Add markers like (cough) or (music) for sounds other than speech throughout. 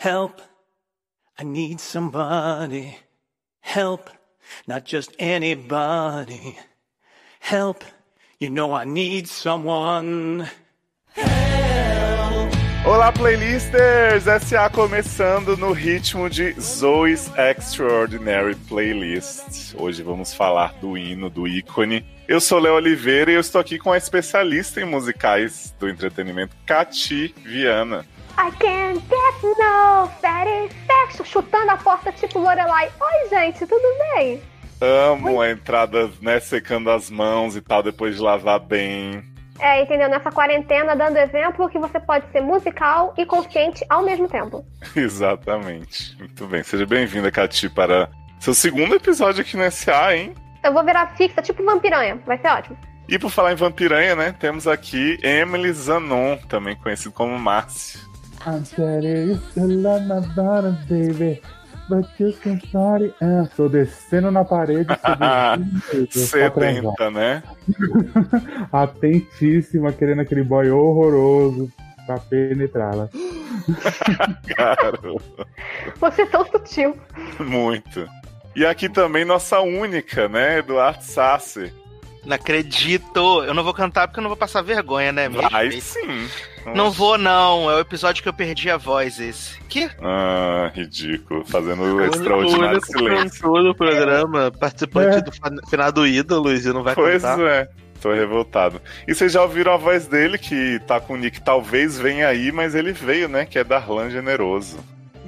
Help, I need somebody. Help, not just anybody. Help, you know I need someone. Olá, playlisters! SA começando no ritmo de Zoe's Extraordinary Playlist. Hoje vamos falar do hino, do ícone. Eu sou Léo Oliveira e eu estou aqui com a especialista em musicais do entretenimento, Cati Viana. I can't get no satisfaction. Chutando a porta tipo Lorelai. Oi, gente, tudo bem? Amo Oi. a entrada, né, secando as mãos e tal, depois de lavar bem. É, entendeu? Nessa quarentena, dando exemplo que você pode ser musical e consciente ao mesmo tempo. (laughs) Exatamente. Muito bem. Seja bem-vinda, Cati, para seu segundo episódio aqui no SA, hein? Eu vou virar fixa, tipo vampiranha. Vai ser ótimo. E por falar em vampiranha, né? Temos aqui Emily Zanon, também conhecido como Márcio. I'm steady, love my bottom, baby. But you can party. Tô descendo na parede. Sedenta, né? (laughs) Atentíssima, querendo aquele boy horroroso pra penetrá-la. (laughs) Você é tão sutil. Muito. E aqui também nossa única, né? Eduardo Sassi. Não acredito. Eu não vou cantar porque eu não vou passar vergonha, né? Vai sim. Nossa. Não vou, não. É o episódio que eu perdi a voz, esse. Que? Ah, ridículo. Fazendo o extraordinário silêncio. no programa, participante é. do final do Ídolos e não vai pois cantar. Pois é. Tô revoltado. E vocês já ouviram a voz dele, que tá com o nick talvez venha aí, mas ele veio, né? Que é Darlan Generoso.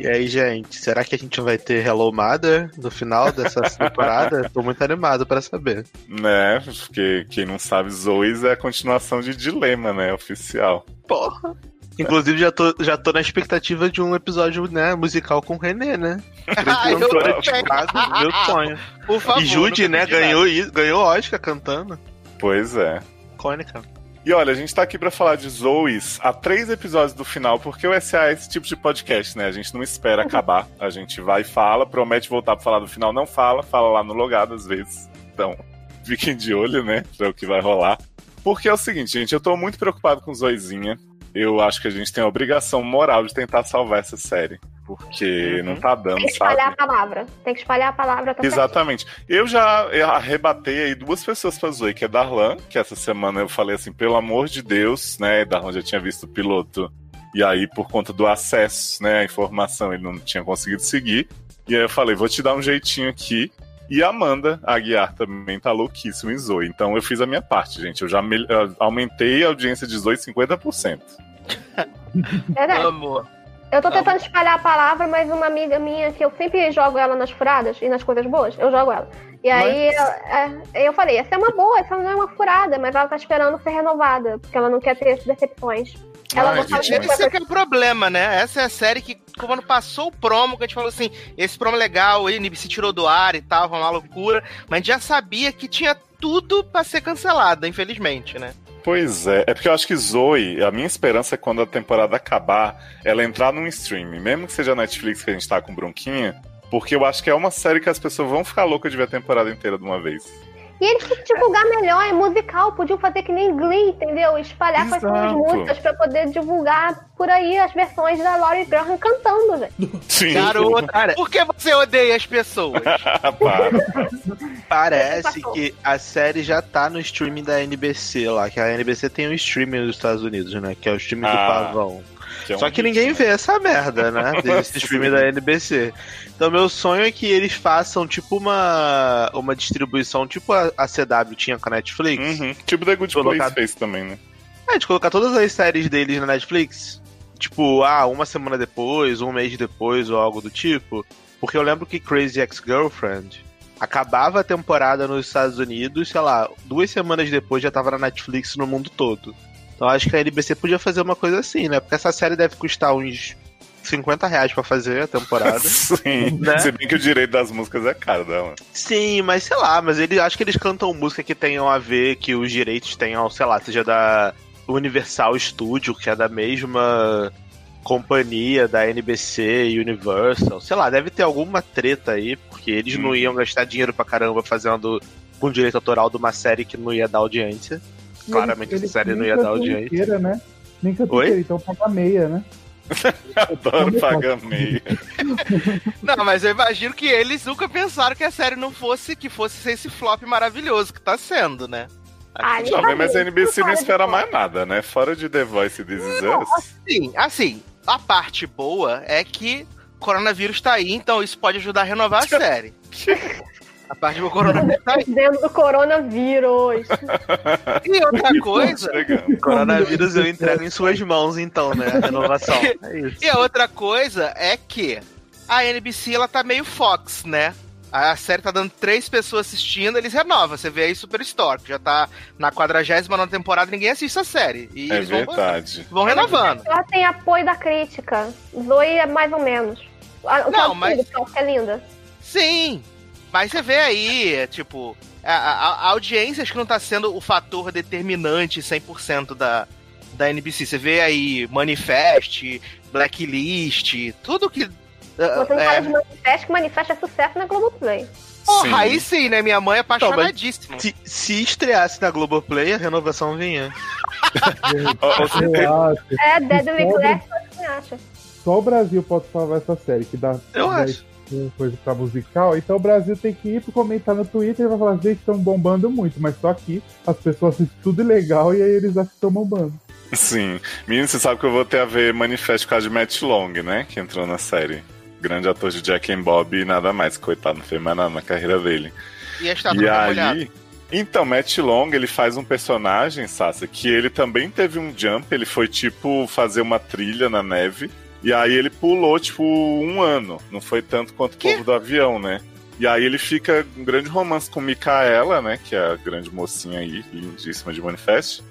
E aí, gente, será que a gente vai ter Hello Mother no final dessa (laughs) temporada? Tô muito animado para saber. Né, porque quem não sabe, Zoes é a continuação de Dilema, né, oficial. Porra. Inclusive, já tô, já tô na expectativa de um episódio né, musical com o René, né? Ai, cantora de meu sonho. Por favor, e Jude, né, ganhou, ganhou Oscar cantando. Pois é. Icônica. E olha, a gente tá aqui para falar de Zoes há três episódios do final, porque o SA é esse tipo de podcast, né? A gente não espera (laughs) acabar. A gente vai e fala, promete voltar pra falar do final, não fala, fala lá no logado às vezes. Então, (laughs) fiquem de olho, né? Pra o que vai rolar. Porque é o seguinte, gente, eu tô muito preocupado com Zoezinha. Eu acho que a gente tem a obrigação moral de tentar salvar essa série porque uhum. não tá dando, Tem que espalhar sabe? a palavra. Tem que espalhar a palavra também. Exatamente. Eu já arrebatei aí duas pessoas pra Zoe, que é Darlan, que essa semana eu falei assim, pelo amor de Deus, né? Darlan já tinha visto o piloto. E aí, por conta do acesso, né, à informação, ele não tinha conseguido seguir. E aí eu falei, vou te dar um jeitinho aqui. E a Amanda Aguiar também tá louquíssima em Zoe. Então eu fiz a minha parte, gente. Eu já me... eu aumentei a audiência de Zoe 50%. Verdade. Amor. Eu tô tentando espalhar a palavra, mas uma amiga minha, que eu sempre jogo ela nas furadas e nas coisas boas, eu jogo ela. E aí mas... eu, eu falei, essa é uma boa, essa não é uma furada, mas ela tá esperando ser renovada, porque ela não quer ter decepções. Ela Ai, gente, esse é que é o problema, né? Essa é a série que, quando passou o promo, que a gente falou assim, esse promo é legal, ele se tirou do ar e tal, uma loucura, mas a gente já sabia que tinha tudo para ser cancelada, infelizmente, né? Pois é, é porque eu acho que Zoe, a minha esperança é quando a temporada acabar, ela entrar num streaming, mesmo que seja Netflix que a gente tá com bronquinha, porque eu acho que é uma série que as pessoas vão ficar loucas de ver a temporada inteira de uma vez. E eles têm que divulgar melhor, é musical, podiam fazer que nem Glee, entendeu? Espalhar Exato. são as músicas pra poder divulgar por aí as versões da Laurie Graham cantando, gente. Sim. Garota, (laughs) cara, por que você odeia as pessoas? (laughs) Parece que a série já tá no streaming da NBC lá, que a NBC tem um streaming dos Estados Unidos, né? Que é o streaming ah. do Pavão. Que é um Só que ninguém vê essa merda, né? (laughs) Desse streaming da NBC. Então, meu sonho é que eles façam, tipo, uma, uma distribuição, tipo a, a CW tinha com a Netflix. Uhum. Tipo The Good colocar... Place fez também, né? É, de colocar todas as séries deles na Netflix. Tipo, ah, uma semana depois, um mês depois, ou algo do tipo. Porque eu lembro que Crazy Ex-Girlfriend acabava a temporada nos Estados Unidos, sei lá, duas semanas depois já tava na Netflix no mundo todo. Então acho que a NBC podia fazer uma coisa assim, né? Porque essa série deve custar uns 50 reais pra fazer a temporada. (laughs) Sim, né? se bem que o direito das músicas é caro, né, mano? Sim, mas sei lá, mas ele, acho que eles cantam música que tenham a ver, que os direitos tenham, sei lá, seja da Universal Studio, que é da mesma companhia da NBC e Universal. Sei lá, deve ter alguma treta aí, porque eles hum. não iam gastar dinheiro pra caramba fazendo com direito autoral de uma série que não ia dar audiência. Claramente essa série não ia dar audiência. Inteira, né? Nem que eu então paga meia, né? (laughs) Adoro pagar meia. (laughs) Não, mas eu imagino que eles nunca pensaram que a série não fosse, que fosse ser esse flop maravilhoso que tá sendo, né? Ah, Jovem, mas a ele NBC não espera mais nada, né? Fora de The Voice e This Is Us. Assim, assim, a parte boa é que o coronavírus tá aí, então isso pode ajudar a renovar a (laughs) série. A parte do coronavírus tá. Dentro do coronavírus. (laughs) E outra coisa. Coronavírus eu entrego em suas mãos, então, né? A renovação. (laughs) É isso. e a outra coisa é que a NBC ela tá meio Fox, né? A série tá dando três pessoas assistindo, eles renovam. Você vê aí Superstore, que já tá na 49 temporada, ninguém assiste a série. E É eles vão, verdade. vão renovando. Ela tem apoio da crítica. Zoe é mais ou menos. O Não, mas- é linda. Sim, mas você vê aí, é, tipo, a, a- a audiência acho que não tá sendo o fator determinante 100% da, da NBC. Você vê aí Manifest, Blacklist, tudo que. ah, Você não é, fala de Manifest, que Manifest é sucesso na Globoplay. Porra, Sim. aí sim, né? Minha mãe é apaixonadíssima. Se, se estreasse na Globoplay, a renovação vinha. (laughs) Eu acho. É, Deadly. Class, você acha? Só o Brasil pode salvar essa série, que dá Eu acho. Uma coisa pra musical. Então o Brasil tem que ir pro comentar no Twitter e vai falar, gente, estão bombando muito, mas só aqui as pessoas assistem tudo ilegal e aí eles acham que estão bombando. Sim. Menino, você sabe que eu vou ter a ver Manifest por causa de Matt Long, né? Que entrou na série. Grande ator de Jack and Bob e nada mais. Coitado, não fez mais nada na carreira dele. E a estátua E molhada. aí. Então, Matt Long, ele faz um personagem, Sasha, que ele também teve um jump, ele foi tipo fazer uma trilha na neve. E aí ele pulou, tipo, um ano. Não foi tanto quanto o povo do avião, né? E aí ele fica um grande romance com Micaela, né? Que é a grande mocinha aí, lindíssima de Manifest.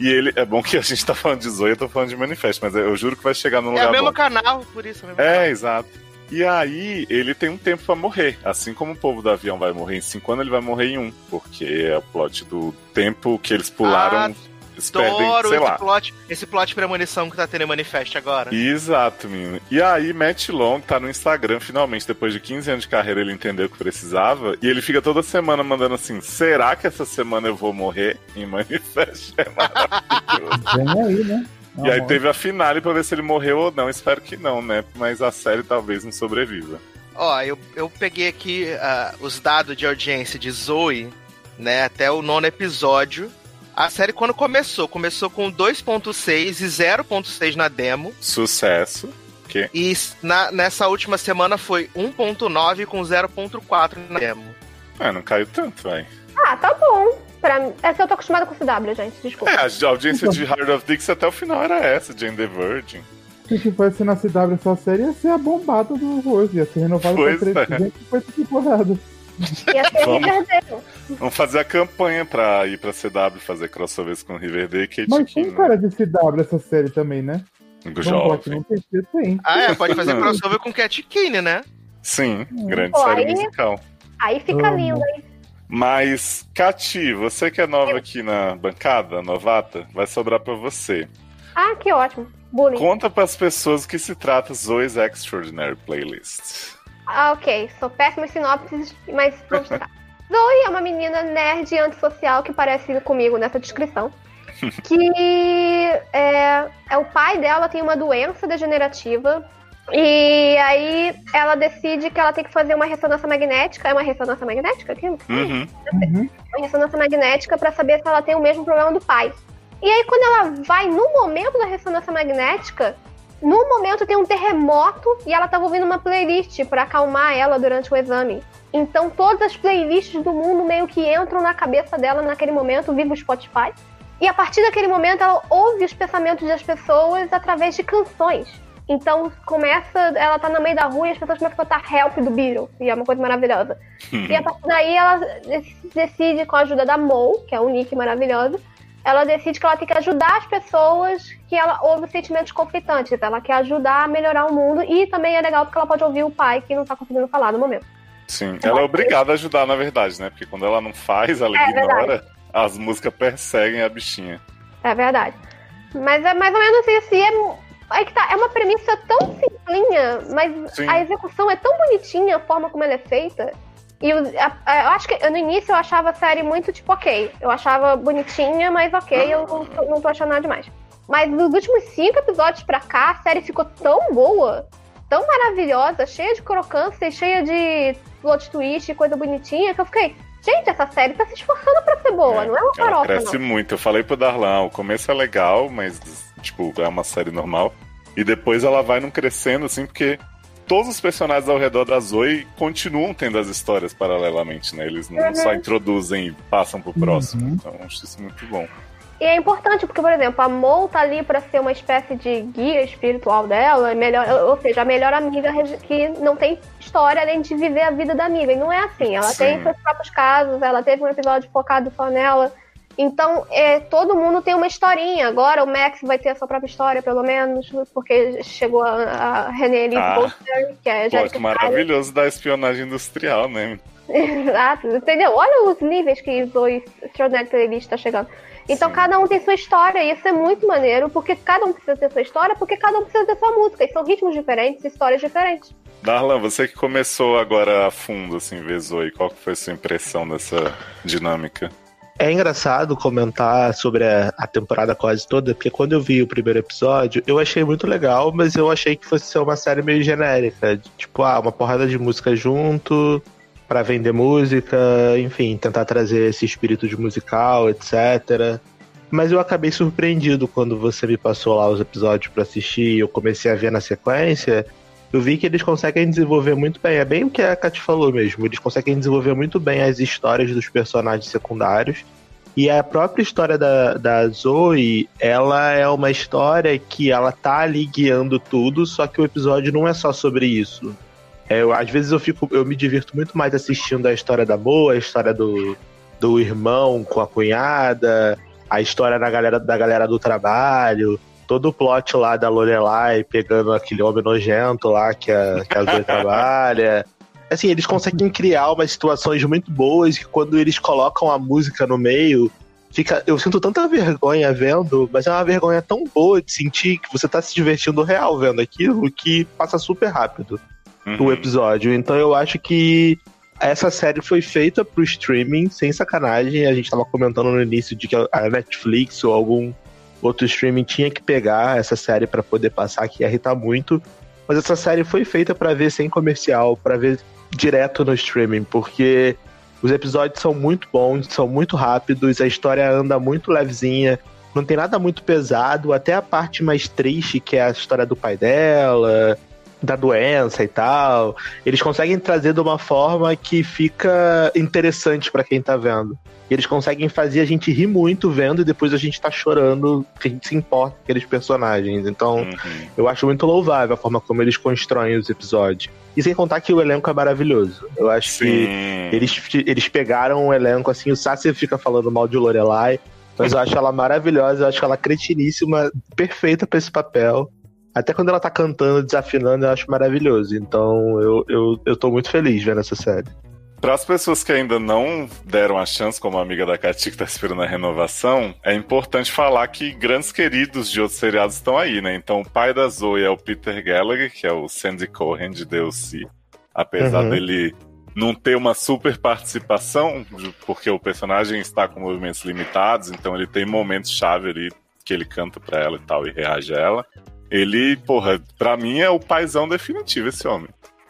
E ele. É bom que a gente tá falando de Zoe, eu tô falando de Manifest, mas eu juro que vai chegar É lugar o mesmo bom. canal, por isso. É, mesmo É, exato. E aí, ele tem um tempo pra morrer. Assim como o povo do avião vai morrer em cinco anos, ele vai morrer em um. Porque é o plot do tempo que eles pularam. Ah, perdem, Adoro sei esse lá. plot, esse plot premonição que tá tendo em Manifest agora. Exato, menino. E aí, Matt Long tá no Instagram, finalmente, depois de 15 anos de carreira, ele entendeu o que precisava. E ele fica toda semana mandando assim: será que essa semana eu vou morrer em Manifest? (laughs) É maravilhoso. Aí, né? e aí Ah, teve a finale pra ver se ele morreu ou não. Espero que não, né? Mas a série talvez não sobreviva. Ó, eu, eu peguei aqui ah, os dados de audiência de Zoe, né, até o nono episódio. A série, quando começou, começou com 2.6 e 0.6 na demo. Sucesso. Que E na- nessa última semana foi 1.9 com 0.4 na demo. é, não caiu tanto, vai. Ah, tá bom. Pra é que eu tô acostumada com CW, gente. Desculpa. É, a audiência de Heart of Dix até o final era essa, Jane the Virgin. Se tivesse na CW essa série, ia ser a bombada do Rose, ia ser renovada Pois pra é. 350 temporadas. Vamos. Vamos fazer a campanha pra ir pra CW fazer crossovers com Riverdale e Kate Mas tem King. cara de CW essa série também, né? Do jovem. não tem, tem. Ah, é, pode fazer crossover com Cat Kine, né? Sim, grande Pô, série aí- musical. Aí fica Amo. lindo, hein? Mas, Cati, você que é nova aqui na bancada, novata, vai sobrar pra você. Ah, que ótimo. Bullying. Conta pras pessoas o que se trata Zoe's Extraordinary Playlist. Ah, ok. Sou péssima em sinopses, mas vamos tentar. Zoe é uma menina nerd e antissocial que parece comigo nessa descrição. (laughs) Que é, é o pai dela tem uma doença degenerativa. E aí ela decide que ela tem que fazer uma ressonância magnética. É uma ressonância magnética aquilo? Uhum. Uhum. uma ressonância magnética para saber se ela tem o mesmo problema do pai. E aí, quando ela vai no momento da ressonância magnética, no momento tem um terremoto e ela tava ouvindo uma playlist para acalmar ela durante o exame. Então, todas as playlists do mundo meio que entram na cabeça dela naquele momento, viva o Spotify. E a partir daquele momento, ela ouve os pensamentos das pessoas através de canções. Então, começa, ela tá no meio da rua e as pessoas começam a cantar Help do Beatles, e é uma coisa maravilhosa. (laughs) E a partir daí ela decide, com a ajuda da Mo, que é um nick maravilhoso, ela decide que ela tem que ajudar as pessoas que ela ouve sentimentos conflitantes. Ela quer ajudar a melhorar o mundo e também é legal porque ela pode ouvir o pai que não tá conseguindo falar no momento. Sim, ela é obrigada a ajudar, na verdade, né? Porque quando ela não faz, ela É ignora, as músicas perseguem a bichinha. É verdade. Mas é mais ou menos assim, assim é, é que tá, é uma premissa tão simplinha, mas Sim. a execução é tão bonitinha, a forma como ela é feita. E eu acho que no início eu achava a série muito tipo ok. Eu achava bonitinha, mas ok, eu não, tô- não tô achando nada demais. Mas nos últimos cinco episódios pra cá, a série ficou tão boa, tão maravilhosa, cheia de crocância, cheia de plot twist e coisa bonitinha, que eu fiquei, gente, essa série tá se esforçando pra ser boa, é, não é uma farofa, cresce não. muito. Eu falei pro Darlan, o começo é legal, mas, tipo, é uma série normal. E depois ela vai não crescendo, assim, porque todos os personagens ao redor da Zoe continuam tendo as histórias paralelamente, né? Eles não uhum. só introduzem e passam pro próximo. Uhum. Então, acho isso muito bom. E é importante porque, por exemplo, a Mo tá ali para ser uma espécie de guia espiritual dela, melhor, ou seja, a melhor amiga que não tem história além de viver a vida da amiga. E não é assim. Ela Sim. tem seus próprios casos, ela teve um episódio focado só nela. Então, é, todo mundo tem uma historinha. Agora o Max vai ter a sua própria história, pelo menos, porque chegou a, a René Elise ah, Bolster, que é Pô, que maravilhoso da espionagem industrial, né? (laughs) Exato, entendeu? Olha os níveis que Zoe Stronach está chegando. Então Sim. cada um tem sua história, e isso é muito maneiro, porque cada um precisa ter sua história, porque cada um precisa ter sua música. E são ritmos diferentes, histórias diferentes. Darlan, você que começou agora a fundo, assim, ver Zoe, qual foi a sua impressão dessa dinâmica? É engraçado comentar sobre a, a, temporada quase toda, porque quando eu vi o primeiro episódio, eu achei muito legal, mas eu achei que fosse ser uma série meio genérica. Tipo, ah, uma porrada de música junto, para vender música, enfim, tentar trazer esse espírito de musical, etc. Mas eu acabei surpreendido quando você me passou lá os episódios para assistir e eu comecei a ver na sequência eu vi que eles conseguem desenvolver muito bem. É bem o que a Kat falou mesmo. Eles conseguem desenvolver muito bem as histórias dos personagens secundários. E a própria história da, da Zoe, ela é uma história que ela tá ali guiando tudo, só que o episódio não é só sobre isso. É, eu, às vezes eu fico, eu me divirto muito mais assistindo a história da Boa, a história do, do irmão com a cunhada, a história da galera, da galera do trabalho todo o plot lá da Lorelai pegando aquele homem nojento lá que a, que a Zoe (laughs) trabalha. Assim, eles conseguem criar umas situações muito boas que quando eles colocam a música no meio, fica. Eu sinto tanta vergonha vendo, mas é uma vergonha tão boa de sentir que você tá se divertindo real vendo aquilo que passa super rápido uhum. o episódio. Então eu acho que essa série foi feita pro streaming, sem sacanagem. A gente tava comentando no início de que a Netflix ou algum outro streaming tinha que pegar essa série para poder passar, que ia irritar muito. Mas essa série foi feita para ver sem comercial, para ver direto no streaming, porque os episódios são muito bons, são muito rápidos, a história anda muito levezinha, não tem nada muito pesado, até a parte mais triste, que é a história do pai dela, da doença e tal. Eles conseguem trazer de uma forma que fica interessante para quem tá vendo. E eles conseguem fazer a gente rir muito vendo e depois a gente tá chorando, que a gente se importa com aqueles personagens. Então, uhum. eu acho muito louvável a forma como eles constroem os episódios. E sem contar que o elenco é maravilhoso. Eu acho Sim. que eles, eles pegaram o elenco, assim, o Sassi fica falando mal de Lorelai, mas eu acho ela maravilhosa, eu acho ela cretiníssima, perfeita para esse papel. Até quando ela tá cantando, desafinando, eu acho maravilhoso. Então eu, eu, eu tô muito feliz vendo essa série. Para as pessoas que ainda não deram a chance, como a amiga da Katy que está esperando a renovação, é importante falar que grandes queridos de outros seriados estão aí, né? Então, o pai da Zoe é o Peter Gallagher, que é o Sandy Cohen de Deus Apesar uhum. dele não ter uma super participação, porque o personagem está com movimentos limitados, então ele tem momentos chave ali que ele canta para ela e tal e reage a ela. Ele, porra, pra mim é o paizão definitivo esse homem.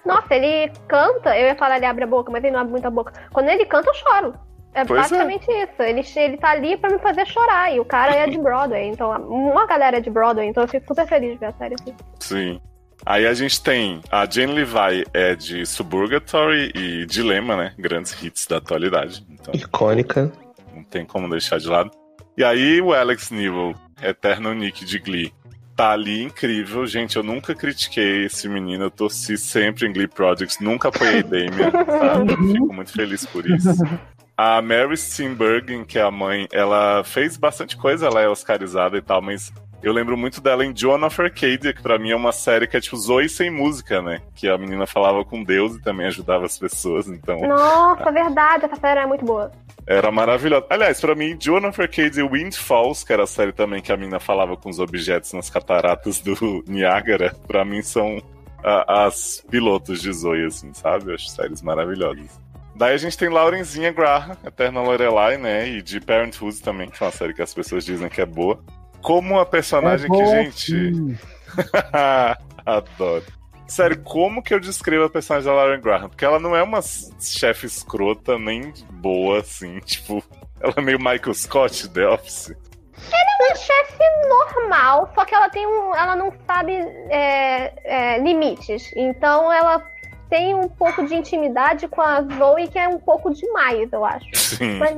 Nossa, ele canta, eu ia falar ele abre a boca, mas ele não abre muita boca. Quando ele canta, eu choro. É pois é. basicamente é. isso. Ele, ele tá ali pra me fazer chorar. E o cara é de Broadway. Então, uma galera é de Broadway. Então eu fico super feliz de ver a série assim. Sim. Aí a gente tem a Jane Levi é de Suburgatory e Dilema, né? Grandes hits da atualidade. Então, Icônica. Não tem como deixar de lado. E aí o Alex Newell, eterno Nick de Glee, tá ali incrível. Gente, eu nunca critiquei esse menino, eu torci sempre em Glee Projects, nunca apoiei Damien, sabe? Fico muito feliz por isso. A Mary Steenburgen, que é a mãe, ela fez bastante coisa, ela é oscarizada e tal, mas eu lembro muito dela em Joan of Arcadia, que pra mim é uma série que é tipo Zoe sem música, né? Que a menina falava com Deus e também ajudava as pessoas, então... Nossa, verdade, essa série é muito boa. Era maravilhosa. Aliás, para mim, Jonathan Arcade e Wind Falls, que era a série também que a mina falava com os objetos nas cataratas do (laughs) Niágara, para mim são a, as pilotos de Zoe, assim, sabe? Eu acho séries maravilhosas. Daí a gente tem Laurenzinha Graham, Eterna Lorelai, né? E de Parenthood também, que é uma série que as pessoas dizem que é boa. Como a personagem É que, gente. (laughs) Adoro. Sério, como que eu descrevo a personagem da Lauren Graham? Porque ela não é uma chefe escrota, nem boa, assim, (laughs) tipo. Ela é meio Michael Scott, The Office. uma chefe normal, só que ela tem um. Ela não sabe é, é, limites. Então ela tem um pouco de intimidade com a Zoe, que é um pouco demais, eu acho. Sim. Mas,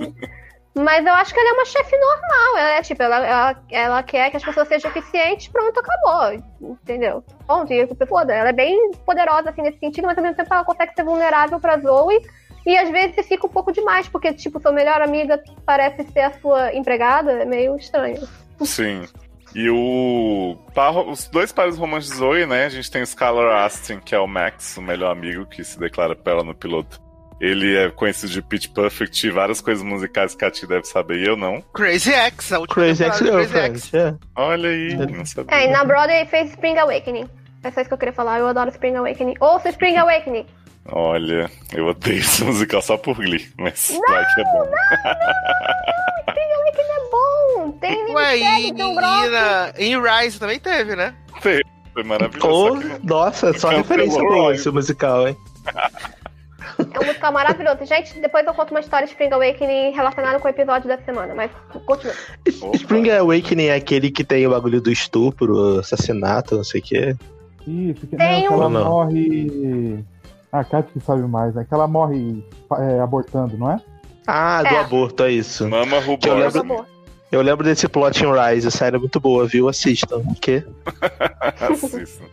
mas eu acho que ela é uma chefe normal. Ela é tipo, ela, ela, ela quer que as pessoas sejam eficientes, pronto, acabou. Entendeu? Ponto, e foda. Ela é bem poderosa assim nesse sentido, mas ao mesmo tempo ela consegue ser vulnerável pra Zoe. E às vezes fica um pouco demais, porque, tipo, sua melhor amiga parece ser a sua empregada, é meio estranho. Sim. E o. par- Os dois pares românticos de Zoe, né? A gente tem o Skylar Astin, que é o Max, o melhor amigo que se declara pra ela no piloto. Ele é conhecido de Pitch Perfect e várias coisas musicais que a Ti deve saber e eu não. Crazy X, a última Crazy temporada de Crazy Ex-Girlfriend. X. é. Olha aí, não sabia. É, e na Broadway fez Spring Awakening. É só isso que eu queria falar. Eu adoro Spring Awakening. Ouça Spring Awakening. Olha, eu odeio esse musical só por Glee, mas vai que é bom. Spring Awakening é bom. Tem Ué, e, na, em Rise também teve, né? Foi maravilhoso. Não- nossa, só referência boa esse musical, hein? (laughs) É um musical maravilhoso. Gente, depois eu conto uma história de Spring Awakening relacionada com o episódio da semana, mas continua. Spring Awakening é aquele que tem o bagulho do estupro, assassinato, não sei o quê. Isso, que, Tem não, que ela um- Não. morre. Ah, a Kat que sabe mais, né? Que ela morre é, abortando, não é? Ah, do É. aborto, é isso. Mama eu Rubor. lembro- Acabou. Eu lembro desse plot em Rise, a série é muito boa, viu? Assistam. Que? (laughs) Assista.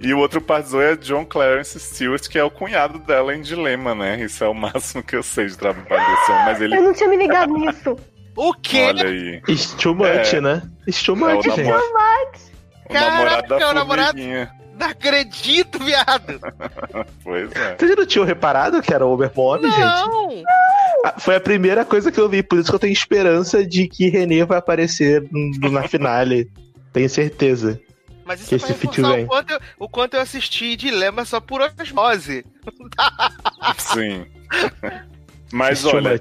E o outro par de Zoe é John Clarence Stewart, que é o cunhado dela em Dilema, né? Isso é o (laughs) máximo que eu sei de trabalho desse homem, mas ele. Eu não tinha me ligado nisso. (laughs) O quê? Olha aí. It's too much, É. né? It's too É much, gente. namor... o namorado Caraca, da é o namorado- formiguinha. Não acredito, viado! (laughs) Pois é. Vocês não tinham reparado que era o gente? Não! Ah, Foi a primeira coisa que eu vi, por isso que eu tenho esperança de que René vai aparecer na finale. Tenho certeza. Mas isso Que é pra reforçar o quanto, eu, o quanto eu assisti Dilema só por osmose. Sim. (laughs) Mas It's olha,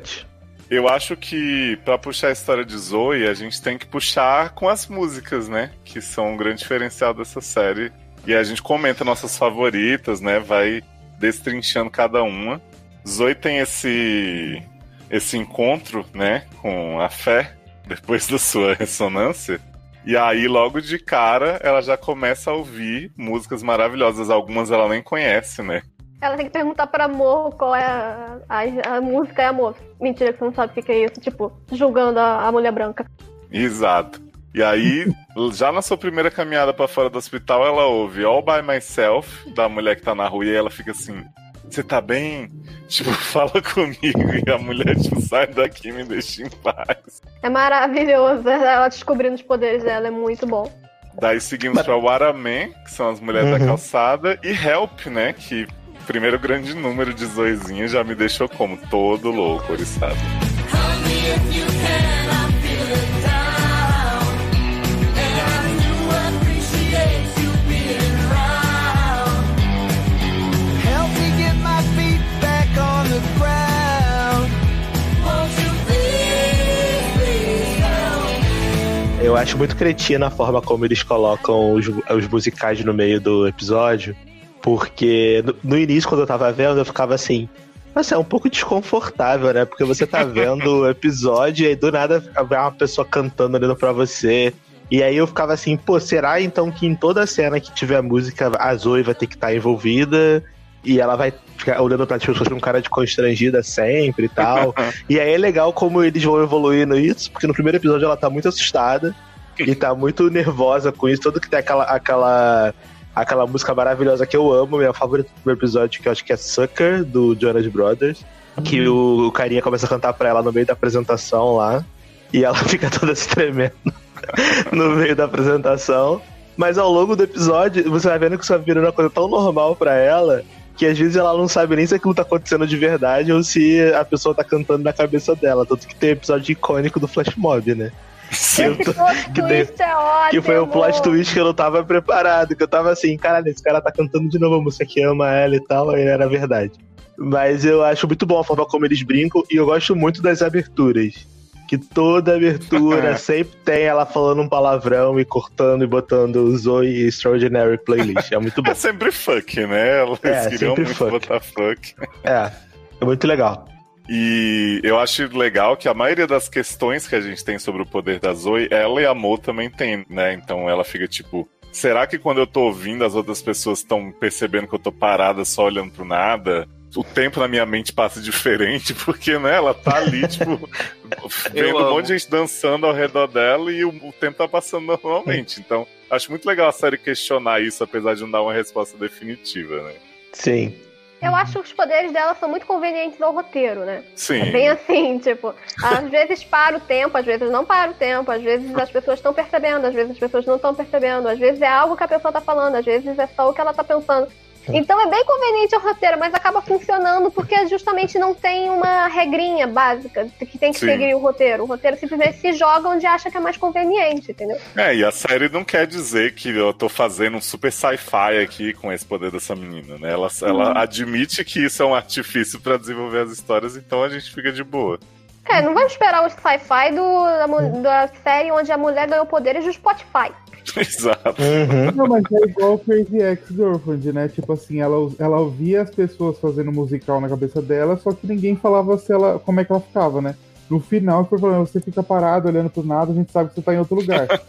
eu acho que pra puxar a história de Zoe, a gente tem que puxar com as músicas, né? Que são um grande diferencial dessa série. E a gente comenta nossas favoritas, né? Vai destrinchando cada uma. Zoe tem esse esse encontro, né, com a fé depois da sua ressonância. E aí, logo de cara, ela já começa a ouvir músicas maravilhosas. Algumas ela nem conhece, né? Ela tem que perguntar pra amor qual é a, a, a música é amor. Mentira, que você não sabe o que é isso. Tipo, julgando a, a mulher branca. Exato. E aí, (laughs) já na sua primeira caminhada pra fora do hospital, ela ouve All By Myself, da mulher que tá na rua, e ela fica assim: Você tá bem? (laughs) Tipo, fala comigo. E a mulher, tipo, sai daqui, me deixa em paz. É maravilhoso. Ela descobrindo os poderes dela, é muito bom. Daí seguimos pra Waraman, que são as mulheres da Uhum. calçada, e Help, né? Que primeiro grande número de Zoezinha já me deixou como todo louco, oriçado. Help Eu acho muito cretina a forma como eles colocam os, os musicais no meio do episódio. Porque no, no início, quando eu tava vendo, eu ficava assim. Nossa, é um pouco desconfortável, né? Porque você tá vendo o episódio e aí do nada vai uma pessoa cantando olhando pra você. E aí eu ficava assim, pô, será então que em toda cena que tiver música, a Zoe vai ter que estar envolvida? E ela vai ficar olhando pra pessoas com cara de constrangida sempre e tal. (laughs) e aí é legal como eles vão evoluindo isso, porque no primeiro episódio ela tá muito assustada e tá muito nervosa com isso. Todo que tem aquela, aquela, aquela música maravilhosa que eu amo, minha favorita do primeiro episódio, que eu acho que é Sucker, do Jonas Brothers. Que o, o carinha começa a cantar pra ela no meio da apresentação lá. E ela (laughs) fica toda se tremendo (laughs) no meio da apresentação. Mas ao longo do episódio, você vai vendo que isso vai virando uma coisa tão normal pra ela que às vezes ela não sabe nem se aquilo tá acontecendo de verdade ou se a pessoa tá cantando na cabeça dela. Tanto que tem episódio icônico do Flash Mob, né? Que, eu tô- Plot que twist é ótimo. que foi um plot twist que eu não tava preparado, que eu tava assim, caralho, esse cara tá cantando de novo a música que ama ela e tal, aí era verdade. Mas eu acho muito bom a forma como eles brincam e eu gosto muito das aberturas. Que toda abertura (laughs) sempre tem ela falando um palavrão e cortando e botando Zoe Extraordinary Playlist. É muito (laughs) bom. É sempre fuck, né? Eles É, queriam sempre muito fuck. botar fuck. É, é muito legal. E eu acho legal que a maioria das questões que a gente tem sobre o poder da Zoe, ela e a Mo também tem, né? Então ela fica tipo. Será que quando eu tô ouvindo as outras pessoas estão percebendo que eu tô parada só olhando pro nada? O tempo na minha mente passa diferente, (laughs) porque né, ela tá ali, (laughs) tipo, vendo um monte de gente dançando ao redor dela e o, o tempo tá passando normalmente. Então, acho muito legal a série questionar isso, apesar de não dar uma resposta definitiva, né? Sim. Eu acho que os poderes dela são muito convenientes ao roteiro, né? Sim. É bem assim, tipo, às (laughs) vezes para o tempo, às vezes não para o tempo, às vezes as pessoas estão percebendo, às vezes as pessoas não estão percebendo, às vezes é algo que a pessoa tá falando, às vezes é só o que ela tá pensando. Então é bem conveniente ao roteiro, mas acaba funcionando porque justamente não tem uma regrinha básica que tem que Sim. seguir o roteiro. O roteiro simplesmente se joga onde acha que é mais conveniente, entendeu? É, e a série não quer dizer que eu tô fazendo um super sci-fi aqui com esse poder dessa menina, né? Ela, ela admite que isso é um artifício pra desenvolver as histórias, então a gente fica de boa. É, não vamos esperar o sci-fi da, mu- da série onde a mulher ganhou poderes do Spotify. (laughs) Exato. Uhum. Não, mas é igual Crazy Ex-Girlfriend, né? Tipo assim, ela, ela ouvia as pessoas fazendo musical na cabeça dela, só que ninguém falava se ela, como é que ela ficava, né? No final, foi falando, você fica parado olhando pro nada, a gente sabe que você tá em outro lugar. (laughs)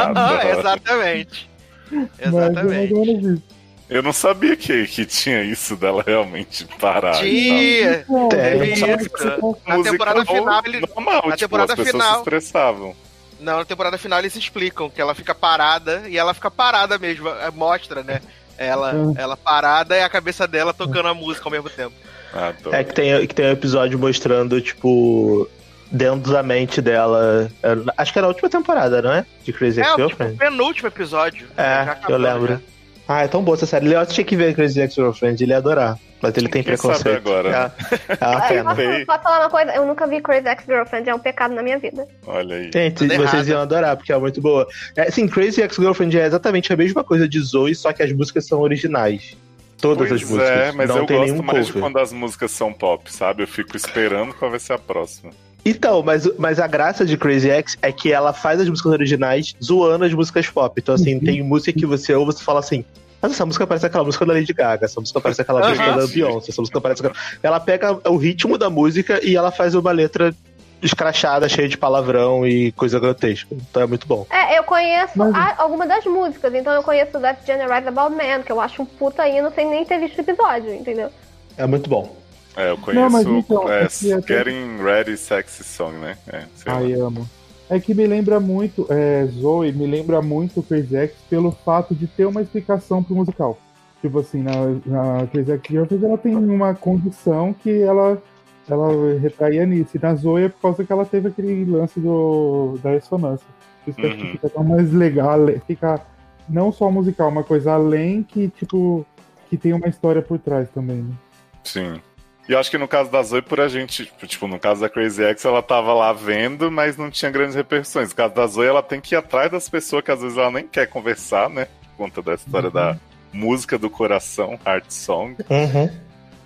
Ah, exatamente. Mas é Exatamente. menos isso. Eu não sabia que, que tinha isso dela realmente parar. Tinha. Não, Teve eu- isso. tal. Na temporada final, ele- Normal, na tipo, temporada as pessoas final- se estressavam. Não, na temporada final eles explicam que ela fica parada e ela fica parada mesmo. é, Mostra, né? Ela, Hum. ela parada e a cabeça dela tocando a música ao mesmo tempo. Ah. É que tem, que tem um episódio mostrando, tipo, dentro da mente dela. Acho que era a última temporada, não é? De Crazy É, o tipo, penúltimo episódio. É, acabou, eu lembro. já. Ah, é tão boa essa série. Leoto tinha que ver Crazy Ex-Girlfriend, ele ia adorar. Mas ele tem Quem sabe preconceito. agora? É uma (laughs) Aí, pena. posso, posso falar uma coisa? Eu nunca vi Crazy Ex-Girlfriend, é um pecado na minha vida. Olha aí. Gente, Tudo vocês errado. iam adorar, porque é muito boa. É, sim, Crazy Ex-Girlfriend é exatamente a mesma coisa de Zoe, só que as músicas são originais. Todas Pois as músicas. é, mas não eu tem gosto mais de cover. quando as músicas são pop, sabe? Eu fico esperando qual vai ser a próxima. Então, mas, mas a graça de Crazy X é que ela faz as músicas originais zoando as músicas pop. Então, assim, Uhum. tem música que você ouve e você fala assim. Mas essa música parece aquela música da Lady Gaga, essa música parece aquela Aham, música da sim. Beyoncé, essa música parece aquela... Ela pega o ritmo da música e ela faz uma letra escrachada, cheia de palavrão e coisa grotesca. Então é muito bom. É, eu conheço Mas- a- algumas das músicas, então eu conheço That Generate About Man, que eu acho um puta hino sem nem ter visto o episódio, entendeu? É muito bom. É, eu conheço mas então, é, é Getting Ready Sexy Song, né? É, lá. Ai, amo. É que me lembra muito, é, Zoe, me lembra muito Crazy Ex pelo fato de ter uma explicação pro musical. Tipo assim, na, na Crazy Girlfriend ela tem uma condição que ela, ela retraía nisso. E na Zoe é por causa que ela teve aquele lance do, da ressonância. Por isso que Uhum. fica tão mais legal, fica não só musical, uma coisa além que, tipo, que tem uma história por trás também, né? Sim. E eu acho que no caso da Zoe, por a gente, tipo, no caso da Crazy X, ela tava lá vendo, mas não tinha grandes repercussões. No caso da Zoe, ela tem que ir atrás das pessoas que às vezes ela nem quer conversar, né? Por conta da história da música do coração, Heart Song. Uhum.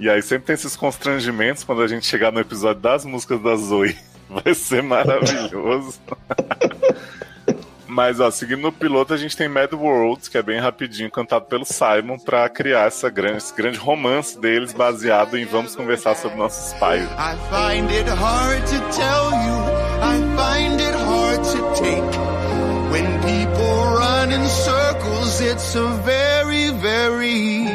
E aí sempre tem esses constrangimentos quando a gente chegar no episódio das músicas da Zoe. (laughs) Vai ser maravilhoso. (laughs) Mas, ó, seguindo no piloto, a gente tem Mad World, que é bem rapidinho, cantado pelo Simon, pra criar essa grande, esse grande romance deles, baseado em Vamos Conversar sobre Nossos Pais. I find it hard to tell you, I find it hard to take. When people run in circles, it's a very, very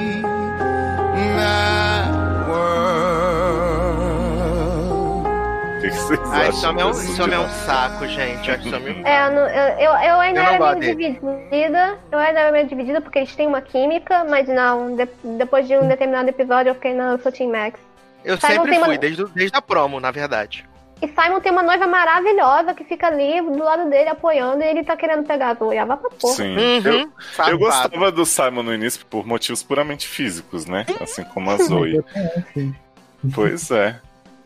vocês Ah, esse acham homem é um, é um saco, gente. Homem... É, eu, eu, eu ainda Eu não era gosto meio dividida. Eu ainda era meio dividida porque eles têm uma química, mas não, de- depois de um determinado episódio eu fiquei na eu sou Team Max. Eu Simon sempre tem uma- fui, desde, desde a promo, na verdade. E Simon tem uma noiva maravilhosa que fica ali do lado dele apoiando e ele tá querendo pegar a Zoe. Ah, vá pra porra. Sim. Uhum, Eu, eu gostava do Simon no início por motivos puramente físicos, né? Assim como a Zoe. Pois é.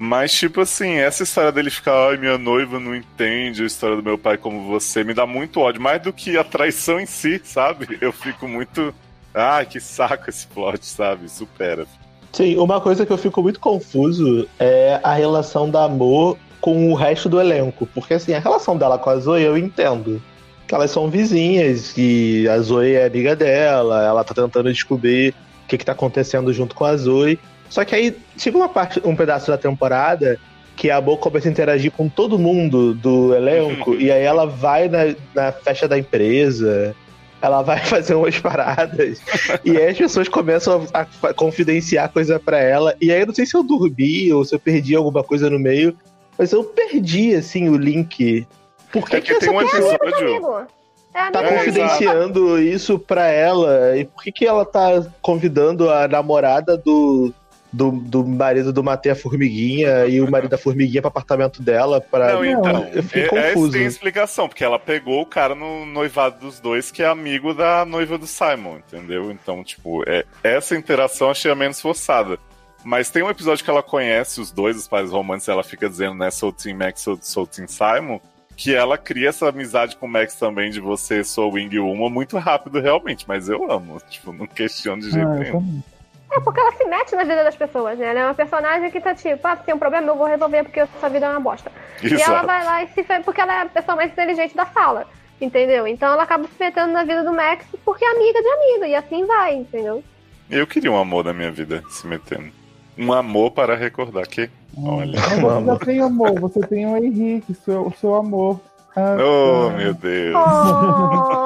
Mas, tipo assim, essa história dele ficar, ai, minha noiva não entende a história do meu pai como você, me dá muito ódio. Mais do que a traição em si, sabe? (laughs) Eu fico muito. Ai, que saco esse plot, sabe? Supera. Sim, uma coisa que eu fico muito confuso é a relação da Amor com o resto do elenco. Porque assim, a relação dela com a Zoe eu entendo. Que elas são vizinhas, e a Zoe é amiga dela, ela tá tentando descobrir o que, que tá acontecendo junto com a Zoe. Só que aí chega uma parte, um pedaço da temporada que a Bo começa a interagir com todo mundo do elenco, e aí ela vai na, na festa da empresa, ela vai (laughs) fazer umas paradas, (laughs) e aí as pessoas começam a, a confidenciar coisa para ela, e aí eu não sei se eu dormi ou se eu perdi alguma coisa no meio, mas eu perdi, assim, o link. Por que, É que porque tem essa um pessoa episódio. Amigo. É tá confidenciando isso pra ela? E por que, que ela tá convidando a namorada do, do, do marido do Matei a Formiguinha e o marido da Formiguinha pro apartamento dela? Pra... Não, então, eu fiquei é, é, confuso. tem explicação, porque ela pegou o cara no noivado dos dois, que é amigo da noiva do Simon, entendeu? Então, tipo, é, essa interação eu achei a menos forçada. Mas tem um episódio que ela conhece os dois, os pais românticos, ela fica dizendo, né, sou Team Max, sou, sou Team Simon, que ela cria essa amizade com o Max também, de você, sou Wing Uma, muito rápido, realmente, mas eu amo, (laughs) tipo, não questiono de jeito Ah, nenhum. É porque ela se mete na vida das pessoas, né? Ela é uma personagem que tá tipo, ah, se tem um problema, eu vou resolver porque sua vida é uma bosta. E ela Exato. vai lá e se faz porque ela é a pessoa mais inteligente da sala. Entendeu? Então ela acaba se metendo na vida do Max porque é amiga de amiga. E assim vai, entendeu? Eu queria um amor na minha vida, se metendo. Um amor para recordar que, olha... Você tem amor, você tem o Henrique, seu, o seu amor. Ah, Oh, meu Deus, Oh! (laughs)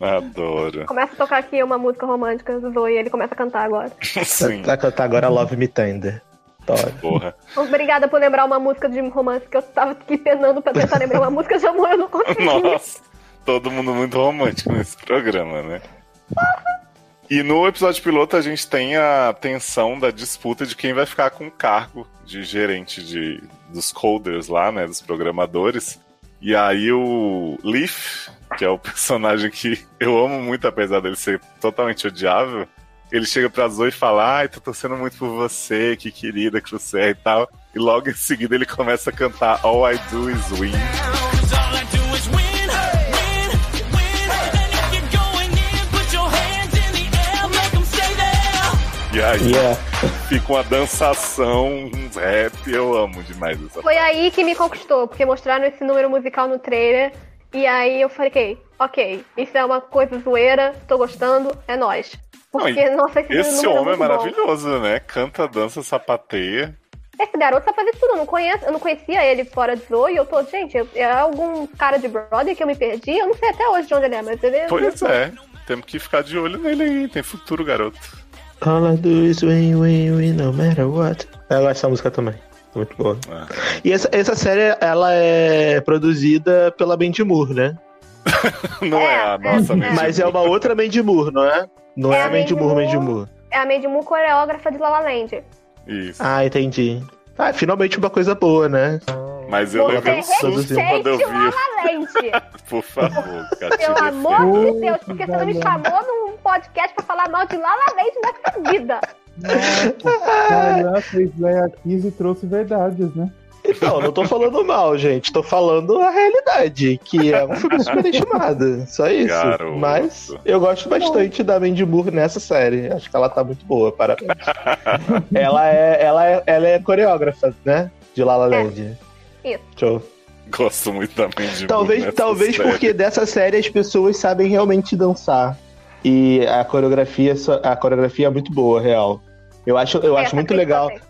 Adoro. começa a tocar aqui uma música romântica do Zoe e ele começa a cantar agora. (laughs) Sim, Vai cantar agora Love Me Tender. Tá. porra. Obrigada por lembrar uma música de romance que eu tava aqui penando pra tentar lembrar uma música de amor, eu não consegui. Nossa, todo mundo muito romântico nesse programa, né? E no episódio piloto a gente tem a tensão da disputa de quem vai ficar com o cargo de gerente de, dos coders lá, né? Dos programadores. E aí o Leaf, que é o (laughs) personagem que eu amo muito, apesar dele ser totalmente odiável, ele chega pra Zoe e fala, ai, tô torcendo muito por você, que querida que você é e tal. E logo em seguida ele começa a cantar All I Do Is Win. Aí Yeah. fica uma dançação, um rap, eu amo demais essa Foi aí que me conquistou, porque mostraram esse número musical no trailer. E aí eu falei, ok, isso é uma coisa zoeira, tô gostando, é nóis. Porque, Não, nossa, esse, Esse número homem é muito bom. maravilhoso, né? Canta, dança, sapateia. Esse garoto sabe fazer tudo, eu não, conheço, eu não conhecia ele fora de Zoe, e eu tô, gente, eu- é algum cara de brother que eu me perdi, eu não sei até hoje de onde ele é, mas ele é. Pois é, temos que ficar de olho nele aí, tem futuro, garoto. All I do is win, win, win, no matter what. Eu gosto dessa música também. Muito boa. Ah, E essa, essa série, ela é produzida pela Mandy Moore, né? (laughs) Não é, a é, nossa é. Mandy Mas é uma outra Mandy Moore, não é? Não é, É a a Mandy Moore, Mandy Moore. Moore. É a Mandy Moore, coreógrafa de La La Land. Isso. Ah, entendi. Ah, finalmente uma coisa boa, né? Mas eu Você levei um susto quando eu vi. (laughs) Por favor, Pelo Catinha. amor de Deus, porque você não me chamou num podcast pra falar mal de La La Land nessa vida. Nossa, fez Leia Kiss e trouxe verdades, né? Então, não tô falando mal, gente. Tô falando a realidade, que é um filme super estimado. Só isso. Garoto. Mas eu gosto bastante da Mandy Moore nessa série. Acho que ela tá muito boa, parabéns. (laughs) ela, é, ela, é, ela é coreógrafa, né? De La La Land. Isso. Show. Gosto muito da Mandy Talvez, Moore nessa talvez série. porque dessa série as pessoas sabem realmente dançar. E a coreografia, a coreografia é muito boa, real. Eu acho, eu acho Essa muito legal. tem.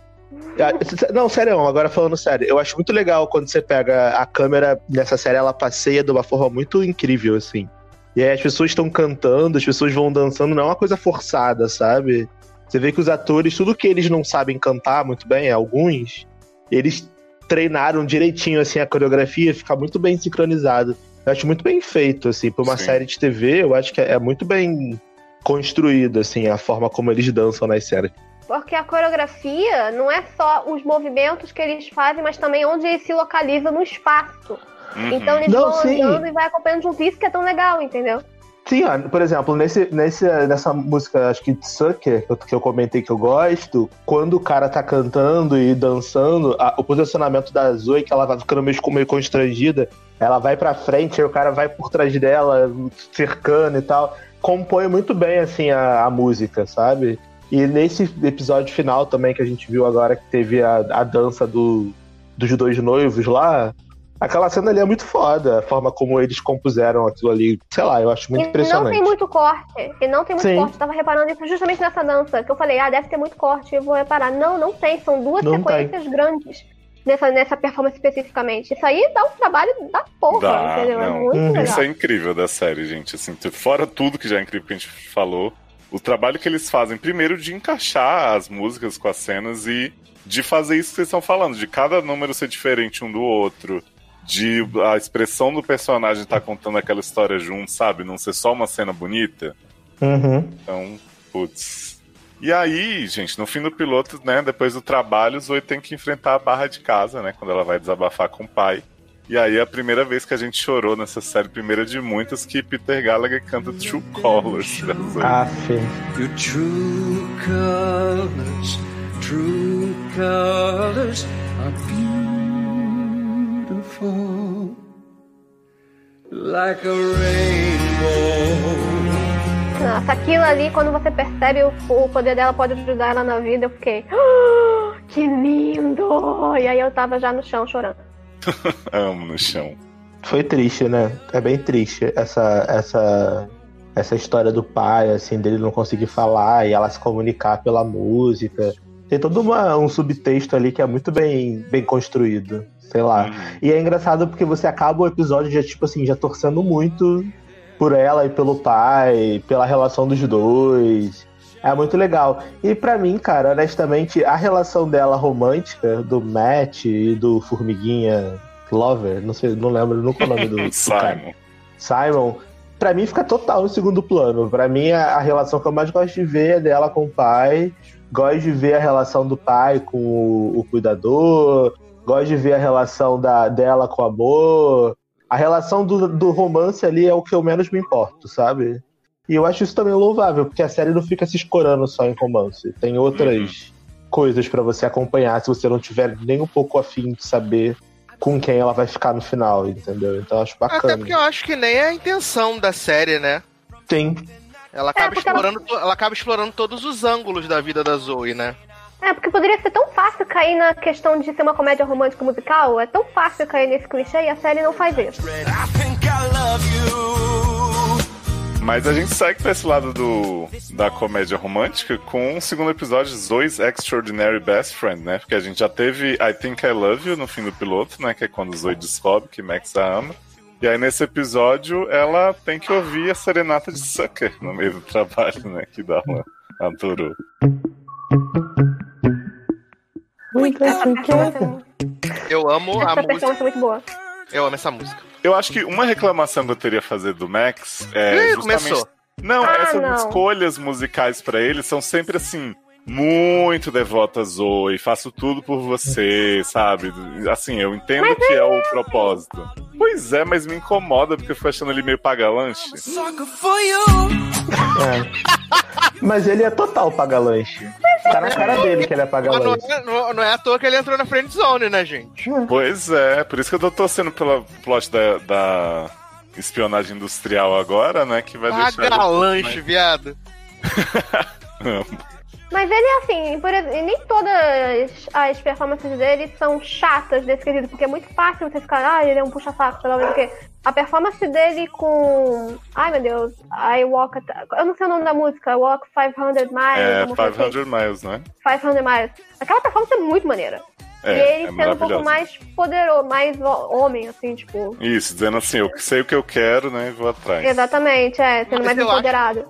Ah, Não, sério, agora falando sério, eu acho muito legal quando você pega a câmera nessa série, ela passeia de uma forma muito incrível, assim. E aí as pessoas estão cantando, as pessoas vão dançando, não é uma coisa forçada, sabe? Você vê que os atores, tudo que eles não sabem cantar muito bem, alguns, eles treinaram direitinho, assim, a coreografia, fica muito bem sincronizado. Eu acho muito bem feito, assim, por uma Sim. série de TV, eu acho que é muito bem construído, assim, a forma como eles dançam nas séries. Porque a coreografia não é só os movimentos que eles fazem, mas também onde eles se localizam no espaço. Uhum. Então eles Não, vão sim. andando e vai acompanhando junto. Isso que é tão legal, entendeu? Sim, ó, por exemplo, nesse, nesse, nessa música, acho que Sucker, que eu, que eu comentei que eu gosto, quando o cara tá cantando e dançando, a- o posicionamento da Zoe, que ela vai ficando meio, meio constrangida, ela vai pra frente, aí o cara vai por trás dela, cercando e tal, compõe muito bem, assim, a, a música, sabe? E nesse episódio final também que a gente viu agora, que teve a, a dança do, dos dois noivos lá. Aquela cena ali é muito foda, a forma como eles compuseram aquilo ali. Sei lá, eu acho muito E não impressionante. tem muito corte. E não tem muito Sim. corte. Eu tava reparando isso justamente nessa dança. Que eu falei, ah, deve ter muito corte. Eu vou reparar. Não, não tem. São duas Não sequências grandes nessa, nessa performance especificamente. Isso aí dá um trabalho da porra, Dá, entendeu? É não. muito Uhum. legal. Isso é incrível da série, gente. Assim, fora tudo que já é incrível que a gente falou, o trabalho que eles fazem, primeiro, de encaixar as músicas com as cenas e de fazer isso que vocês estão falando, de cada número ser diferente um do outro, de a expressão do personagem estar contando aquela história junto, sabe? Não ser só uma cena bonita. Uhum. Então, putz. E aí, gente, no fim do piloto, né, depois do trabalho, Zoe tem que enfrentar a barra de casa, né, quando ela vai desabafar com o pai. E aí é a primeira vez que a gente chorou nessa série, primeira de muitas, que Peter Gallagher canta True Colors. Aff. Your true colors, true colors are beautiful. Like a rainbow. Nossa, aquilo ali, quando você percebe o, o poder dela pode ajudar ela na vida, eu fiquei. "Ah, (gasps) que lindo! E aí eu tava já no chão chorando. (laughs) Amo no chão. Foi triste, né? É bem triste essa, essa, essa história do pai, assim, dele não conseguir falar e ela se comunicar pela música. Tem todo uma, um subtexto ali que é muito bem, bem construído. Sei lá. E é engraçado porque você acaba o episódio já, tipo assim, já torcendo muito por ela e pelo pai, pela relação dos dois. É muito legal. E pra mim, cara, honestamente, a relação dela romântica, do Matt e do Formiguinha Lover, não sei, não lembro nunca o nome do, (laughs) do cara. Simon. Simon, pra mim fica total no segundo plano. Pra mim, a, a relação que eu mais gosto de ver é dela com o pai. Gosto de ver a relação do pai com o, o cuidador. Gosto de ver a relação da, dela com o amor. A relação do, do romance ali é o que eu menos me importo, sabe? E eu acho isso também louvável, porque a série não fica se escorando só em romance. Tem outras coisas pra você acompanhar se você não tiver nem um pouco afim de saber com quem ela vai ficar no final, entendeu? Então eu acho bacana. Até porque eu acho que nem é a intenção da série, né? Tem. Ela acaba, porque ela- explorando, to- ela acaba explorando todos os ângulos da vida da Zoe, né? É, porque poderia ser tão fácil cair na questão de ser uma comédia romântica musical. É tão fácil cair nesse clichê e a série não faz isso. I think I love you. Mas a gente segue pra esse lado do, da comédia romântica com o segundo episódio, Zoe's Extraordinary Best Friend, né? Porque a gente já teve I Think I Love You no fim do piloto, né? Que é quando Zoe descobre que Max a ama. E aí nesse episódio ela tem que ouvir a serenata de Sucker no meio do trabalho, né? Que dá uma adorou. Essa performance, Eu amo a essa música. performance é muito boa. Eu amo essa música. Eu acho que uma reclamação que eu teria a fazer do Max é Ih, justamente começou. Não, Ah, essas não. escolhas musicais pra ele são sempre assim, muito devotas Zoe, faço tudo por você, sabe? Assim, eu entendo que é o propósito. Pois é, mas me incomoda porque eu fico achando ele meio paga-lanche. É. Mas ele é total paga-lanche. Tá na cara dele que ele é não, paga-lanche. é- não- não é à toa que ele entrou na friend zone, né, gente? Pois é, por isso que eu tô torcendo pela plot da, da espionagem industrial agora, né? Que vai deixar. Paga lanche, viado. ele- (laughs) (laughs) Mas ele é assim, por e nem todas as performances dele são chatas desse quesito, porque é muito fácil você ficar, ah, ele é um puxa-saco, sei lá o quê. A performance dele com. Ai meu Deus, I Walk. a- Eu não sei o nome da música, I Walk 500 Miles. É, alguma coisa assim. 500 Miles, né? 500 Miles. Aquela performance é muito maneira. É, e ele é sendo um pouco mais poderoso, mais ho- homem, assim, tipo. Isso, dizendo assim, eu sei o que eu quero, né? E vou atrás. Exatamente, é, sendo Mas mais eu acho- empoderado.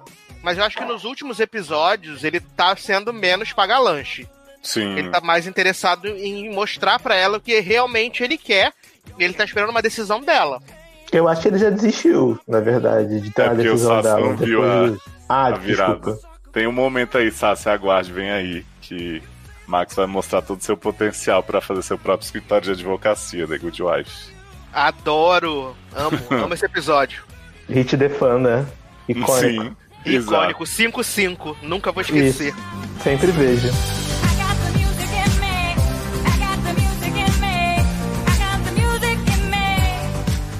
Mas eu acho que nos últimos episódios ele tá sendo menos paga-lanche. Sim. Ele tá mais interessado em mostrar pra ela o que realmente ele quer. E ele tá esperando uma decisão dela. Eu acho que ele já desistiu, na verdade, de ter É uma porque o decisão Sassi dela. não viu depois a-. Ah, a virada. desculpa. Tem um momento aí, Sassi, aguarde, vem aí, que Max vai mostrar todo o seu potencial pra fazer seu próprio escritório de advocacia, The Good Wife. Adoro. Amo. (laughs) amo esse episódio. Hit the fan, né? Icônico. Sim. Icônico. 5-5. Nunca vou esquecer. Isso. Sempre vejo.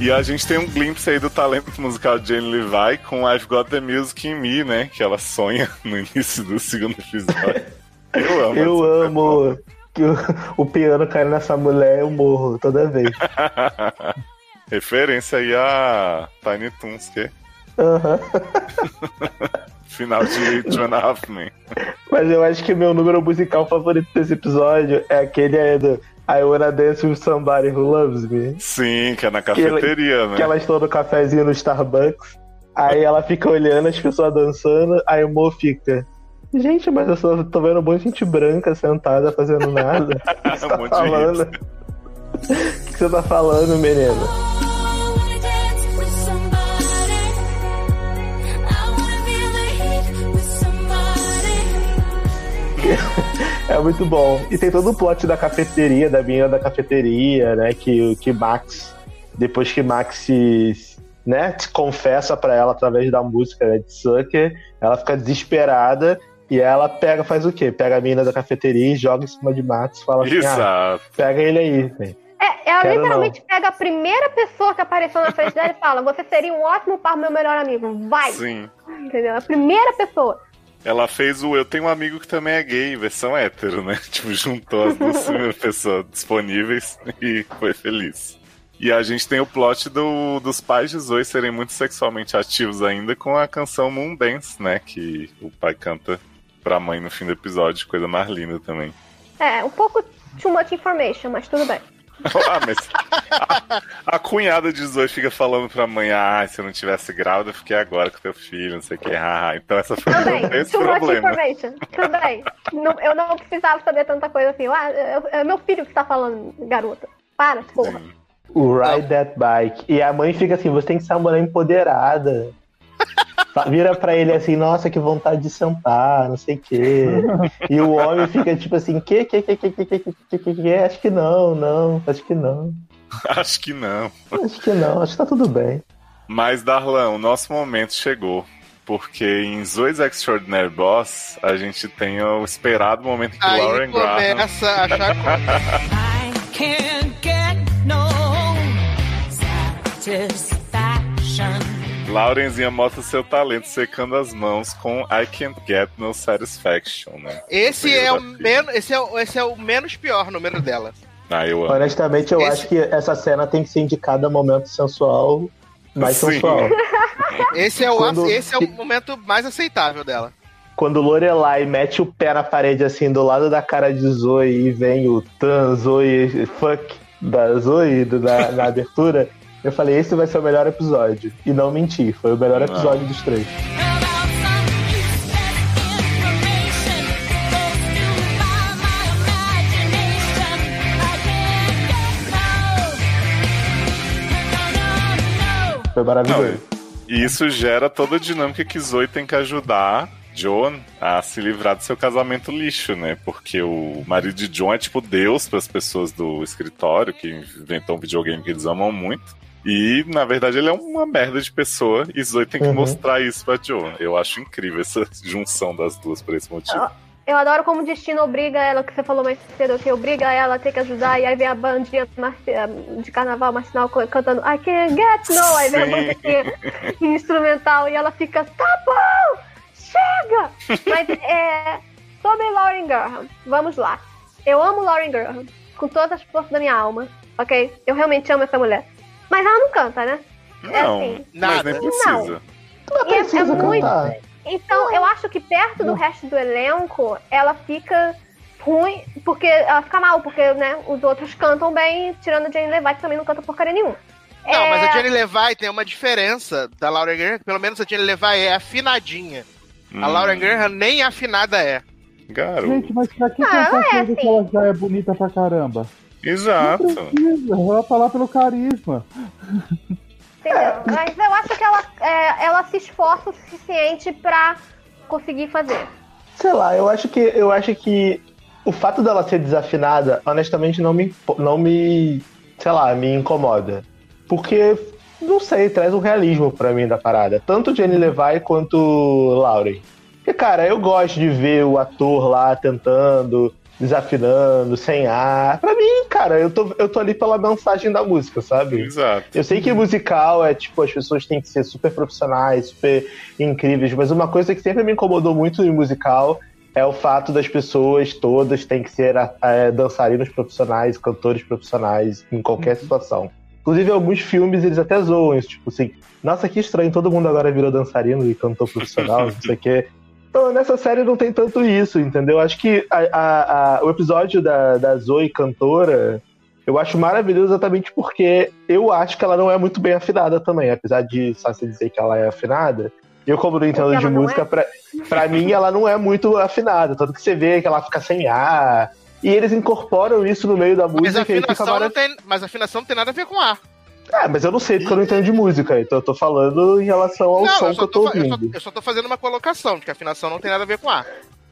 E a gente tem um glimpse aí do talento musical de Jane Levi com I've Got the Music in Me, né? Que ela sonha (laughs) no início do segundo episódio. Eu amo. Eu amo. que o, o piano caindo nessa mulher, eu morro toda vez. (laughs) Referência aí a Tiny Toons, que? Aham. (laughs) Final de Two and a Half Men. Mas eu acho que meu número musical favorito desse episódio é aquele aí do I Wanna Dance With Somebody Who Loves Me. Sim, que é na Que cafeteria, né? Que elas estão no cafezinho no Starbucks. Aí ela fica olhando as pessoas dançando, aí o Mo fica. Gente, mas eu só tô vendo um monte de gente branca sentada fazendo nada. (laughs) O que você tá Um monte de falando? (laughs) O que você tá falando, menino? (laughs) É muito bom. E tem todo o plot da cafeteria, da menina da cafeteria, né? Que, que Max, depois que Max se, né, se confessa pra ela através da música né, de Sucker, ela fica desesperada e ela pega, faz o quê? Pega a menina da cafeteria e joga em cima de Max e fala assim: ah, pega ele aí, velho. É, ela Quero literalmente pega a primeira pessoa que apareceu na frente dela e fala: Você seria um ótimo par meu melhor amigo. Vai! Sim. Entendeu? A primeira pessoa. Ela fez o Eu Tenho um Amigo que também é gay, versão hétero, né? (laughs) Tipo, juntou as duas (laughs) pessoas disponíveis e foi feliz. E a gente tem o plot do- dos pais de Zoe serem muito sexualmente ativos ainda com a canção Moon Dance, né? Que o pai canta pra mãe no fim do episódio, coisa mais linda também. É, um pouco too much information, mas tudo bem. (laughs) ah, mas a, a cunhada de Zoe fica falando pra mãe, ah, se eu não tivesse grávida, eu fiquei agora com teu filho, não sei o que. Ah, então essa foi Tudo bem. esse Too much problema. information. Tudo bem. Não- eu não precisava saber tanta coisa assim. Ah, é, é meu filho que tá falando, garota. Para, porra. O Ride That Bike. E a mãe fica assim: você tem que ser uma mulher empoderada. Vira pra ele assim, nossa, que vontade de sentar, não sei o quê. E o homem fica tipo assim, que, que, que, que, que, que, que, que, que, acho que não, não, acho que não, (laughs) Acho que não. acho que não, acho que tá tudo bem. Mas, Darlan, o nosso momento chegou. Porque em Zoe's Extraordinary Boss, a gente tem o esperado momento que Aí Lauren Graham... começa a achar (laughs) Can't get no satisfaction. Laurenzinha mostra seu talento secando as mãos com I Can't Get No Satisfaction, né? Esse é, o menos, esse, é o, esse é o menos pior número dela. Ah, eu amo. Honestamente, eu Esse- acho que essa cena tem que ser indicada momento sensual, mais Sim. sensual. (laughs) Esse é o, Quando- esse é o momento mais aceitável dela. Quando Lorelai mete o pé na parede assim do lado da cara de Zoe e vem o Tan Zoe fuck da Zoe do- da, na abertura, eu falei, esse vai ser o melhor episódio. E não menti, foi o melhor Não. episódio dos três. Foi maravilhoso. E isso gera toda a dinâmica que Zoe tem que ajudar John a se livrar do seu casamento lixo, né? Porque o marido de John é tipo Deus para as pessoas do escritório que inventou um videogame que eles amam muito. E, na verdade, ele é uma merda de pessoa e Zoe tem que Uhum. mostrar isso pra John. Eu acho incrível essa junção das duas por esse motivo. Eu adoro como o destino obriga ela, que você falou mais cedo, que obriga ela a ter que ajudar, e aí vem a bandinha de carnaval marcinal cantando I can't get no, aí vem a musiquinha (laughs) instrumental e ela fica, tá bom, chega! (laughs) Mas é, sobre Lauren Graham, vamos lá. Eu amo Lauren Graham, com todas as forças da minha alma, ok? Eu realmente amo essa mulher. Mas ela não canta, né? É Não, assim. mas nada. nem precisa. Não E é- é precisa muito- cantar. Então, eu acho que perto do resto do elenco, ela fica ruim, porque ela fica mal, porque, né, os outros cantam bem, tirando a Jane Levi, que também não canta porcaria nenhuma. Não, É, mas a Jenny Levi tem uma diferença da Lauren Graham, que pelo menos a Jenny Levi é afinadinha. A Hum, Lauren Graham nem afinada é. Garoto. Gente, mas pra que Ah, cantar é coisa assim. que ela já é bonita pra caramba? Exato. Não precisa, ela tá lá pelo carisma. Entendeu? Mas eu acho que ela, é, ela se esforça o suficiente pra conseguir fazer. Sei lá, eu acho que eu acho que o fato dela ser desafinada, honestamente, não me, não me, sei lá, me incomoda. Porque, não sei, traz um realismo pra mim da parada. Tanto Jenny Levi quanto Lauren. Porque, cara, eu gosto de ver o ator lá tentando, desafinando, sem ar. Pra mim, cara, eu tô, eu tô ali pela mensagem da música, sabe? Exato. Eu sei que musical é tipo, as pessoas têm que ser super profissionais, super incríveis, mas uma coisa que sempre me incomodou muito em musical é o fato das pessoas todas têm que ser é, dançarinos profissionais, cantores profissionais em qualquer situação. Inclusive, alguns filmes eles até zoam isso, tipo assim, nossa, que estranho, todo mundo agora virou dançarino e cantor profissional, não sei o quê. Então, nessa série não tem tanto isso, entendeu? Acho que a- a- a- o episódio da, da Zoe cantora, eu acho maravilhoso exatamente porque eu acho que ela não é muito bem afinada também, apesar de só se dizer que ela é afinada. Eu, como não entendo Porque de música, é? pra, pra mim ela não é muito afinada. Tanto que você vê que ela fica sem ar. E eles incorporam isso no meio da Mas a, música e fica afinação não tem, mas a afinação não tem nada a ver com ar. É, mas eu não sei porque eu não entendo de música, então eu tô falando em relação ao não, som eu que eu tô tô, fa- eu, só, ouvindo. eu só tô fazendo uma colocação, de que a afinação não tem nada a ver com ar.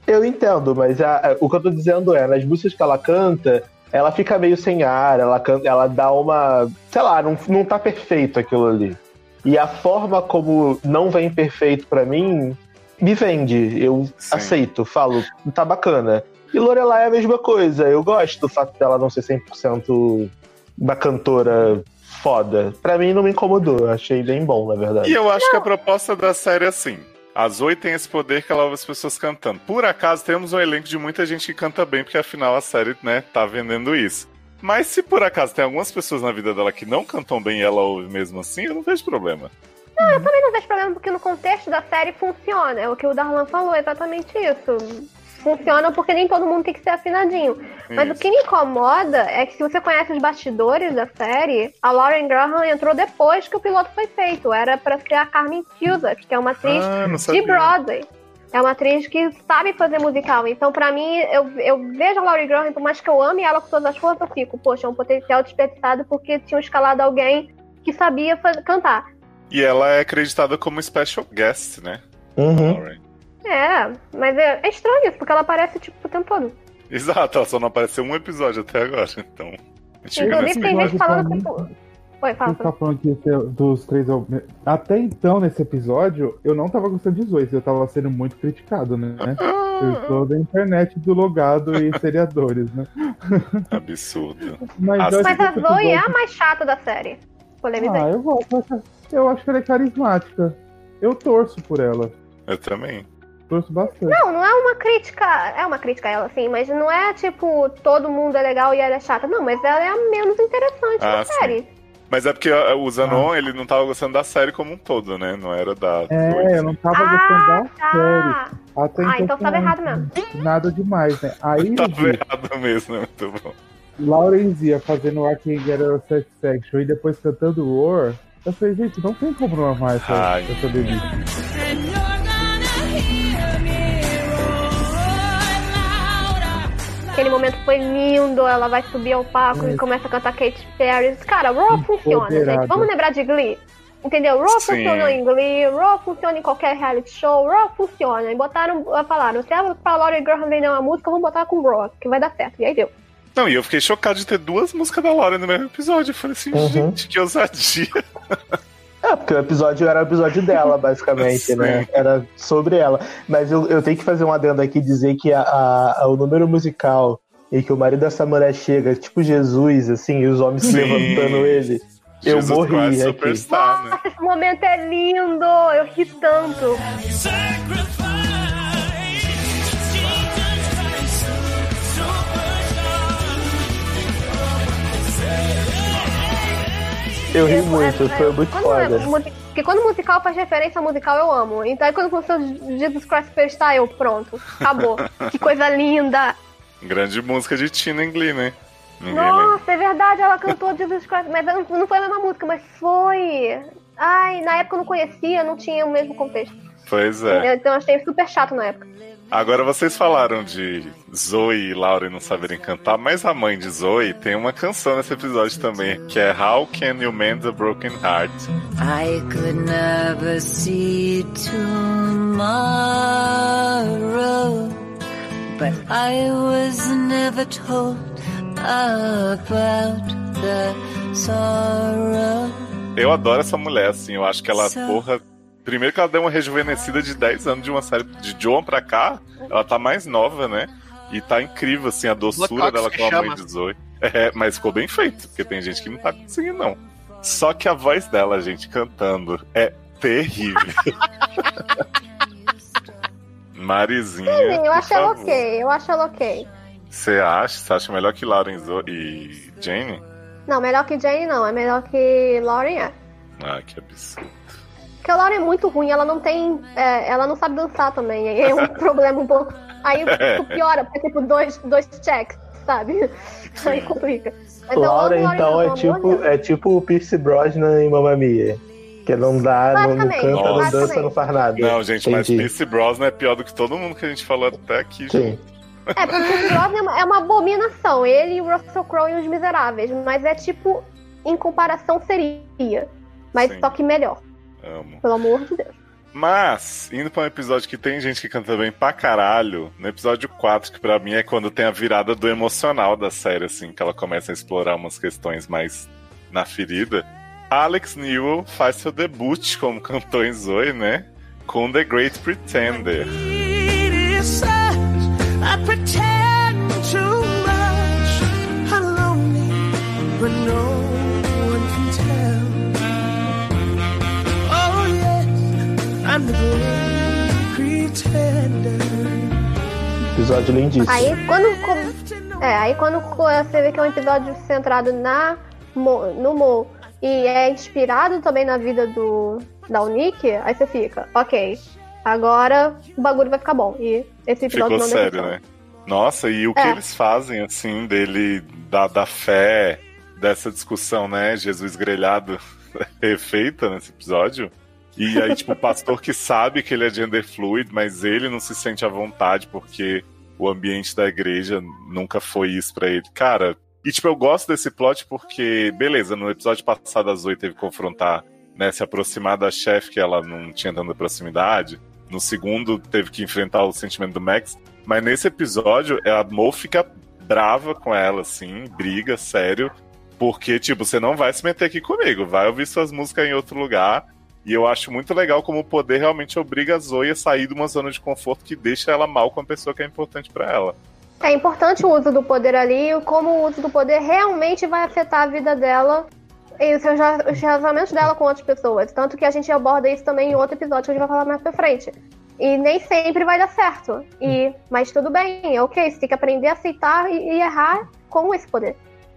Eu entendo, mas a- a- o que eu tô dizendo é, nas músicas que ela canta, ela fica meio sem ar, ela, canta, ela dá uma. Sei lá, não, não tá perfeito aquilo ali. E a forma como não vem perfeito pra mim, me vende. Eu Sim. aceito, falo, tá bacana. E Lorelai é a mesma coisa. Eu gosto do fato dela não ser 100% uma cantora foda. Pra mim não me incomodou, eu achei bem bom, na verdade. E eu acho que a proposta da série é assim. A Zoe tem esse poder que ela ouve as pessoas cantando. Por acaso, temos um elenco de muita gente que canta bem, porque afinal a série, né, tá vendendo isso. Mas se por acaso tem algumas pessoas na vida dela que não cantam bem e ela ouve mesmo assim, eu não vejo problema. Eu não vejo problema porque no contexto da série funciona. É o que o Darlan falou, exatamente isso. Funciona porque nem todo mundo tem que ser afinadinho. Mas o Isso. que me incomoda é que se você conhece os bastidores da série, a Lauren Graham entrou depois que o piloto foi feito. Era pra ser a Carmen Cusack, que é uma atriz Ah, de. Broadway. É uma atriz que sabe fazer musical. Então, pra mim, eu, eu vejo a Laurie Graham, por mais que eu ame ela com todas as forças, eu fico, poxa, é um potencial desperdiçado porque tinham escalado alguém que sabia faz- cantar. E ela é acreditada como special guest, né? Uhum. Lauren. É, mas é, é estranho isso, porque ela aparece, tipo, o tempo todo. Exato, ela só não apareceu um episódio até agora, então. a gente fica Inclusive, tem gente falando pra que. mim- Oi, fala. Tá falando que é dos três. ao- Até então, nesse episódio, eu não tava gostando de Zoe, eu tava sendo muito criticado, né? Eu sou da internet do logado e seriadores, né? (laughs) Absurdo. Mas, Ah, Mas a Zoe é a mais chata da série. Polemizei. Ah, eu gosto. Eu acho que ela é carismática. Eu torço por ela. Eu também. Torço bastante. Não, não é uma crítica. É uma crítica a ela, sim, mas não é tipo, todo mundo é legal e ela é chata. Não, mas ela é a menos interessante Ah, da sim. série. Mas é porque ó, o Zanon, ele não tava gostando da série como um todo, né? Não era da. É, eu não tava Ah, gostando da tá. série. Até Ah, então tava não- errado mesmo. Nada demais, né? Aí, (laughs) Tava errado mesmo, é muito bom. Laurenzia fazendo I Can Get Satisfaction e depois cantando Roar, eu falei, gente, não tem como não amar essa, Ai. essa delícia. Aquele momento foi lindo, ela vai subir ao palco e começa a cantar Katy Perry. Cara, Raw funciona, gente. Vamos lembrar de Glee. Entendeu? Raw Sim. funcionou em Glee, Raw funciona em qualquer reality show, Raw funciona. E botaram, falaram, se a pra Laurie Graham vender uma música, vamos botar com Raw, que vai dar certo. E aí deu. Não, e eu fiquei chocado de ter duas músicas da Laura no mesmo episódio. Eu falei assim, Uhum. gente, que ousadia. (laughs) É, porque o episódio era o episódio dela, basicamente, (laughs) né? Era sobre ela. Mas eu, eu tenho que fazer um adendo aqui e dizer que a, a- o número musical em que o marido dessa mulher chega, tipo Jesus, assim, e os homens se Sim. levantando ele. Eu Jesus morri Christ aqui. Superstar, né? Nossa, esse momento é lindo! Eu ri tanto. Sacrifice Eu ri Eu- muito, é- foi é- muito quando foda. é musi- Porque quando o musical faz referência a musical, eu amo. Então aí quando começou Jesus Christ Superstar, eu pronto. Acabou. (laughs) que coisa linda. Grande música de Tina em Glee, né? Ninguém lembra. Nossa, é verdade, ela cantou Jesus Christ. Mas não, não foi a mesma música, mas foi. Ai, na época eu não conhecia, não tinha o mesmo contexto. Pois é. Então eu achei super chato na época. Agora vocês falaram de Zoe e Laura não saberem cantar, mas a mãe de Zoe tem uma canção nesse episódio também, que é How Can You Mend a Broken Heart? I could never see tomorrow, but I was never told about the sorrow. Eu adoro essa mulher, assim, eu acho que ela, porra. Primeiro que ela deu uma rejuvenescida de 10 anos de uma série de John pra cá, ela tá mais nova, né? E tá incrível, assim, a doçura dela com a mãe de Zoe. É, mas ficou bem feito, porque tem gente que não tá conseguindo, não. Só que a voz dela, gente, cantando, é terrível. (laughs) Marizinha. Sim, eu acho ela ok, eu acho ela ok. Você acha? Você acha melhor que Lauren Zo- e Jane? Não, melhor que Jane não, é melhor que Lauren é. Ah, que absurdo. Porque a Lauren é muito ruim, ela não tem. é, ela não sabe dançar também. Aí é um (laughs) problema um pouco. Aí tu piora, porque tipo dois, dois checks, sabe? Aí complica. Mas Lauren, Lauren, então, é de tipo, é tipo o Pierce Brosnan em Mamma Mia. Que não dá, não, não canta, não dança, não faz nada. Não, gente, mas Entendi. Pierce Brosnan é pior do que todo mundo que a gente falou até aqui. Sim. É, porque o Pierce Brosnan é uma- é uma abominação. Ele e o Russell Crowe e os Miseráveis. Mas é tipo, em comparação seria. Mas Sim. só que melhor, Amo. pelo amor de Deus. Mas, indo pra um episódio que tem gente que canta bem pra caralho, no episódio 4, que pra mim é quando tem a virada do emocional da série, assim, que ela começa a explorar umas questões mais na ferida. Alex Newell faz seu debut como cantor em Zoe, né? Com The Great Pretender. It is such I Episódio lindíssimo. Aí quando. É, aí quando você vê que é um episódio centrado na, no Mo e é inspirado também na vida do da Unique, aí você fica, ok, agora o bagulho vai ficar bom. E esse episódio Ficou não sério, né? Nossa, e o que É. eles fazem, assim, dele, da, da fé, dessa discussão, né? Jesus grelhado (laughs) refeita nesse episódio. E aí, tipo, o pastor que sabe que ele é gender fluid, mas ele não se sente à vontade porque o ambiente da igreja nunca foi isso pra ele. Cara, e tipo, eu gosto desse plot porque, beleza, no episódio passado a Zoe teve que confrontar, né, se aproximar da chefe que ela não tinha tanta proximidade. No segundo, teve que enfrentar o sentimento do Max. Mas nesse episódio, a Mo fica brava com ela, assim, briga, sério. Porque, tipo, você não vai se meter aqui comigo, vai ouvir suas músicas em outro lugar. E eu acho muito legal como o poder realmente obriga a Zoe a sair de uma zona de conforto que deixa ela mal com a pessoa que é importante pra ela. É importante o uso do poder ali e como o uso do poder realmente vai afetar a vida dela e os relacionamentos dela com outras pessoas. Tanto que a gente aborda isso também em outro episódio que a gente vai falar mais pra frente. E nem sempre vai dar certo. E, mas tudo bem, é ok. Você tem que aprender a aceitar e, e errar com esse poder.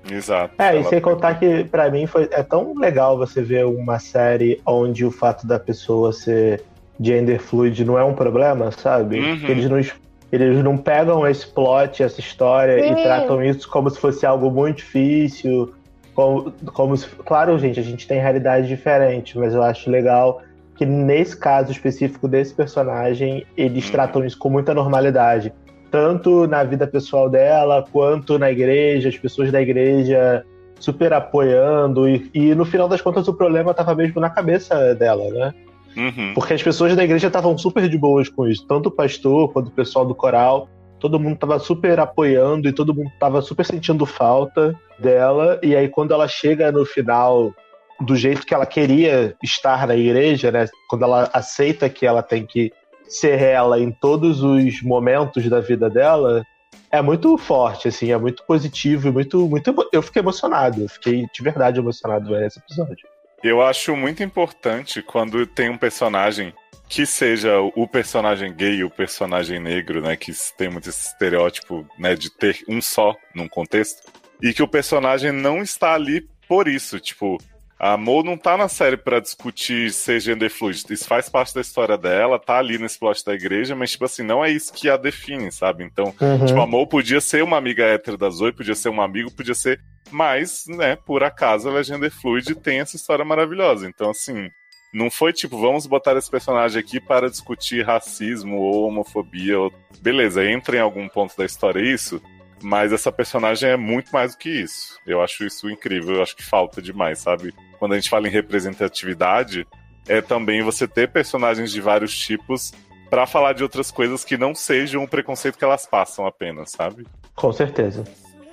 Exato. É, e sem contar que pra mim foi é tão legal você ver uma série onde o fato da pessoa ser gender fluid não é um problema, sabe? Uhum. Que eles não es- eles não pegam esse plot, essa história Sim. e tratam isso como se fosse algo muito difícil, como, como se, claro, gente, a gente tem realidades diferentes, mas eu acho legal que nesse caso específico desse personagem, eles Uhum. tratam isso com muita normalidade. Tanto na vida pessoal dela, quanto na igreja, as pessoas da igreja super apoiando. E, e no final das contas, o problema estava mesmo na cabeça dela, né? Uhum. Porque as pessoas da igreja estavam super de boas com isso. Tanto o pastor quanto o pessoal do coral. Todo mundo tava super apoiando e todo mundo tava super sentindo falta dela. E aí, quando ela chega no final do jeito que ela queria estar na igreja, né? Quando ela aceita que ela tem que ser ela em todos os momentos da vida dela, é muito forte, assim, é muito positivo e muito, muito. Eu fiquei emocionado, eu fiquei de verdade emocionado vendo esse episódio. Eu acho muito importante quando tem um personagem que seja o personagem gay o personagem negro, né? Que tem muito esse estereótipo, né? De ter um só num contexto. E que o personagem não está ali por isso. Tipo, a Mo não tá na série pra discutir ser gender fluid. Isso faz parte da história dela, tá ali nesse plot da igreja, mas, tipo assim, não é isso que a define, sabe? Então, Uhum. Tipo, a Mo podia ser uma amiga hétero da Zoe, podia ser um amigo, podia ser. Mas, né, por acaso ela é gender fluid e tem essa história maravilhosa. Então, assim, não foi tipo, vamos botar esse personagem aqui para discutir racismo ou homofobia. Ou... Beleza, entra em algum ponto da história isso, mas essa personagem é muito mais do que isso. Eu acho isso incrível, eu acho que falta demais, sabe? Quando a gente fala em representatividade, é também você ter personagens de vários tipos para falar de outras coisas que não sejam o preconceito que elas passam apenas, sabe? Com certeza.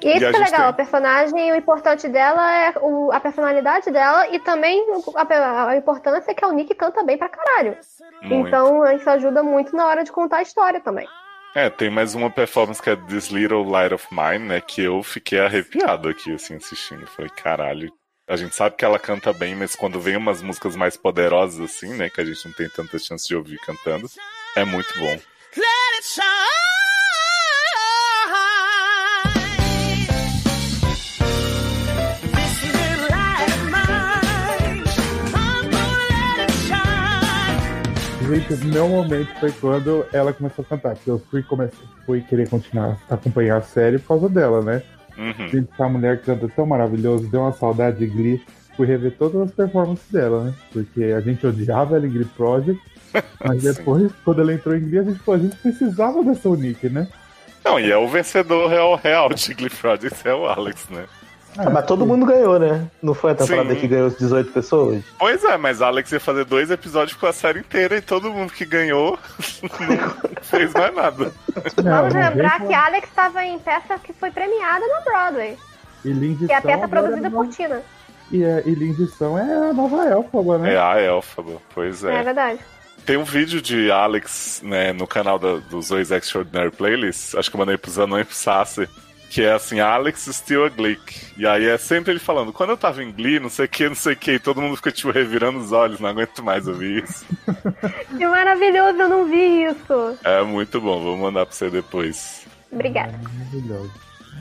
E isso E é legal, tem- a personagem, o importante dela é o- a personalidade dela e também a, a importância é que a Nick canta bem pra caralho. Muito. Então isso ajuda muito na hora de contar a história também. É, tem mais uma performance que é This Little Light of Mine, né? Que eu fiquei arrepiado aqui, assim, assistindo. Falei, caralho. A gente sabe que ela canta bem, mas quando vem umas músicas mais poderosas, assim, né? Que a gente não tem tanta chance de ouvir cantando, é muito bom. Let it shine. Meu momento foi quando ela começou a cantar, que eu fui, comecei, fui querer continuar a acompanhar a série por causa dela, né? Uhum. Gente, essa mulher canta tão maravilhoso, deu uma saudade de Glee. Fui rever todas as performances dela, né? Porque a gente odiava ela em Glee Project, (laughs) mas depois, quando ela entrou em Glee, a gente, pô, a gente precisava dessa Unique, né? Não, e é o vencedor real, real de Glee Project, é o Alex, né? Ah, mas todo mundo ganhou, né? Não foi a temporada Sim. que ganhou os 18 pessoas? Pois é, mas Alex ia fazer dois episódios com a série inteira e todo mundo que ganhou não (laughs) fez mais nada. Vamos lembrar que Alex estava em peça que foi premiada na Broadway. E Lindy Que é a peça produzida não- por Tina. E, é, e Lindy Song é a nova Elfaba, né? É a Elfaba, pois É, é. verdade. Tem um vídeo de Alex, né, no canal da- dos dois Extraordinary Playlists, acho que eu mandei pro Zanon e pro Sassi, que é assim, Alex still a Glick. E aí é sempre ele falando, quando eu tava em Glee, não sei o que, não sei o que, e todo mundo fica, tipo, revirando os olhos, não aguento mais ouvir isso. (laughs) Que maravilhoso, eu não vi isso. É muito bom, vou mandar pra você depois. Obrigada. Maravilhoso.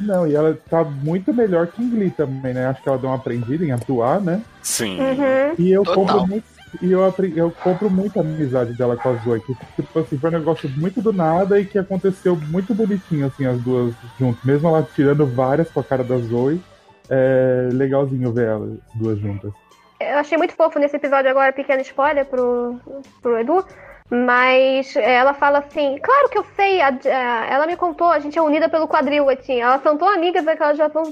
Não, e ela tá muito melhor que em Glee também, né? Acho que ela deu uma aprendida em atuar, né? Sim. Uhum. E eu Total. compro muito. E eu, eu compro muito a amizade dela com a Zoe. Tipo assim, foi um negócio muito do nada e que aconteceu muito bonitinho, assim, as duas juntas. Mesmo ela tirando várias com a cara da Zoe, é legalzinho ver elas duas juntas. Eu achei muito fofo nesse episódio agora, pequeno spoiler pro, pro Edu. Mas ela fala assim, claro que eu sei, a- a- ela me contou, a gente é unida pelo quadril, assim. Elas são tão amigas é que elas já, vão,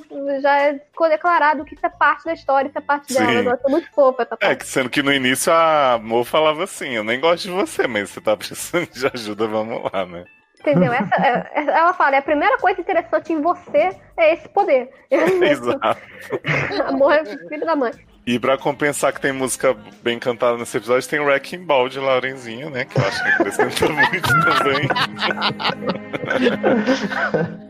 já ficou declarado que isso é parte da história, isso é parte dela. Sim. Eu acho muito fofa essa É, parte. que sendo que no início a Mo falava assim, eu nem gosto de você, mas você tá precisando de ajuda, vamos lá, né? Entendeu? Essa, é- é- ela fala, a primeira coisa interessante em você é esse poder. (laughs) Exato. (laughs) Amor é filho da mãe. E pra compensar que tem música bem cantada nesse episódio, tem Wrecking Ball de Laurenzinho, né? Que eu acho que acrescenta (laughs) muito também. (laughs)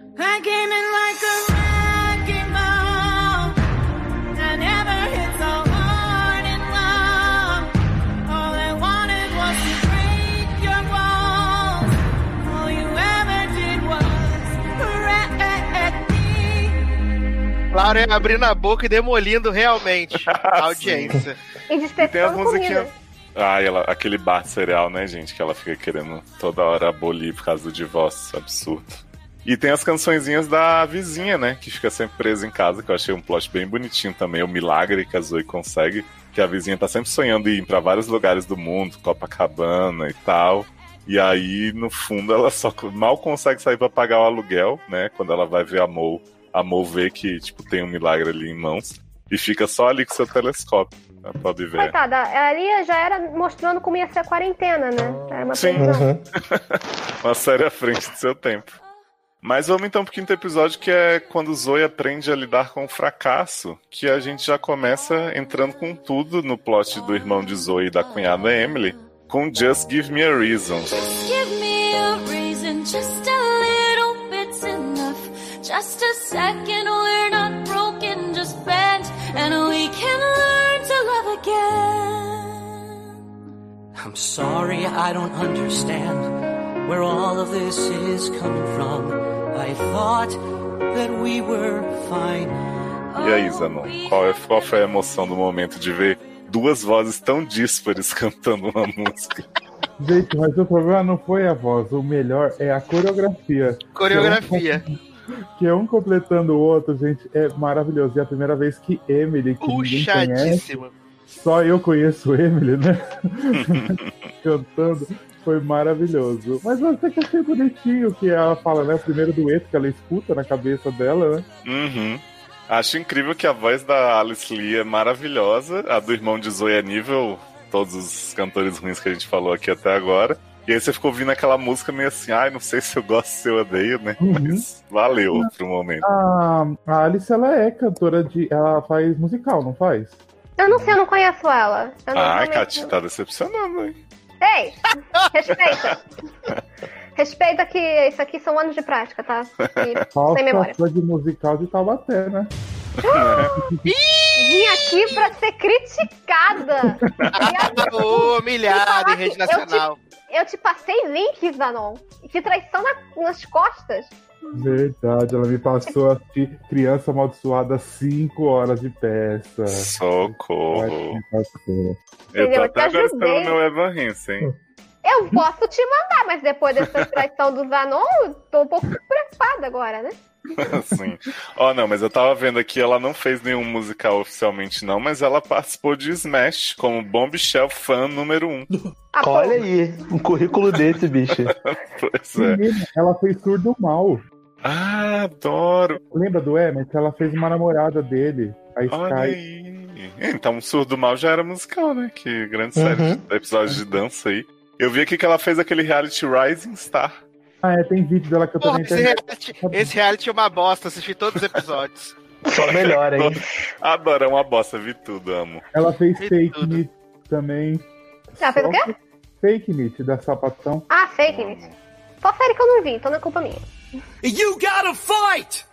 me. Laura abrindo a boca e demolindo realmente (laughs) a audiência. E E tem as despertando musiquinhas. comida. Ah, ela, aquele bar cereal, né, gente? Que ela fica querendo toda hora abolir por causa do divórcio absurdo. E tem as cançõezinhas da vizinha, né? Que fica sempre presa em casa, que eu achei um plot bem bonitinho também. O milagre que a Zoe consegue. Que a vizinha tá sempre sonhando em ir pra vários lugares do mundo, Copacabana e tal. E aí, no fundo, ela só mal consegue sair pra pagar o aluguel, né? Quando ela vai ver a Mo. A Mo vê que, tipo, tem um milagre ali em mãos. E fica só ali com seu telescópio. Né, pra ver. Coitada, ali já era mostrando como ia ser a quarentena, né? Era uma Sim. previsão. (laughs) Uma série à frente do seu tempo. Mas vamos então pro quinto episódio, que é quando Zoe aprende a lidar com o fracasso, que a gente já começa entrando com tudo no plot do irmão de Zoe e da cunhada Emily, com Just Give Me a Reason. Give me second, we're not broken, just bent, and we can learn to love again. I'm sorry I don't understand where all of this is coming from. I thought that we were fine. E aí, Zanon, qual, é, qual foi a emoção do momento de ver duas vozes tão díspares (laughs) cantando uma música? Gente, mas o problema não foi a voz, o melhor é a coreografia. Coreografia. Que é um completando o outro, gente, é maravilhoso. E é a primeira vez que Emily, que ninguém conhece, Puxadíssima. só eu conheço Emily, né? (laughs) Cantando, foi maravilhoso. Mas eu até que achei bonitinho que ela fala, né? O primeiro dueto que ela escuta na cabeça dela, né? Uhum. Acho incrível que a voz da Alice Lee é maravilhosa, a do irmão de Zoe é nível todos os cantores ruins que a gente falou aqui até agora. E aí você ficou ouvindo aquela música meio assim, ai, não sei se eu gosto, se eu odeio, né? Mas valeu pro momento. A, a Alice, ela é cantora de. Ela faz musical, não faz? Eu não sei, eu não conheço ela. Eu não Ai, Cati, tá decepcionando, hein? Ei, respeita. (laughs) respeita que isso aqui são anos de prática, tá? E Falsa sem memória. de musical de Taubaté, né? (gasps) Vim aqui pra ser criticada. Ô, (laughs) humilhada em rede nacional. Eu te passei links, Zanon. Que traição na- nas costas. Verdade, ela me passou a fi- criança amaldiçoada 5 horas de peça. Socorro. Me passou. Eu tô até Eu te agora esperando meu Evan Hansen. Eu posso te mandar, mas depois dessa traição do Zanon, eu tô um pouco preocupada agora, né? (laughs) Sim. Ó, não, mas eu tava vendo aqui, ela não fez nenhum musical oficialmente, não, mas ela participou de Smash como Bombshell fã número um. Ah, Olha aí, um currículo desse, bicho. (laughs) Pois é. Ela fez surdo mal. Ah, adoro. Lembra do Emmett? Ela fez uma namorada dele, a Olha Sky. aí. Então, o Surdo Mal já era musical, né? Que grande Uhum. série de episódios de dança aí. Eu vi aqui que ela fez aquele reality Rising Star. Ah, é, tem vídeo dela que eu tô Porra, na esse internet. reality, esse reality é uma bosta, assisti todos os episódios. (laughs) Só melhor, hein? (laughs) Adoro, é uma bosta, vi tudo, amo. Ela fez Fez Fake tudo. Meat também. Ah, fez o quê? Fake Meat, da Sapatão. Ah, fake news. Só série que eu não vi, então não é culpa minha. You gotta fight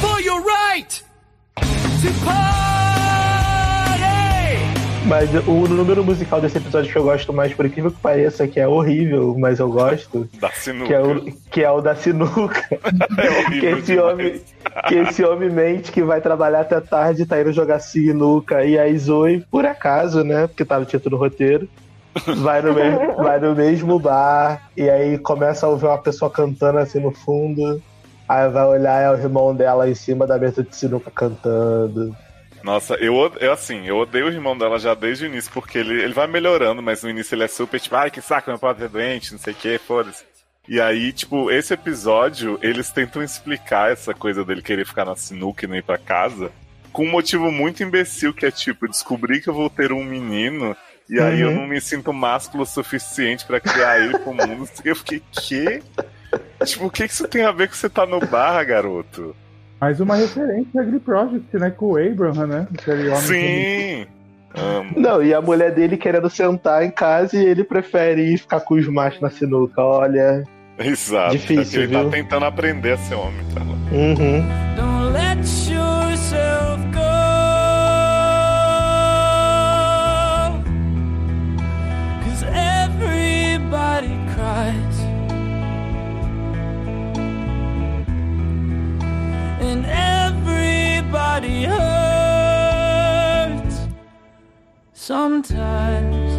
for your right to party! Mas o número musical desse episódio que eu gosto mais, por incrível que pareça, que é horrível, mas eu gosto, Da sinuca. que é o, que é o da sinuca. (laughs) É horrível que esse demais. homem, que esse homem mente que vai trabalhar até tarde, tá indo jogar sinuca, e aí Zoe, por acaso, né, porque tava título no roteiro, vai no, me- (laughs) vai no mesmo bar, e aí começa a ouvir uma pessoa cantando assim no fundo, aí vai olhar, é o irmão dela em cima da mesa de sinuca cantando. Nossa, eu, eu assim, eu odeio o irmão dela já desde o início, porque ele, ele vai melhorando, mas no início ele é super tipo, ai que saco, meu pai é doente, não sei o que, foda-se. E aí, tipo, esse episódio, eles tentam explicar essa coisa dele querer ficar na sinuca e não ir pra casa, com um motivo muito imbecil, que é tipo, descobri que eu vou ter um menino, e aí eu Uhum. não me sinto másculo o suficiente pra criar ele pro mundo. Eu fiquei, quê? Tipo, o que que isso tem a ver com você tá no bar, garoto? Mais uma referência a Glee Project, né? Com o Abraham, né? Sim! Amo. Não, e a mulher dele querendo sentar em casa e ele prefere ir ficar com os machos na sinuca, olha. Exato. Difícil, é ele tá viu? tentando aprender a ser homem, tá? Uhum. Don't let yourself go. Cause everybody cries. And everybody hurts. Sometimes.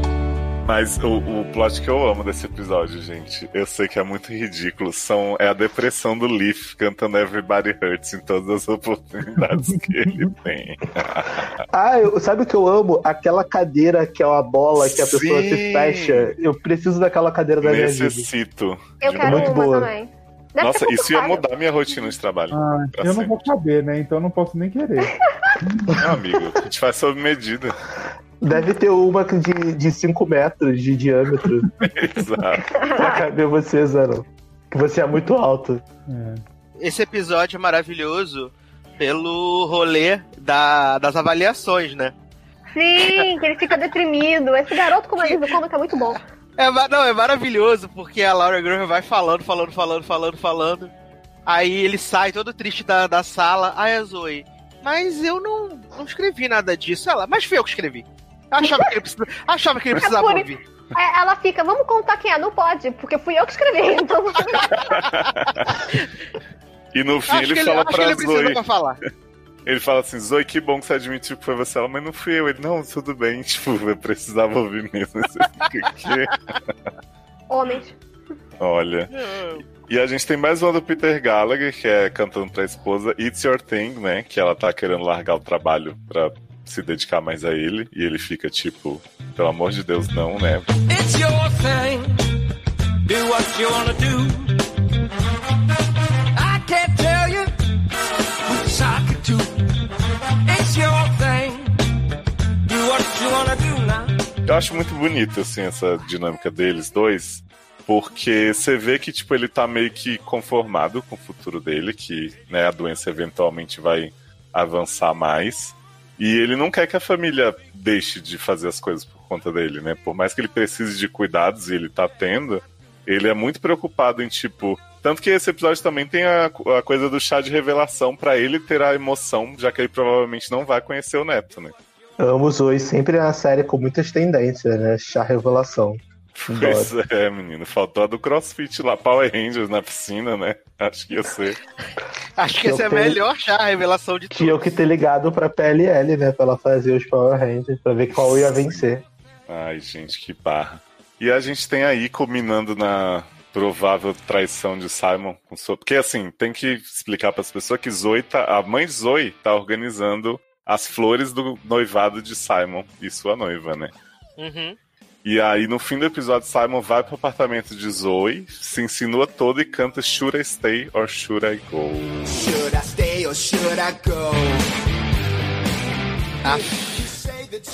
Mas o, o plot que eu amo desse episódio, gente, eu sei que é muito ridículo, são, é a depressão do Leaf cantando Everybody Hurts em todas as oportunidades que ele (laughs) tem. Ah, eu- sabe o que eu amo? Aquela cadeira que é uma bola que a pessoa Sim. se fecha. Eu preciso daquela cadeira da minha vida. Necessito. Eu de quero muito uma boa. também. Deve Nossa, isso ia mudar minha rotina de trabalho. Ah, eu não sempre. vou caber, né? Então eu não posso nem querer. (laughs) Meu amigo, a gente faz sob medida. Deve ter uma de, de 5 metros de diâmetro (laughs) Exato. pra caber você, Zano. Que você é muito alto. É. Esse episódio é maravilhoso pelo rolê da- das avaliações, né? Sim, que ele fica deprimido. Esse garoto com alívio cômico é muito bom. É, não, é maravilhoso, porque a Laura Graham vai falando, falando, falando, falando, falando. Aí ele sai todo triste da, da sala. Aí a Zoe, mas eu não, não escrevi nada disso. Ela, mas fui eu que escrevi. Achava que ele, precisa- achava que ele precisava por- ouvir. Ela fica, vamos contar quem é? Não pode, porque fui eu que escrevi. Então, (laughs) E no fim Acho ele que ele, fala acho que pra ele precisa Zoe. pra falar. Ele fala assim, Zoe, que bom que você admitiu que foi você. Ela, mas não fui eu. Ele, não, tudo bem. (laughs) Tipo, eu precisava ouvir mesmo. (laughs) Homens. Olha. E a gente tem mais uma do Peter Gallagher, que é cantando pra esposa It's Your Thing, né? Que ela tá querendo largar o trabalho pra se dedicar mais a ele. E ele fica tipo, pelo amor de Deus, não, né? It's your thing. Do what you wanna do. Eu acho muito bonito, assim, essa dinâmica deles dois. Porque você vê que, tipo, ele tá meio que conformado com o futuro dele, que né, a doença eventualmente vai avançar mais. E ele não quer que a família deixe de fazer as coisas por conta dele, né? Por mais que ele precise de cuidados e ele tá tendo, ele é muito preocupado em, tipo. Tanto que esse episódio também tem a, a coisa do chá de revelação pra ele ter a emoção, já que ele provavelmente não vai conhecer o neto, né? Amo Zoe, sempre é uma série com muitas tendências, né? Chá revelação. Pois é, menino. Faltou a do CrossFit lá, Power Rangers na piscina, né? Acho que ia ser. Acho que essa é tenho- melhor já, a revelação de Tinha tudo. que ter ligado pra PLL, né? Pra ela fazer os Power Rangers, pra ver qual ia vencer. Ai, gente, que barra. E a gente tem aí culminando na provável traição de Simon com sua. Porque assim, tem que explicar para as pessoas que Zoe tá. A mãe de Zoe tá organizando as flores do noivado de Simon e sua noiva, né? Uhum. E aí, no fim do episódio, Simon vai pro apartamento de Zoe, se insinua todo e canta Should I Stay or Should I Go? Should I stay or should I go?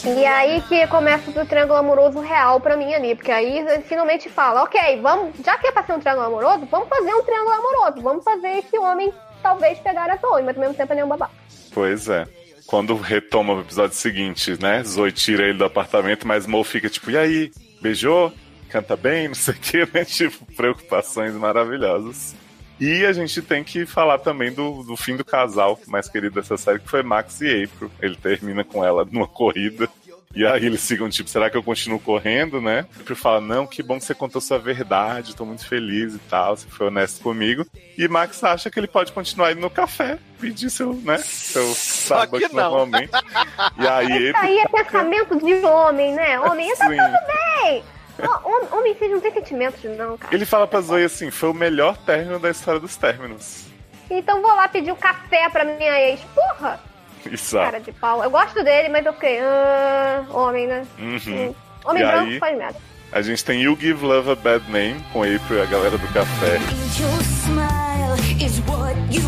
E aí que começa o triângulo amoroso real pra mim ali, porque aí ele finalmente fala, ok, vamos, já que é pra ser um triângulo amoroso, vamos fazer um triângulo amoroso, vamos fazer esse homem talvez pegar a Zoe, mas ao mesmo tempo é nenhum babá. Pois é. Quando retoma o episódio seguinte, né? Zoe tira ele do apartamento, mas Mo fica tipo, e aí? Beijou? Canta bem? Não sei o que, (laughs) né? Tipo, preocupações maravilhosas. E a gente tem que falar também do, do fim do casal mais querido dessa série, que foi Max e April. Ele termina com ela numa corrida. E aí eles ficam tipo, será que eu continuo correndo, né? April fala, não, que bom que você contou sua verdade, tô muito feliz e tal, você foi honesto comigo. E Max acha que ele pode continuar indo no café, pedir seu, né, seu Starbucks que não. normalmente. E aí Isso aí é pensamento de homem, né? Homem, tá tudo bem! Hom- Homem, vocês não tem sentimentos, não, cara. ele fala pra Zoe assim, foi o melhor término da história dos términos. Então vou lá pedir um café pra minha ex. Porra! Isso. Cara de pau. Eu gosto dele, mas eu fiquei. Ah, homem, né? Uhum. Homem E branco aí? faz merda. A gente tem You Give Love a Bad Name com April e a galera do café. Your smile is what you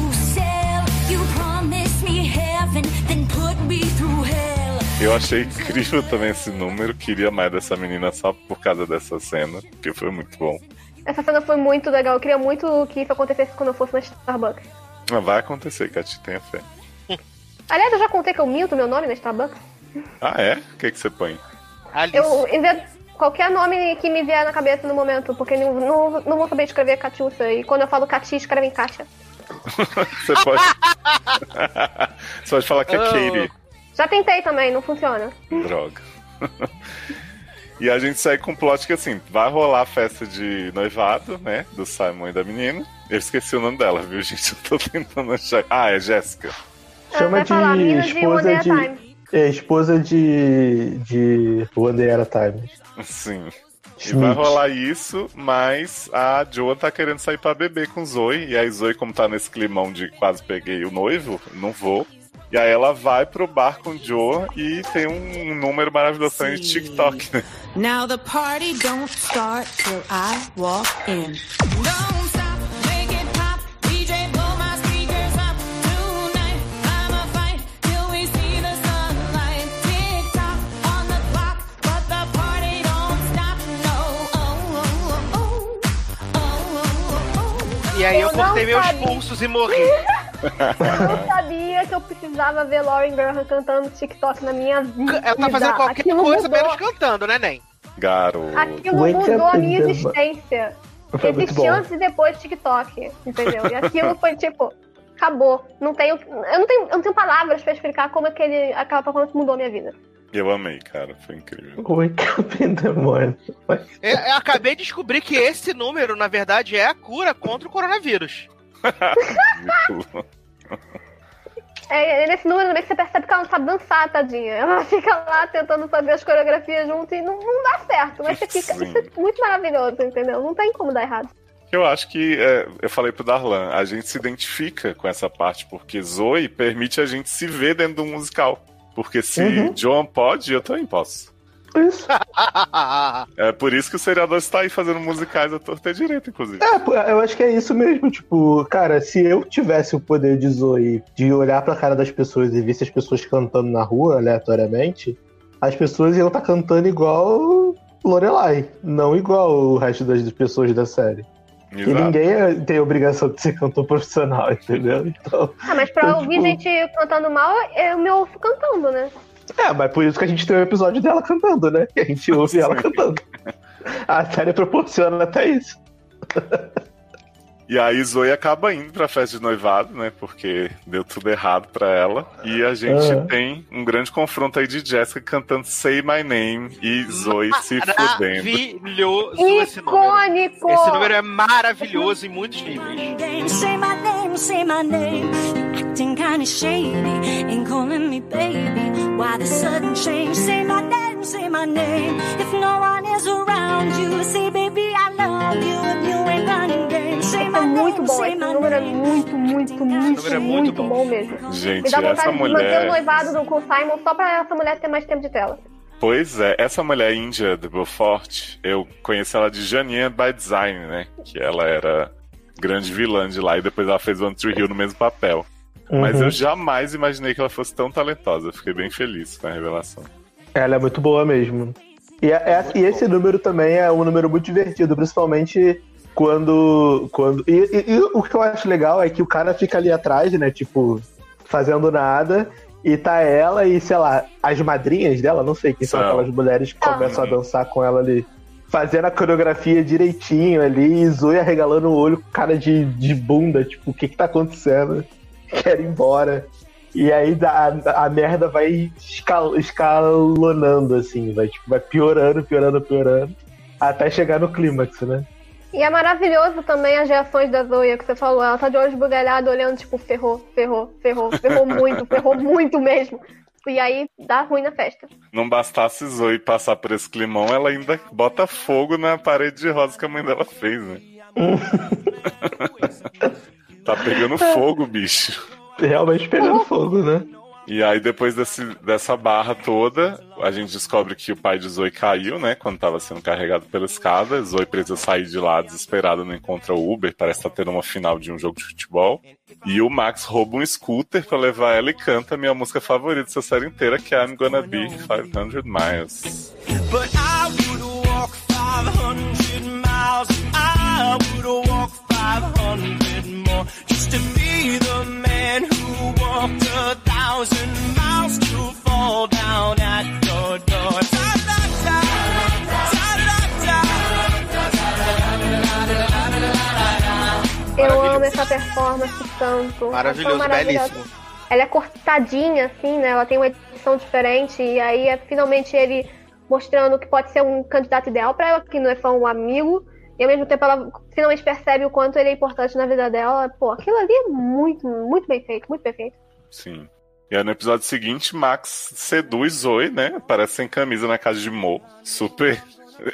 Eu achei incrível também esse número, queria mais dessa menina só por causa dessa cena, porque foi muito bom. Essa cena foi muito legal. Eu queria muito que isso acontecesse quando eu fosse na Starbucks. Vai acontecer, Cati, tenha fé. Aliás, eu já contei que eu minto meu nome na Starbucks. Ah, é? O que, que você põe? Alice. Eu invento qualquer nome que me vier na cabeça no momento, porque não, não, não vou saber escrever Catiúça. E quando eu falo Cati, escreve em caixa. (laughs) Você pode. (laughs) você pode falar que é Oh. Katie. Já tentei também, não funciona. Droga. (laughs) E a gente segue com um plot que assim, vai rolar a festa de noivado, né? Do Simon e da menina. Eu esqueci o nome dela, viu, gente? (laughs) Eu tô tentando achar. Ah, é Jéssica. Chama de falar, de esposa de. a Time. É, esposa de. de One Day at a Time. Sim. E vai rolar isso, mas a Joa tá querendo sair pra beber com Zoe. E aí Zoe, como tá nesse climão de quase peguei o noivo, não vou. E aí ela vai pro bar com Joa e tem um número maravilhoso de TikTok, né? Now the party don't start till I walk in. Don't stop. E aí eu cortei meus pulsos e morri. (laughs) Eu não sabia que eu precisava ver Lauren Graham cantando TikTok na minha vida. Ela tá fazendo qualquer Aquilo coisa mudou, menos cantando, né, Nen? Garoto. Aquilo Wake mudou a in minha existência. Foi Existia bom. antes e depois do TikTok, entendeu? E aquilo foi tipo, acabou. Não tenho, eu não tenho, eu não tenho palavras pra explicar como aquele, aquela performance mudou a minha vida. Eu amei, cara. Foi incrível. Wake up in the morning. Eu, eu acabei de descobrir que esse número, na verdade, é a cura contra o coronavírus. É, é nesse número também que você percebe que ela não sabe dançar, tadinha. Ela (laughs) fica lá tentando fazer as coreografias junto e não, não dá certo. Mas você fica. Isso é muito maravilhoso, entendeu? Não tem como dar errado. Eu acho que, é, eu falei pro Darlan, a gente se identifica com essa parte, porque Zoe permite a gente se ver dentro do musical. Porque se Uhum. John pode, eu também posso. Isso. (laughs) É por isso que o seriador está aí fazendo musicais à torta e à direita, inclusive. É, eu acho que é isso mesmo. Tipo, cara, se eu tivesse o poder de Zoe de olhar pra cara das pessoas e ver se as pessoas cantando na rua aleatoriamente, as pessoas iam estar cantando igual Lorelai, não igual o resto das pessoas da série. E Exato. ninguém é- tem obrigação de ser cantor profissional, entendeu? (laughs) Então. Ah, mas pra Então, ouvir tipo- gente cantando mal, eu me ouço cantando, né? É, mas por isso que a gente tem um episódio dela cantando, né? Que a gente ouve ela cantando. A série proporciona até isso. (laughs) E aí Zoe acaba indo pra festa de noivado, né? Porque deu tudo errado pra ela. E a gente Ah. tem um grande confronto aí de Jessica cantando Say My Name e Zoe se fudendo. Maravilhoso esse número. Icônico! Esse número é maravilhoso em muitos níveis. say my name, say my name. You acting kinda shady, ain't calling me baby. Why the sudden change? Say my name, say my name. If no one is around you, say baby I love you. If you ain't running Esse é muito bom, esse número é muito, muito, muito, número é muito muito bom. bom mesmo. Me Gente, dá essa vontade de manter o mulher. noivado do, com o Simon só pra essa mulher ter mais tempo de tela. Pois é, essa mulher índia do Beaufort, eu conheci ela de Janine by Design, né? Que ela era grande vilã de lá e depois ela fez One Tree Hill no mesmo papel. Mas Uhum. eu jamais imaginei que ela fosse tão talentosa. Fiquei bem feliz com a revelação. Ela é muito boa mesmo. E, é- é- e esse número também é um número muito divertido, principalmente quando. quando e, e- e o que eu acho legal é que o cara fica ali atrás, né? Tipo, fazendo nada. E tá ela e, sei lá, as madrinhas dela, não sei quem são São. aquelas mulheres que começam a dançar com ela ali. Fazendo a coreografia direitinho ali, e Zoe arregalando o olho com cara de, de bunda, tipo, o que que tá acontecendo? (laughs) Quero ir embora. E aí a, a merda vai escal- escalonando, assim, vai, tipo, vai piorando, piorando, piorando, até chegar no clímax, né? E é maravilhoso também as reações da Zoe, que você falou. Ela tá de olho esbugalhado, olhando, tipo, ferrou, ferrou, ferrou, ferrou muito, (laughs) ferrou muito mesmo. E aí dá ruim na festa. Não bastasse Zoe passar por esse climão, ela ainda bota fogo na parede de rosa que a mãe dela fez, né? (laughs) tá pegando fogo, bicho. Realmente pegando fogo, né? E aí, depois desse, dessa barra toda, a gente descobre que o pai de Zoe caiu, né? Quando tava sendo carregado pela escada. Zoe precisa sair de lá desesperada, não encontra o Uber. Parece estar tendo uma final de um jogo de futebol. E o Max rouba um scooter pra levar ela e canta a minha música favorita dessa série inteira, que é I'm Gonna Be 500 Miles. But I would walk 500 thousand miles to fall down at your door. Eu amo essa performance tanto. Maravilhoso, É belíssimo. Ela é cortadinha, assim, né? Ela tem uma edição diferente. E aí é finalmente ele mostrando que pode ser um candidato ideal pra ela, que não é só um amigo. E ao mesmo tempo ela finalmente percebe o quanto ele é importante na vida dela. Pô, aquilo ali é muito, muito bem feito, muito bem feito. Sim. E aí no episódio seguinte, Max seduz Zoe, né? Aparece sem camisa na casa de Mo. Super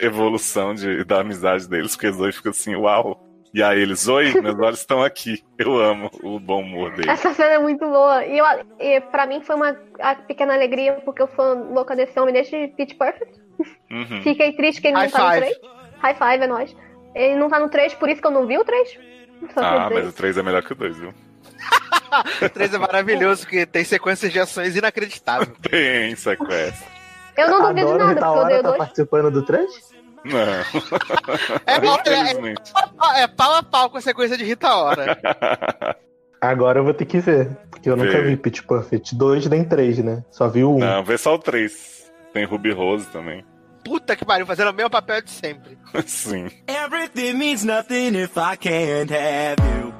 evolução de, da amizade deles, porque Zoe fica assim, uau. E aí ele, Zoe, meus olhos estão aqui. Eu amo o bom humor dele. Essa cena é muito boa. E, eu, e pra mim foi uma a pequena alegria, porque eu sou louca desse homem desde Pitch Perfect. Uhum. Fiquei triste que ele High não tá five. no 3. High five é nóis. Ele não tá no 3, por isso que eu não vi o 3. Só quer Ah, mas o 3 é melhor que o 2, viu? (laughs) O 3 é maravilhoso, que tem sequências de ações inacreditáveis. (laughs) Tem sequência. Eu não duvido Adoro nada, porque eu dei tá 2. participando do 3? Não. É, bom, é, Infelizmente. é, é pau a pau com a sequência de Rita Ora. (laughs) Agora eu vou ter que ver, porque eu nunca Vê. vi Pitch Perfect 2 nem 3, né? Só vi o 1. Não, vê só o 3. Tem Ruby Rose também. Puta que pariu, fazendo o mesmo papel de sempre. Sim. Everything means nothing if I can't have you.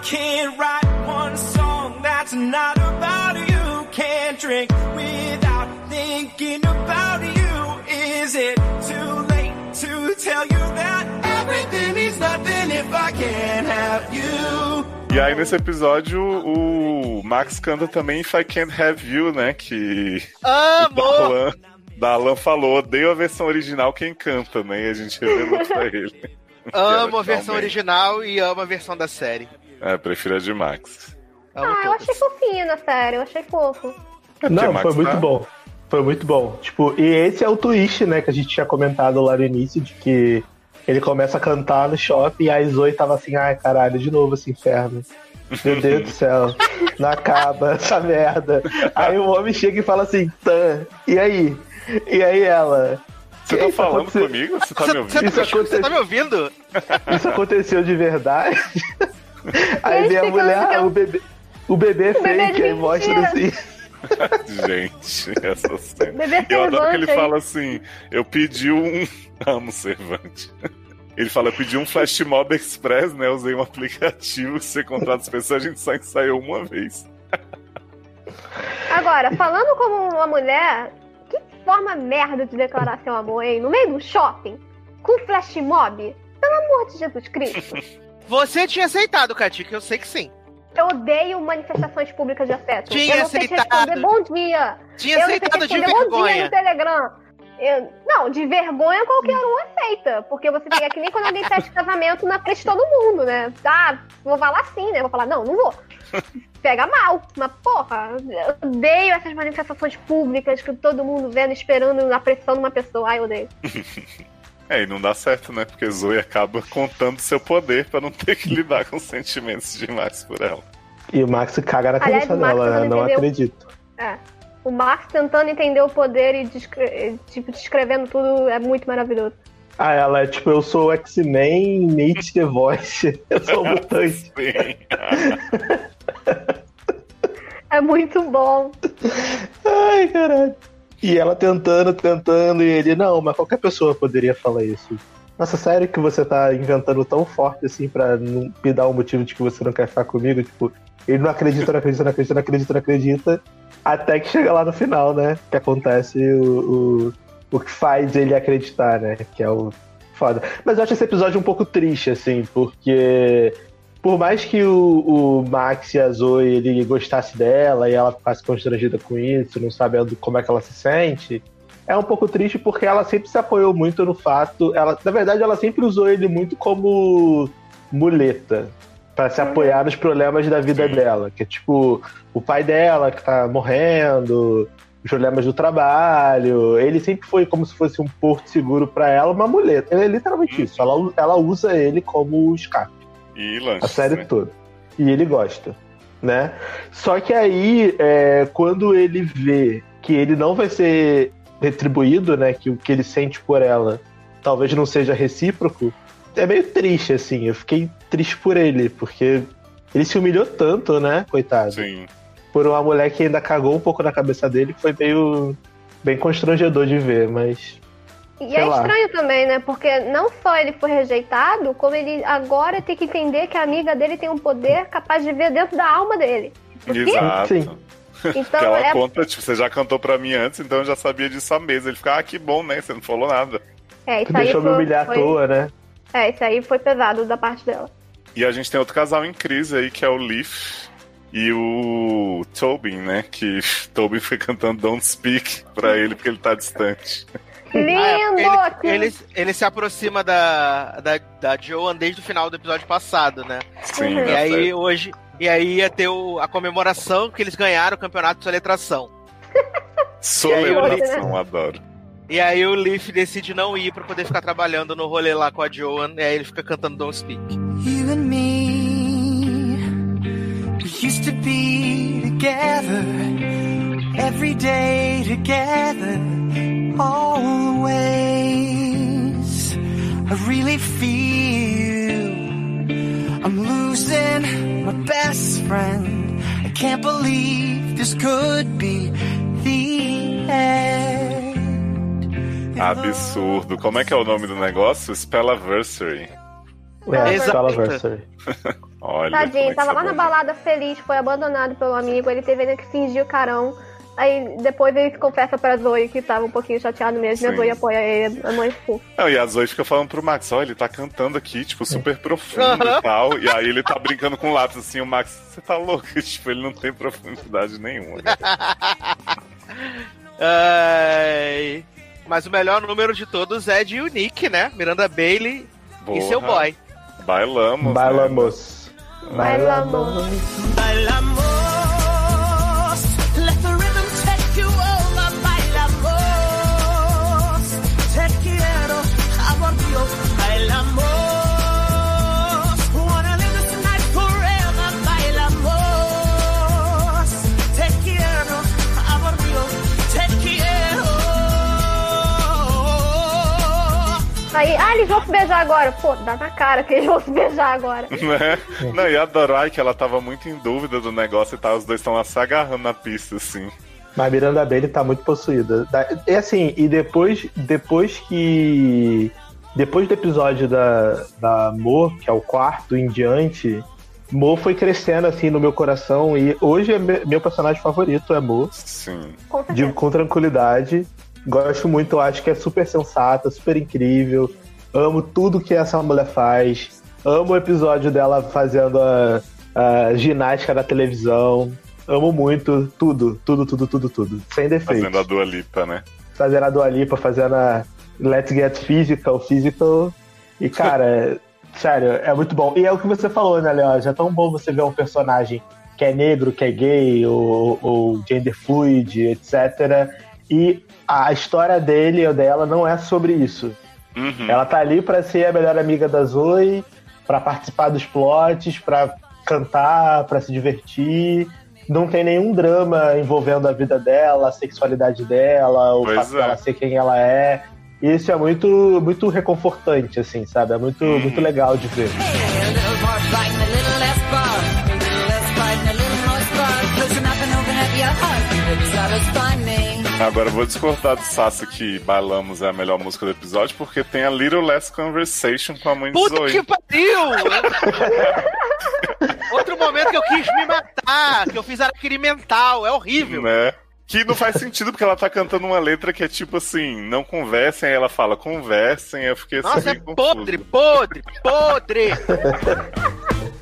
I can't write one song that's not about you. Can't drink without thinking about you. Is it too late to tell you that everything means nothing if I can't have you? E aí, nesse episódio, o Max canta também If I Can't Have You, né? Que Amo! Darlan, Darlan falou, odeio a versão original quem canta, né? E a gente revelou pra ele. (laughs) Amo a versão Finalmente. original e amo a versão da série. É, prefiro a de Max. Amo Ah, eu achei fofinho na série, eu achei fofo. Não, foi muito tá- bom. Foi muito bom. Tipo, e esse é o twist, né, que a gente tinha comentado lá no início, de que ele começa a cantar no shopping e a Zoe tava assim, ai caralho, de novo esse inferno. Meu Deus do céu, não acaba essa merda. Aí o homem chega e fala assim, Tan, e aí? E aí ela? Você "Que tá falando aconteceu- comigo? Você tá me ouvindo? Isso tá, você tá me ouvindo? Isso aconteceu de verdade? (laughs) Aí vem a mulher, que é ah, o bebê, o bebê é bebê de fake, aí mostra assim. (laughs) Gente, essa cena. Bebê Eu adoro que ele aí. fala assim: eu pedi um. (laughs) Amo Cervante. Ele fala, eu pedi um Flash Mob Express, né? Usei um aplicativo, você contrata as pessoas, a gente só ensaiou uma vez. Agora, falando como uma mulher, que forma merda de declarar seu amor, hein? No meio do shopping? Com flash mob? Pelo amor de Jesus Cristo. Você tinha aceitado, Katika, eu sei que sim. Eu odeio manifestações públicas de afeto. Tinha eu não sei aceitado. responder bom dia. Tinha eu aceitado de responder bom dia vergonha. no Telegram. Eu- não, de vergonha qualquer um aceita. Porque você tem é que nem quando alguém pede casamento na frente de todo mundo, né? Ah, vou falar sim, né? Vou falar, não, não vou. (laughs) Pega mal. Mas, porra, eu odeio essas manifestações públicas que todo mundo vendo, esperando a pressão de uma pessoa. Ai, eu odeio. (laughs) É, e não dá certo, né? Porque Zoe acaba contando seu poder pra não ter que (laughs) lidar com sentimentos demais por ela. E o Max caga na Aliás, cabeça Max dela, né? não entendeu. acredito. É. O Max tentando entender o poder e descre- tipo, descrevendo tudo é muito maravilhoso. Ah, ela é tipo, eu sou o X-Men Nate The Voice. (laughs) Eu sou o mutante. (laughs) É muito bom. Ai, caralho. E ela tentando, tentando, e ele, não, mas qualquer pessoa poderia falar isso. Nossa, sério que você tá inventando tão forte assim pra não me dar um motivo de que você não quer ficar comigo? Tipo, ele não acredita, não acredita, não acredita, não acredita, não acredita. Até que chega lá no final, né? Que acontece o, o, o que faz ele acreditar, né? Que é o foda. Mas eu acho esse episódio um pouco triste, assim, porque por mais que o, o Max e a Zoe ele gostasse dela e ela ficasse constrangida com isso, não sabendo como é que ela se sente, é um pouco triste porque ela sempre se apoiou muito no fato. Ela, na verdade, ela sempre usou ele muito como muleta para se apoiar nos problemas da vida dela, que é tipo o pai dela que tá morrendo, os problemas do trabalho. Ele sempre foi como se fosse um porto seguro para ela, uma muleta. É literalmente isso. Ela, ela usa ele como escape E lanche. a série toda. E ele gosta, né? Só que aí, é, quando ele vê que ele não vai ser retribuído, né? Que o que ele sente por ela talvez não seja recíproco, é meio triste, assim. Eu fiquei triste por ele, porque ele se humilhou tanto, né? Coitado. Sim. Por uma mulher que ainda cagou um pouco na cabeça dele, que foi meio. bem constrangedor de ver, mas. E Sei é lá. estranho também, né? Porque não só ele foi rejeitado, como ele agora tem que entender que a amiga dele tem um poder capaz de ver dentro da alma dele. Quê? Exato. Sim. Então ela é. conta, tipo, você já cantou pra mim antes, então eu já sabia disso há meses. Ele fica, ah, que bom, né? Você não falou nada. É, Tu isso aí deixou me foi, humilhar foi- à toa, né? É, isso aí foi pesado da parte dela. E a gente tem outro casal em crise aí, que é o Leaf e o Tobin, né? Que (laughs) Tobin foi cantando Don't Speak pra ele porque ele tá distante. (laughs) Lindo! Ah, ele, ele, ele se aproxima da, da, da Joan desde o final do episódio passado, né? Sim, Uhum. tá E aí certo. hoje. E aí ia ter o- a comemoração que eles ganharam o campeonato de soletração. (laughs) Soletração, adoro. E aí o Leaf decide não ir pra poder ficar trabalhando no rolê lá com a Joan. E aí ele fica cantando Don't Speak. You and me, we used to be together every day together, always. I really feel I'm losing my best friend. I can't believe this could be the end. Absurdo. Como é que é o nome do negócio? Spellaversary. É, Exato. Spelliversary. (laughs) Olha. Tadinho, é tava lá na balada feliz, foi abandonado pelo amigo, ele teve que fingir o carão. Aí depois ele confessa pra Zoe que tava um pouquinho chateado mesmo, e a Sim. Zoe apoia ele, a mãe ficou. Não, e a Zoe fica falando pro Max, ó, ele tá cantando aqui, tipo, super profundo e tal. E aí ele tá brincando com o lápis assim, o Max, você tá louco? (laughs) Tipo, ele não tem profundidade nenhuma. (laughs) Ai. Mas o melhor número de todos é de Unique, né? Miranda Bailey e seu boy. Bailamos. né? Bailamos. Bailamos. Bailamos, Aí, ah, eles vão se beijar agora. Pô, dá na cara que eles vão se beijar agora. (laughs) Né? Não, e a Dorai, que ela tava muito em dúvida do negócio e tal, os dois estão lá se agarrando na pista, assim. Mas Miranda Bailey tá muito possuída. Da- É assim, e depois, depois que depois do episódio da, da Mo, que é o quarto em diante, Mo foi crescendo assim no meu coração e hoje é me- meu personagem favorito é Mo. Sim. Com. Digo com tranquilidade. Gosto muito, acho que é super sensata, super incrível. Amo tudo que essa mulher faz. Amo o episódio dela fazendo a, a ginástica na televisão. Amo muito tudo, tudo, tudo, tudo, tudo. Sem defeito. Fazendo a Dua Lipa, né? Fazendo a Dua Lipa, fazendo a Let's Get Physical, Physical. E, cara, (laughs) sério, é muito bom. E é o que você falou, né, Léo? Já é tão bom você ver um personagem que é negro, que é gay, ou, ou gender fluid, etc. E a história dele ou dela não é sobre isso. Uhum. Ela tá ali pra ser a melhor amiga da Zoe, pra participar dos plots, pra cantar, pra se divertir. Não tem nenhum drama envolvendo a vida dela, a sexualidade dela, o Pois fato é. dela ser quem ela é. E isso é muito, muito reconfortante, assim, sabe? É muito, Uhum. muito legal de ver. A Agora eu vou discordar do Sassi que Bailamos é a melhor música do episódio, porque tem a Little Less Conversation com a mãe de Puta Zoe. que pariu! (laughs) Outro momento que eu quis me matar, que eu fiz araquiri mental, é horrível. Né? Que não faz sentido, porque ela tá cantando uma letra que é tipo assim, não conversem, aí ela fala, conversem, eu fiquei assim, Nossa, é meio confuso. podre, podre, podre! (laughs)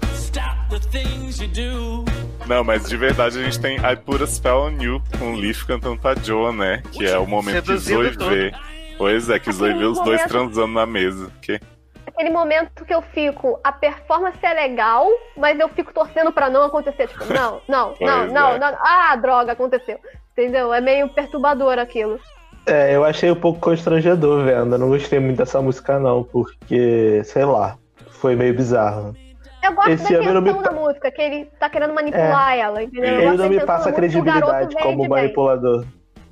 (laughs) Stop the things you do. Não, mas de verdade a gente tem I Put a Spell on You, com o Leaf cantando pra Joa, né? Que é o momento que Zoe tudo. vê. Pois é, que Zoe vê os dois transando na mesa. Que... Aquele momento que eu fico, a performance é legal, mas eu fico torcendo pra não acontecer. Tipo, não, não, não, não, é. não. Ah, droga, aconteceu. Entendeu? É meio perturbador aquilo. É, eu achei um pouco constrangedor vendo. Eu não gostei muito dessa música, não, porque, sei lá, foi meio bizarro. Eu gosto Esse da ano não me intenção da música, que ele tá querendo manipular ela, entendeu? Eu Ele não me intenção passa credibilidade como bem. manipulador.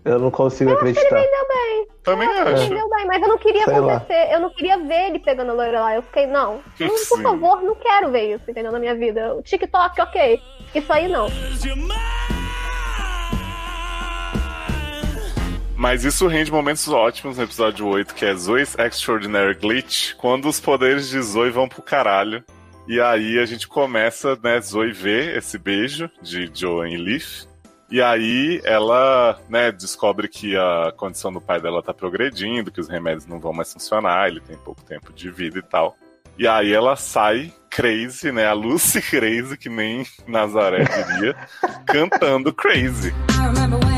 Eu não consigo Eu acho que ele acreditar. vendeu bem. Também Eu acho que acho. ele vendeu bem, mas eu não queria Sei lá. acontecer. Eu não queria ver ele pegando a Lorelai. Eu fiquei, não, não, por Sim. favor, não quero ver isso, entendeu? Na minha vida. O TikTok, ok. Isso aí não. Mas isso rende momentos ótimos no episódio 8, que é Zoe's Extraordinary Glitch, quando os poderes de Zoe vão pro caralho. E aí a gente começa, né, Zoe ver esse beijo de Joan e Leaf. E aí ela, né, descobre que a condição do pai dela tá progredindo, que os remédios não vão mais funcionar, ele tem pouco tempo de vida e tal. E aí ela sai crazy, né, a Lucy (laughs) crazy, que nem Nazaré diria, (laughs) cantando crazy. I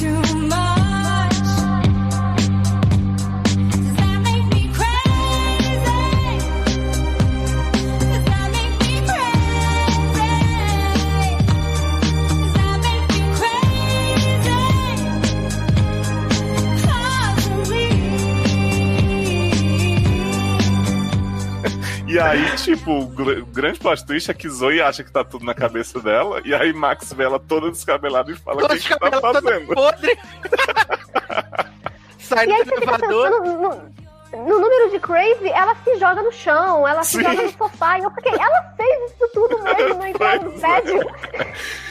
just knew E aí, tipo, o gr- o grande plot twist é que Zoe acha que tá tudo na cabeça dela, e aí Max vê ela toda descabelada e fala: O (laughs) que, que tá fazendo? podre. Sai E do aí você fica elevador. pensando no, no número de Crazy, ela se joga no chão, ela se Sim. joga no sofá. E eu fiquei, ela fez isso tudo (laughs) mesmo no Pois é. prédio.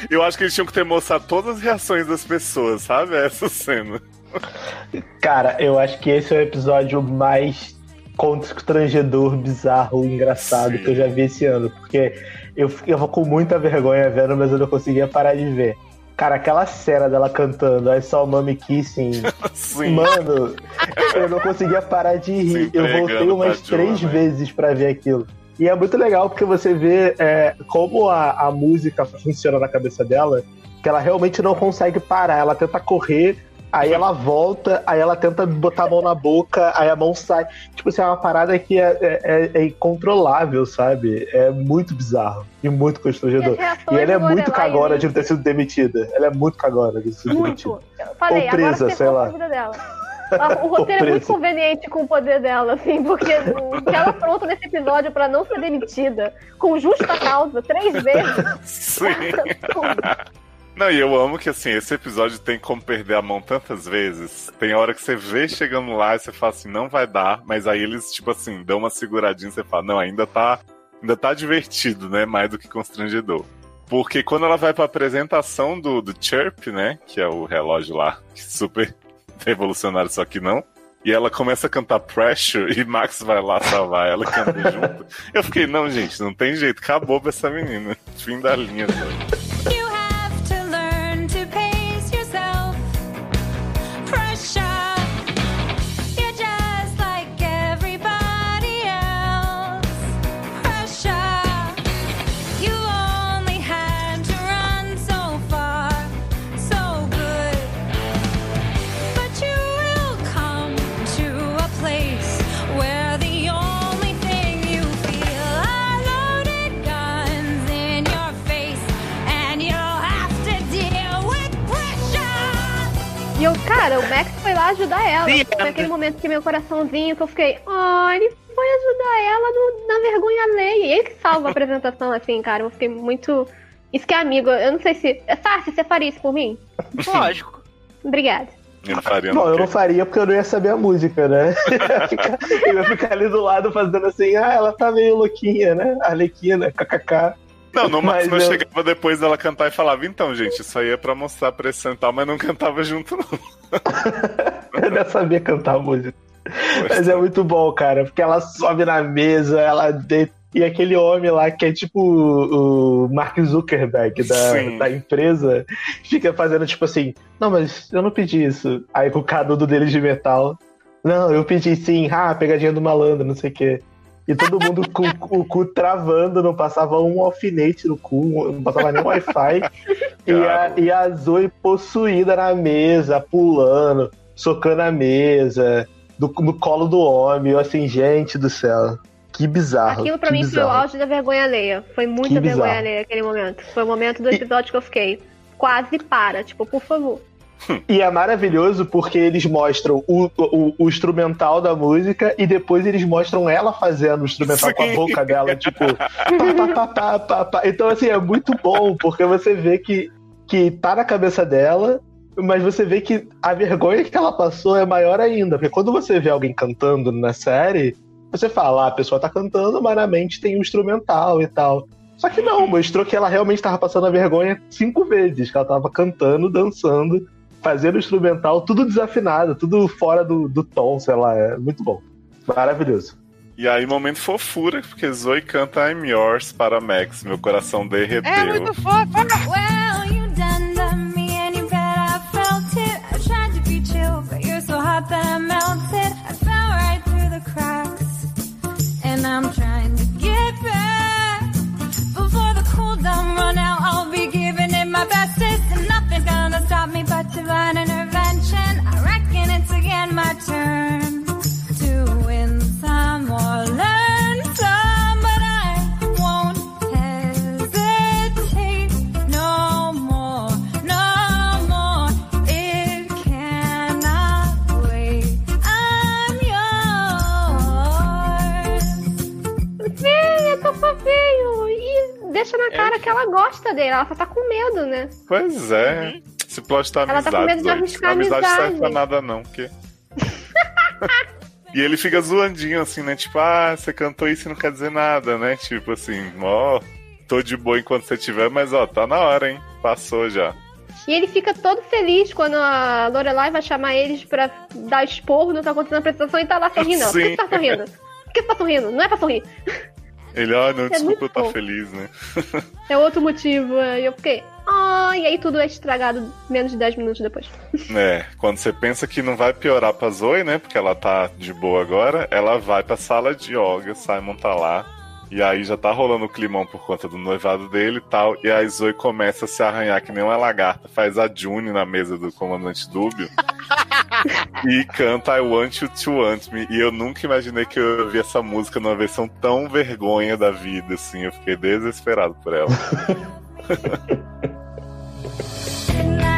Eu acho que eles tinham que ter mostrado todas as reações das pessoas, sabe? Essa cena. Cara, eu acho que esse é o episódio mais constrangedor, bizarro, engraçado Sim. que eu já vi esse ano. Porque eu, eu vou com muita vergonha vendo, mas eu não conseguia parar de ver. Cara, aquela cena dela cantando I Saw Mommy Kissing. (laughs) Sim. Mano, eu não conseguia parar de rir. Eu voltei umas três né? vezes pra ver aquilo. E é muito legal porque você vê é, como a, a música funciona na cabeça dela, que ela realmente não consegue parar. Ela tenta correr, aí ela volta, aí ela tenta botar a mão na boca, aí a mão sai. Tipo assim, é uma parada que é, é- é- é incontrolável, sabe? É muito bizarro e muito constrangedor. E E ela é muito cagona de não ter sido demitida. Ela é muito cagona de ter sido Muito. demitida. Eu falei, Ou presa, agora sei lá. a vida dela. A- O (laughs) roteiro é muito conveniente com o poder dela, assim, porque o que ela pronta nesse episódio pra não ser demitida, com justa causa, três (laughs) vezes. Sim. (laughs) Não, e eu amo que assim, esse episódio tem como perder a mão tantas vezes. Tem hora que você vê chegando lá e você fala assim, não vai dar, mas aí eles, tipo assim, dão uma seguradinha e você fala, não, ainda tá. Ainda tá divertido, né? Mais do que constrangedor. Porque quando ela vai pra apresentação do, do Chirp, né? Que é o relógio lá, super (laughs) revolucionário, só que não. E ela começa a cantar Pressure e Max vai lá salvar ela e canta junto. Eu fiquei, não, gente, não tem jeito, acabou pra essa menina. Fim da linha. Sabe? E eu, cara, o Max foi lá ajudar ela. Sim, Foi é. aquele momento que meu coraçãozinho, que eu fiquei, ó, ele foi ajudar ela no- na vergonha alheia. E ele que salva a apresentação, assim, cara. Eu fiquei muito. Isso que é amigo. Eu não sei se. Sarsi, você faria isso por mim? Lógico. Obrigada. Eu não faria Bom, não, eu não faria porque eu não ia saber a música, né? (laughs) Eu ia ficar, eu ia ficar ali do lado fazendo assim, ah, ela tá meio louquinha, né? Arlequina, kkk. Não, no (laughs) máximo eu eu- chegava depois dela cantar e falava, então, gente, isso aí é pra mostrar pressão e tal, mas não cantava junto, não. (laughs) Eu não sabia cantar a música. Mas é muito bom, cara, porque ela sobe na mesa, ela deita. E aquele homem lá, que é tipo o o Mark Zuckerberg da, Sim. da empresa, fica fazendo tipo assim: Não, mas eu não pedi isso. Aí com o canudo dele de metal: Não, eu pedi sim, ah, pegadinha do malandro, não sei o quê. E todo mundo com o cu travando, não passava um alfinete no cu, não passava nem Wi-Fi. e, a, e a Zoe possuída na mesa, pulando, socando a mesa, do- no colo do homem. Eu assim, gente do céu. Que bizarro. Aquilo pra mim foi o bizarro. auge da vergonha alheia. Foi muita vergonha bizarro. alheia aquele momento. Foi o momento do episódio que eu fiquei. Quase para, tipo, por favor. E é maravilhoso porque eles mostram o, o, o instrumental da música e depois eles mostram ela fazendo o instrumental com a Sim. boca dela, tipo. pá, pá, pá, pá. Então, assim, é muito bom, porque você vê que, que tá na cabeça dela, mas você vê que a vergonha que ela passou é maior ainda. Porque quando você vê alguém cantando na série, você fala, ah, a pessoa tá cantando, mas na mente tem o instrumental e tal. Só que não, mostrou que ela realmente tava passando a vergonha cinco vezes, que ela tava cantando, dançando, fazendo instrumental, tudo desafinado, tudo fora do, do tom, sei lá, é muito bom. Maravilhoso. E aí, momento fofura, porque Zoe canta I'm Yours para Max, meu coração derreteu. É muito fofo. Well, you done done me and you bet I felt it. I tried to be chill, but you're so hot that dele. Ela só tá com medo, né? Pois é. Uhum. Esse plot tá Ela tá amizade. com medo de arriscar a amizade serve amizade. pra nada, não, porque. (laughs) E ele fica zoandinho assim, né? Tipo, ah, você cantou isso e não quer dizer nada, né? Tipo assim, ó, tô de boa enquanto você tiver, mas ó, tá na hora, hein? Passou já. E ele fica todo feliz quando a Lorelai vai chamar eles pra dar esporro no que tá acontecendo na apresentação e tá lá sorrindo. Por que você tá sorrindo? Por que você tá sorrindo? Não é pra sorrir. Ele, ah, não, É desculpa, eu tô fofo. feliz, né? (laughs) É outro motivo. E eu fiquei. Ah, e aí tudo é estragado menos de 10 minutos depois. (laughs) É, quando você pensa que não vai piorar pra Zoe, né? Porque ela tá de boa agora, ela vai pra sala de yoga, Simon tá lá. E aí já tá rolando o climão por conta do noivado dele e tal. E aí Zoe começa a se arranhar que nem uma lagarta. Faz a June na mesa do comandante Dúbio. (laughs) e canta I Want You to Want Me. E eu nunca imaginei que eu ia ouvir essa música numa versão tão vergonha da vida, assim. Eu fiquei desesperado por ela. (laughs) Didn't I,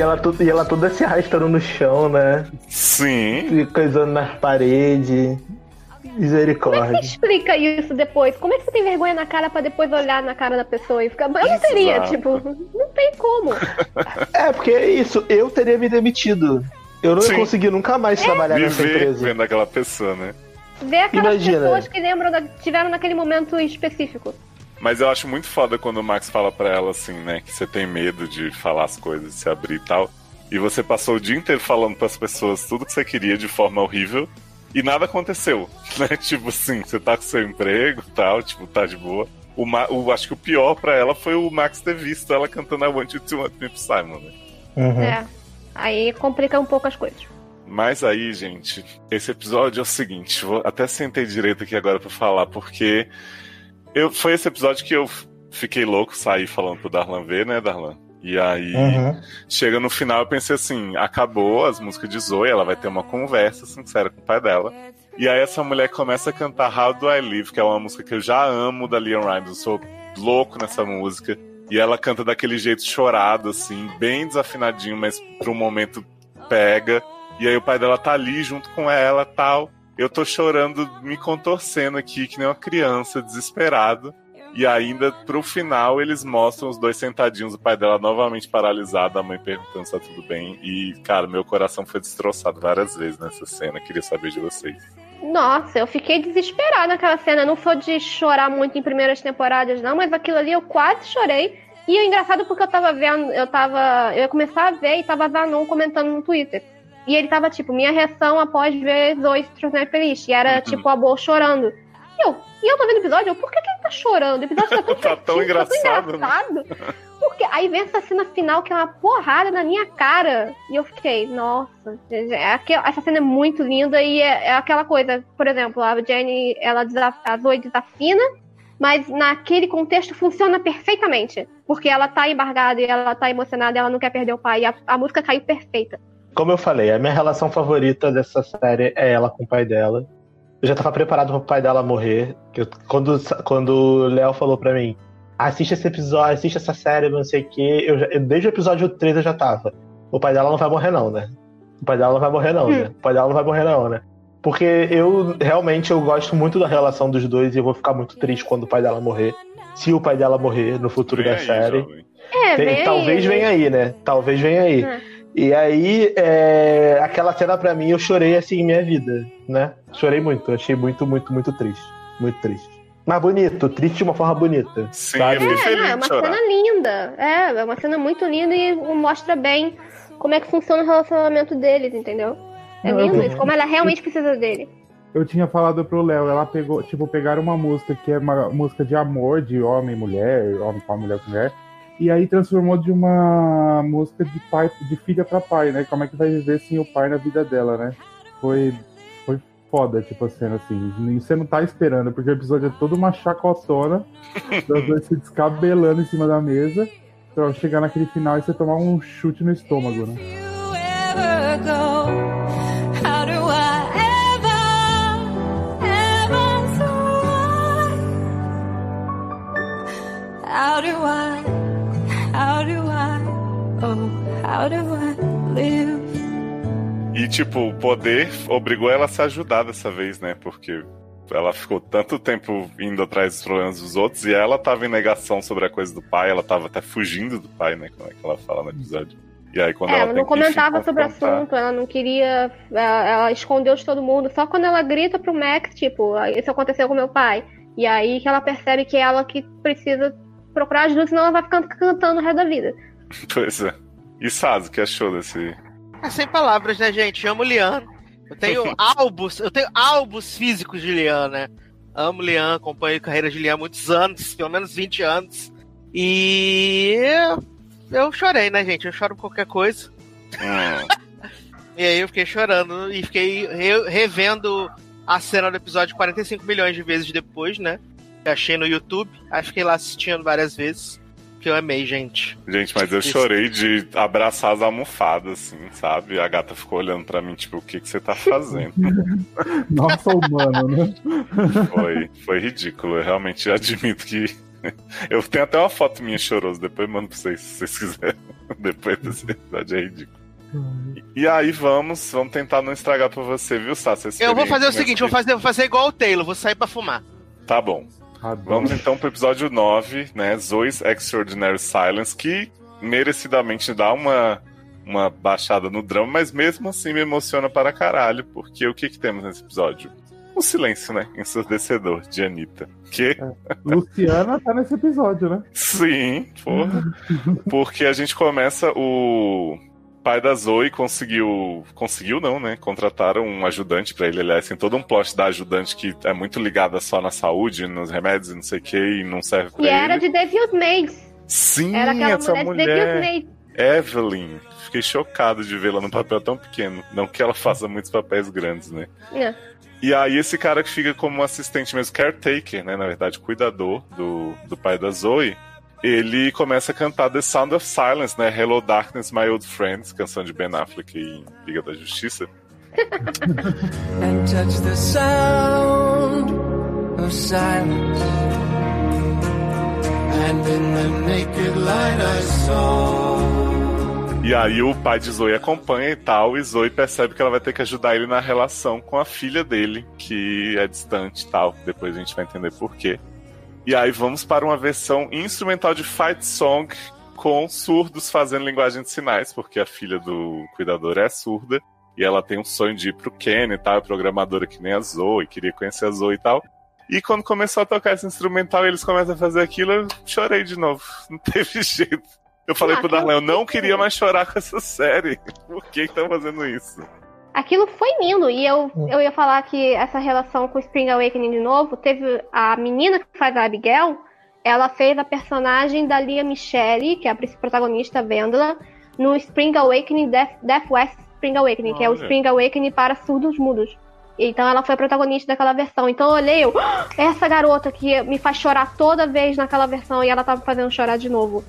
E ela, e ela toda se arrastando no chão, né? Sim. E coisando nas paredes. Misericórdia. Explica isso depois. Como é que você tem vergonha na cara pra depois olhar na cara da pessoa e ficar. Eu não teria, Exato. tipo, não tem como. É, porque é isso, eu teria me demitido. Eu não ia Sim. conseguir nunca mais trabalhar nessa empresa. vendo aquela pessoa, né? Ver aquelas Imagina. pessoas que lembram, da, tiveram naquele momento específico. Mas eu acho muito foda quando o Max fala pra ela assim, né? Que você tem medo de falar as coisas, se abrir e tal. E você passou o dia inteiro falando pras pessoas tudo que você queria de forma horrível. E nada aconteceu, (laughs) né? Tipo assim, você tá com seu emprego e tal, tipo, tá de boa. O, Ma- o- acho que o pior pra ela foi o Max ter visto ela cantando I Want You to Want Me Simon, né? Uhum. É. Aí complica um pouco as coisas. Mas aí, gente, esse episódio é o seguinte, vou até sentei direito aqui agora pra falar, porque eu, foi esse episódio que eu fiquei louco, saí falando pro Darlan ver, né, Darlan? E aí, Uhum. chega no final, eu pensei assim, acabou as músicas de Zoe, ela vai ter uma conversa sincera com o pai dela. E aí essa mulher começa a cantar How Do I Live, que é uma música que eu já amo da Leon Rimes, eu sou louco nessa música. E ela canta daquele jeito chorado, assim, bem desafinadinho, mas um momento pega. E aí o pai dela tá ali junto com ela tal. Eu tô chorando, me contorcendo aqui, que nem uma criança, desesperado. E ainda pro final eles mostram os dois sentadinhos, o pai dela novamente paralisado, a mãe perguntando se tá tudo bem. E, cara, meu coração foi destroçado várias vezes nessa cena. Queria saber de vocês. Nossa, eu fiquei desesperada naquela cena. Eu não sou de chorar muito em primeiras temporadas, não, mas aquilo ali eu quase chorei. E é engraçado porque eu tava vendo, eu tava. Eu ia começar a ver e tava Zanon comentando no Twitter. E ele tava, tipo, minha reação após ver Zoe se tornar feliz. E era, Uhum. tipo, a Bo chorando. E eu, e eu tô vendo o episódio, eu, por que, que ele tá chorando? O episódio tá tão, (laughs) Tá tão tá tão engraçado, né? engraçado. Porque aí vem essa cena final que é uma porrada na minha cara. E eu fiquei, nossa, é essa cena é muito linda e é, é aquela coisa, por exemplo, a Jenny, ela desaf, a Zoe desafina, mas naquele contexto funciona perfeitamente. Porque ela tá embargada e ela tá emocionada, ela não quer perder o pai. E a, a música caiu perfeita. Como eu falei, a minha relação favorita dessa série é ela com o pai dela. Eu já tava preparado pro pai dela morrer. eu- quando, quando o Léo falou pra mim, assiste esse episódio, assiste essa série, não sei o quê. Eu já- eu- desde o episódio 3 eu já tava. O pai dela não vai morrer, não, né? O pai dela não vai morrer, não, Hum. né? O pai dela não vai morrer, não, né? Porque eu realmente eu gosto muito da relação dos dois e eu vou ficar muito triste quando o pai dela morrer. Se o pai dela morrer no futuro Vem da aí, série. jovem. É, Tem- vem aí, talvez né? venha aí, né? Talvez venha aí. É. E aí, é, aquela cena pra mim, eu chorei assim em minha vida, né? Chorei muito, achei muito, muito, muito triste. Muito triste. Mas bonito, triste de uma forma bonita. Sim, sabe? É, não, é uma chorar. cena linda. É, é uma cena muito linda e mostra bem como é que funciona o relacionamento deles, entendeu? É Não, lindo isso, como ela realmente precisa dele. Eu tinha falado pro Léo, ela pegou, tipo, pegaram uma música que é uma música de amor, de homem e mulher, homem com mulher com mulher, e aí transformou de uma música de pai, de filha pra pai, né? Como é que vai viver sem o pai na vida dela, né? Foi, foi foda, tipo, a cena assim. E Você não tá esperando, porque o episódio é todo uma chacotona, (laughs) das dois se descabelando em cima da mesa, pra chegar naquele final e você tomar um chute no estômago, né? How do I? How do I, oh, how do I live? E, tipo, o poder obrigou ela a se ajudar dessa vez, né? Porque ela ficou tanto tempo indo atrás dos problemas dos outros e ela tava em negação sobre a coisa do pai, ela tava até fugindo do pai, né? Como é que ela fala no episódio. E aí, quando É, ela, ela não comentava sobre o assunto, ela não queria. Ela, ela escondeu de todo mundo. Só quando ela grita pro Max, tipo, isso aconteceu com meu pai. E aí que ela percebe que é ela que precisa procurar ajuda, senão ela vai ficar cantando o resto da vida. (laughs) Pois é. E Saz, o que achou desse. É sem palavras, né, gente? Amo Lian. Eu tenho (laughs) álbuns, eu tenho álbuns físicos de Lian, né? Amo Lian, acompanho a carreira de Lian há muitos anos, pelo menos 20 anos. E eu chorei, né, gente? Eu choro por qualquer coisa. Hum, (laughs) E aí eu fiquei chorando e fiquei re- revendo a cena do episódio 45 milhões de vezes depois, né? Achei no YouTube. Aí fiquei lá assistindo várias vezes. Que eu amei, gente. Gente, mas eu Isso. chorei de abraçar as almofadas, assim, sabe? A gata ficou olhando pra mim, tipo, o que, que você tá fazendo? (laughs) Nossa, humano, né? Foi, foi ridículo. Eu realmente admito que. (laughs) Eu tenho até uma foto minha chorosa, depois mando pra vocês se vocês quiserem. (laughs) Depois desse episódio é ridículo. E aí vamos, vamos tentar não estragar pra você, viu, essa Eu vou fazer o seguinte, vou fazer, vou fazer igual o Taylor, vou sair pra fumar. Tá bom. Vamos então pro episódio 9, né? Zoe's Extraordinary Silence, que merecidamente dá uma, uma baixada no drama, mas mesmo assim me emociona para caralho, porque o que que temos nesse episódio? O silêncio, né? Ensurdecedor de Anitta. Que? Luciana tá nesse episódio, né? Sim, porra. (laughs) Porque a gente começa o pai da Zoe conseguiu, conseguiu não, né? Contrataram um ajudante pra ele, aliás, tem todo um plot da ajudante que é muito ligada só na saúde, nos remédios, e não sei o que, e não serve pra E ele. era de Devil's Maids. Sim, Era aquela essa mulher, de mulher. Maids. Evelyn. Fiquei chocado de vê-la num papel tão pequeno. Não que ela faça muitos papéis grandes, né? É. E aí esse cara que fica como assistente mesmo, caretaker, né? Na verdade, cuidador do, do pai da Zoe. Ele começa a cantar The Sound of Silence, né? Hello Darkness, My Old Friends, canção de Ben Affleck em Liga da Justiça. (laughs) and touch the sound of silence. And in the naked light I saw. E aí o pai de Zoe acompanha e tal, e Zoe percebe que ela vai ter que ajudar ele na relação com a filha dele, que é distante e tal. Depois a gente vai entender por quê. E aí vamos para uma versão instrumental de Fight Song com surdos fazendo linguagem de sinais, porque a filha do cuidador é surda. E ela tem um sonho de ir pro Ken e tal, é programadora que nem a Zoe, queria conhecer a Zoe e tal. E quando começou a tocar esse instrumental e eles começam a fazer aquilo, eu chorei de novo. (laughs) Não teve jeito. Eu falei Ah, pro Darlan, eu não queria mais chorar com essa série. (laughs) Por que tá fazendo isso? Aquilo foi lindo. E eu, eu ia falar que essa relação com Spring Awakening de novo, teve a menina que faz a Abigail, ela fez a personagem da Lia Michele, que é a principal protagonista, Vendela, no Spring Awakening, Death, Death West Spring Awakening, que é o Olha. Spring Awakening para surdos mudos. Então ela foi a protagonista daquela versão. Então eu olhei, eu, "Ah, essa garota que me faz chorar toda vez naquela versão e ela tava fazendo chorar de novo.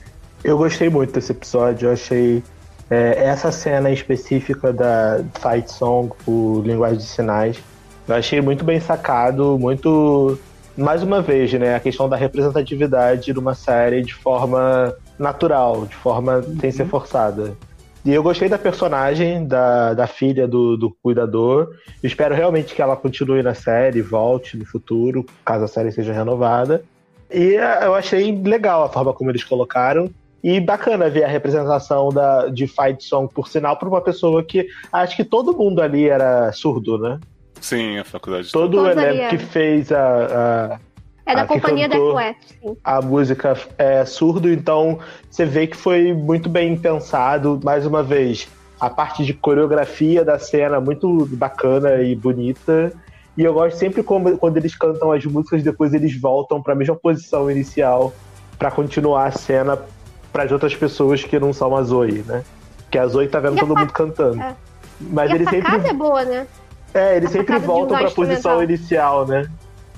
Eu gostei muito desse episódio, eu achei é, essa cena específica da Fight Song por linguagem de sinais, eu achei muito bem sacado, muito. Mais uma vez, né, a questão da representatividade de uma série de forma natural, de forma sem ser forçada. E eu gostei da personagem, da, da filha do, do cuidador. Espero realmente que ela continue na série, volte no futuro, caso a série seja renovada. E eh, eu achei legal a forma como eles colocaram. E bacana ver a representação da, de Fight Song, por sinal, para uma pessoa que acho que todo mundo ali era surdo, né? Sim, a faculdade. Todo o elenco que fez a, É da Ah, que companhia Death cantou. West, sim. a, a música é surdo, então você vê que foi muito bem pensado. Mais uma vez, a parte de coreografia da cena muito bacana e bonita. E eu gosto sempre como, quando eles cantam as músicas, depois eles voltam para a mesma posição inicial para continuar a cena para as outras pessoas que não são a Zoe, né? Que a Zoe tá vendo E todo mundo cantando. é. Mas e sacada sempre, é boa, né? é, eles a sempre voltam para a posição inicial, né?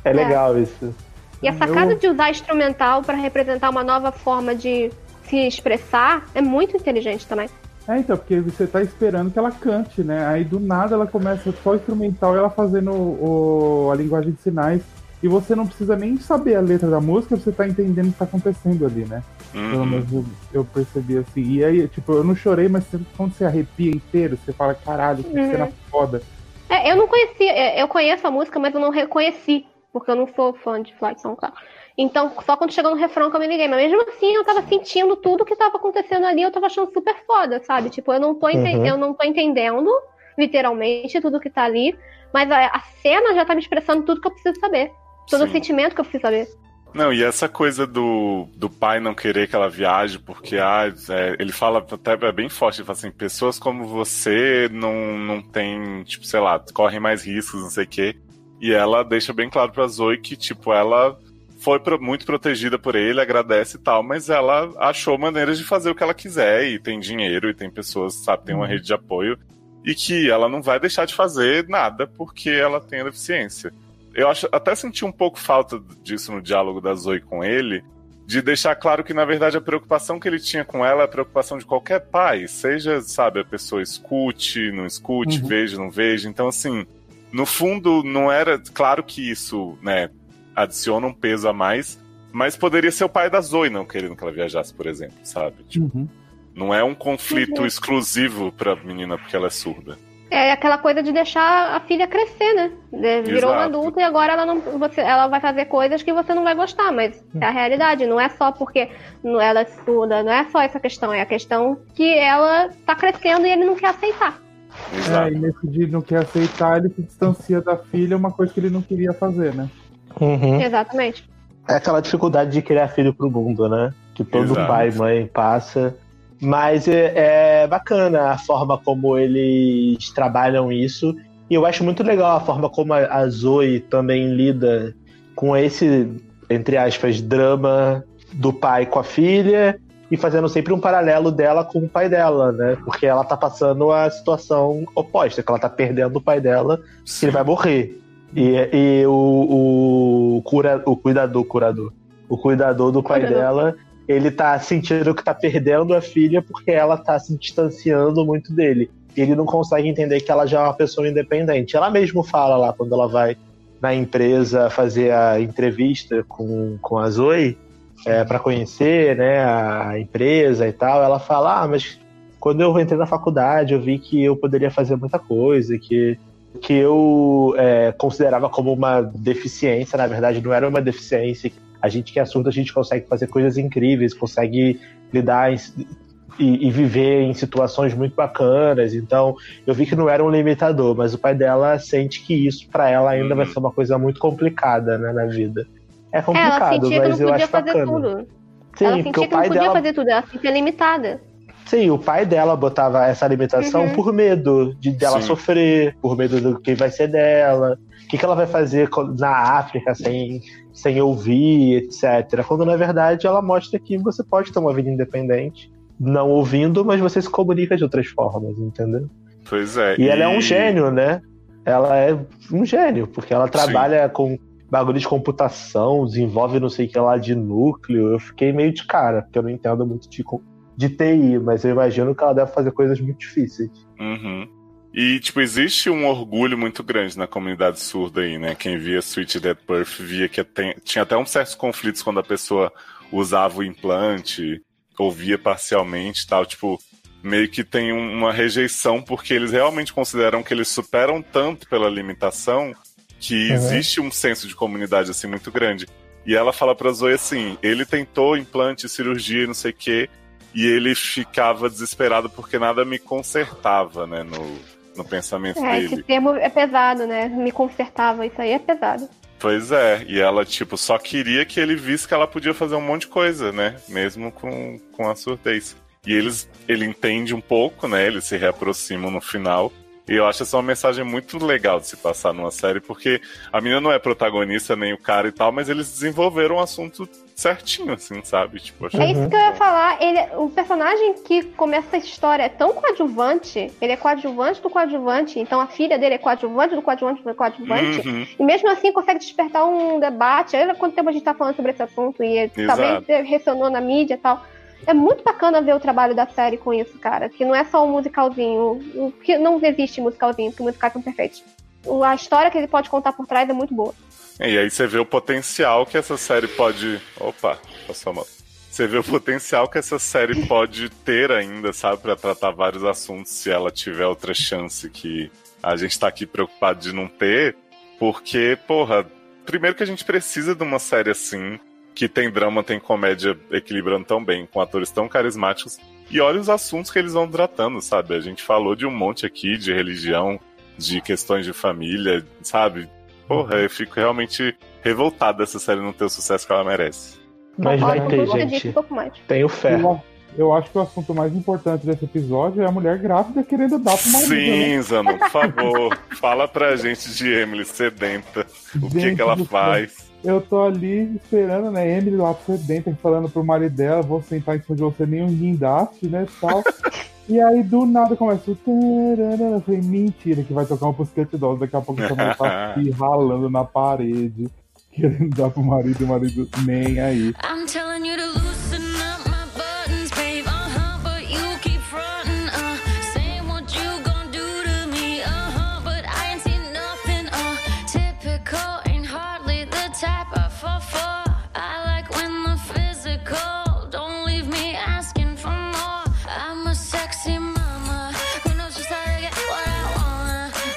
É, É. legal isso. E a sacada de usar instrumental pra representar uma nova forma de se expressar é muito inteligente também. É, então, porque você tá esperando que ela cante, né? Aí do nada ela começa só instrumental e ela fazendo o, a linguagem de sinais. E você não precisa nem saber a letra da música, você tá entendendo o que tá acontecendo ali, né? Pelo Uhum. menos eu, eu percebi assim. E aí, tipo, eu não chorei, mas sempre quando você arrepia inteiro, você fala, caralho, que Uhum. cena foda. É, eu não conhecia, é, eu conheço a música, mas eu não reconheci, porque eu não sou fã de Flight Song, claro. Então, só quando chegou no refrão que eu me liguei. Mas mesmo assim, eu tava sentindo tudo que tava acontecendo ali, eu tava achando super foda, sabe? Tipo, eu não tô, Uhum. eu não tô entendendo, literalmente, tudo que tá ali, mas a, a cena já tá me expressando tudo que eu preciso saber. Todo o Sim. sentimento que eu preciso saber. Não, e essa coisa do, do pai não querer que ela viaje, porque ah, é, ele fala até é bem forte, ele fala assim, pessoas como você não, não tem, tipo, sei lá, correm mais riscos, não sei o quê. E ela deixa bem claro pra Zoe que, tipo, ela foi pro- muito protegida por ele, agradece e tal, mas ela achou maneiras de fazer o que ela quiser, e tem dinheiro, e tem pessoas, sabe, tem uma rede de apoio, e que ela não vai deixar de fazer nada porque ela tem a deficiência eu acho, até senti um pouco falta disso no diálogo da Zoe com ele, de deixar claro que, na verdade, a preocupação que ele tinha com ela é a preocupação de qualquer pai, seja, sabe, a pessoa escute, não escute, Uhum. veja, não veja. Então, assim, no fundo, não era. Claro que isso, né, adiciona um peso a mais, mas poderia ser o pai da Zoe não querendo que ela viajasse, por exemplo, sabe? Tipo, Uhum. Não é um conflito Uhum. exclusivo pra menina porque ela é surda. É aquela coisa de deixar a filha crescer, né? De- Virou uma Exato. adulta e agora ela não, você, ela vai fazer coisas que você não vai gostar, mas é a realidade. Não é só porque não- ela surda, não é só essa questão, é a questão que ela tá crescendo e ele não quer aceitar. É, e nesse dia ele não quer aceitar, ele se distancia da filha, uma coisa que ele não queria fazer, né? Uhum. Exatamente. É aquela dificuldade de criar filho pro mundo, né? Que todo Exato. pai e mãe passa. Mas é, é bacana a forma como eles trabalham isso. E eu acho muito legal a forma como a, Zoe também lida com esse, entre aspas, drama do pai com a filha e fazendo sempre um paralelo dela com o pai dela, né? Porque ela tá passando a situação oposta, que ela tá perdendo o pai dela, que ele vai morrer. E, e o, o, cura, o cuidador, curador, o cuidador do pai Cuidador. dela, ele tá sentindo que tá perdendo a filha porque ela tá se distanciando muito dele. Ele não consegue entender que ela já é uma pessoa independente. Ela mesmo fala lá quando ela vai na empresa fazer a entrevista com, com a Zoe é, para conhecer né, a empresa e tal. Ela fala: Ah, mas quando eu entrei na faculdade eu vi que eu poderia fazer muita coisa, que que eu é, considerava como uma deficiência, na verdade não era uma deficiência. A gente que é surdo, a gente consegue fazer coisas incríveis, consegue lidar em- e, e viver em situações muito bacanas. Então, eu vi que não era um limitador, mas o pai dela sente que isso para ela ainda vai ser uma coisa muito complicada né, na vida. É ela complicado, sentia que mas não eu podia acho fazer bacana. tudo. Sim, ela sentia que não podia dela fazer tudo, ela se sentia limitada. Sim, o pai dela botava essa limitação Uhum. por medo de dela Sim. sofrer, por medo do que vai ser dela, o que, que ela vai fazer na África sem, sem ouvir, etc. Quando na verdade ela mostra que você pode ter uma vida independente, não ouvindo, mas você se comunica de outras formas, entendeu? Pois é. E ela é um gênio, né? Ela é um gênio, porque ela trabalha com bagulho de computação, desenvolve não sei o que lá de núcleo. Eu fiquei meio de cara, porque eu não entendo muito de, de TI, mas eu imagino que ela deve fazer coisas muito difíceis. Uhum. E, tipo, existe um orgulho muito grande na comunidade surda aí, né? Quem via Sweet Dead Birth via que tem- tinha até uns certos conflitos quando a pessoa usava o implante, ouvia parcialmente e tal. Tipo, meio que tem um- uma rejeição porque eles realmente consideram que eles superam tanto pela limitação que Uhum. existe um senso de comunidade, assim, muito grande. E ela fala pra Zoe assim, ele tentou implante, cirurgia e não sei o quê, e ele ficava desesperado porque nada me consertava, né, no, no pensamento É, dele. esse termo é pesado, né? Me consertava, isso aí é pesado. Pois é, e ela, tipo, só queria que ele visse que ela podia fazer um monte de coisa, né, mesmo com, com a surdez. E eles, ele entende um pouco, né, eles se reaproximam no final. E eu acho essa uma mensagem muito legal de se passar numa série, porque a menina não é protagonista, nem o cara e tal, mas eles desenvolveram o assunto certinho, assim, sabe? Tipo, achei É isso que eu ia falar. Ele, o personagem que começa essa história é tão coadjuvante, ele é coadjuvante do coadjuvante, então a filha dele é coadjuvante do coadjuvante do coadjuvante, Uhum. e mesmo assim consegue despertar um debate. Olha quanto tempo a gente tá falando sobre esse assunto e também ressonou na mídia e tal. É muito bacana ver o trabalho da série com isso, cara. Que não é só um musicalzinho. Que não existe musicalzinho, porque musicais são perfeitos. O- A história que ele pode contar por trás é muito boa. E aí você vê o potencial que essa série pode. Opa, passou mão. Você vê o potencial que essa série pode ter ainda, sabe, Pra tratar vários assuntos se ela tiver outra chance que a gente tá aqui preocupado de não ter, porque, porra, primeiro que a gente precisa de uma série assim, que tem drama, tem comédia equilibrando tão bem, com atores tão carismáticos, e olha os assuntos que eles vão tratando, sabe? A gente falou de um monte aqui de religião, de questões de família, sabe? Porra, eu fico realmente revoltado dessa série não ter o sucesso que ela merece. Mas vai ter, que gente. Tenho fé. Eu, acho que o assunto mais importante desse episódio é a mulher grávida querendo dar pro marido. Sim, né? Zano, por favor, fala pra gente de Emily sedenta, o que Gente que ela do céu. Eu tô ali esperando, né? Emily lá sedenta, falando pro marido dela, vou sentar em cima de você, nem um guindaste, né? Tal. (laughs) e aí do nada começa o. Eu falei, mentira, que vai tocar um Pussycat Dolls. Daqui a pouco essa mulher tá aqui ralando na parede, querendo dar pro marido e o marido nem aí. I'm telling you to loosen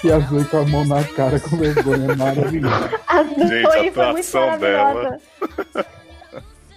E a Zoe com a mão na cara com vergonha, maravilhoso. A do Gente, a Zoe foi muito atuação maravilhosa.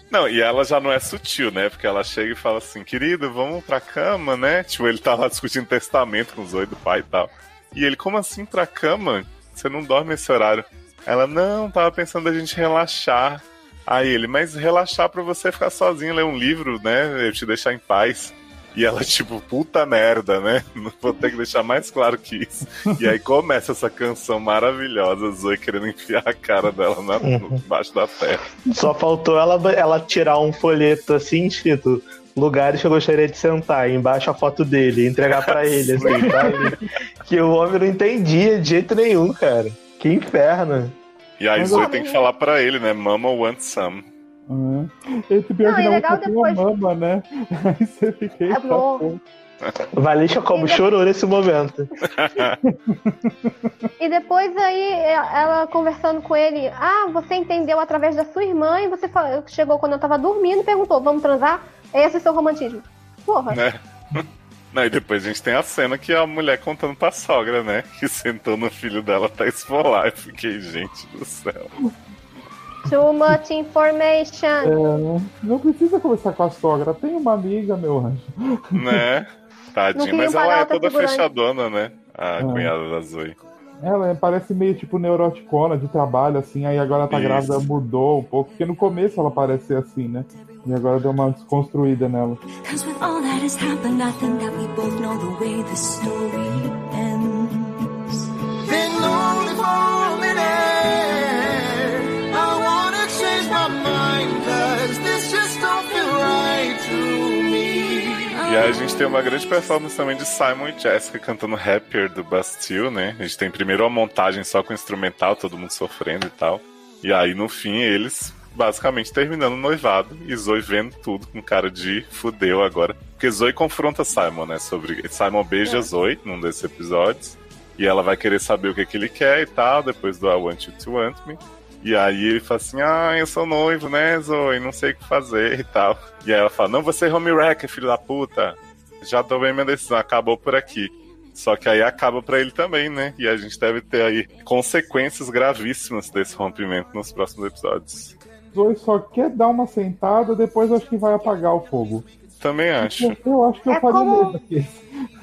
Não, e ela já não é sutil, né? Porque ela chega e fala assim, querido, vamos pra cama, né? Tipo, ele tá lá discutindo testamento com o Zoe do pai e tal. E ele, como assim pra cama? Você não dorme nesse horário? Ela, não, tava pensando a gente relaxar. Aí ele, mas relaxar pra você ficar sozinho, ler um livro, né? Eu te deixar em paz. E ela, tipo, puta merda, né? Não (laughs) vou ter que deixar mais claro que isso. E aí começa essa canção maravilhosa, Zoe querendo enfiar a cara dela na, no, embaixo da terra. Só faltou ela, ela tirar um folheto assim, escrito lugares que eu gostaria de sentar, embaixo a foto dele, entregar pra (laughs) ele, assim, sabe? Que o homem não entendia de jeito nenhum, cara. Que inferno. E aí Zoe tem que falar pra ele, né? Mama want some. Uhum. Esse pior Não, que não legal depois- mama, né? (laughs) Aí você fica. Amor. pô. Valesca como chorou nesse momento. (laughs) E depois aí ela conversando com ele, ah, você entendeu através da sua irmã e você fa- chegou quando eu tava dormindo e perguntou, vamos transar? Esse é o seu romantismo. Porra. né? (laughs) Não, e depois a gente tem a cena que a mulher contando pra sogra, né? Que sentou no filho dela até esfolar. Eu fiquei, gente do céu. Too much information. É, não precisa conversar com a sogra, tem uma amiga, meu anjo. Né? (laughs) Não Tadinha, mas ela é toda figurante. fechadona, né? A Ah. cunhada da Zoe. Ela parece meio tipo neuroticona de trabalho, assim, aí agora tá Isso. grávida, mudou um pouco, porque no começo ela parecia assim, né? E agora deu uma desconstruída nela. Been lonely for a minute. E aí a gente tem uma grande performance também de Simon e Jessica cantando Happier do Bastille, né? A gente tem primeiro uma montagem só com instrumental, todo mundo sofrendo e tal. E aí no fim eles basicamente terminando o noivado e Zoe vendo tudo com cara de fudeu agora. Porque Zoe confronta Simon, né? Sobre. Simon beija Zoe num desses episódios. E ela vai querer saber o que, que ele quer e tal, depois do I Want You to Want Me. E aí ele fala assim, ah, eu sou noivo, né, Zoe? Não sei o que fazer e tal. E aí ela fala, não, você é home wrecker, filho da puta. Já tomei minha decisão, acabou por aqui. Só que aí acaba pra ele também, né? E a gente deve ter aí consequências gravíssimas desse rompimento nos próximos episódios. Zoe só quer dar uma sentada, depois acho que vai apagar o fogo. Também acho. Eu acho que eu É faria como- mesmo aqui.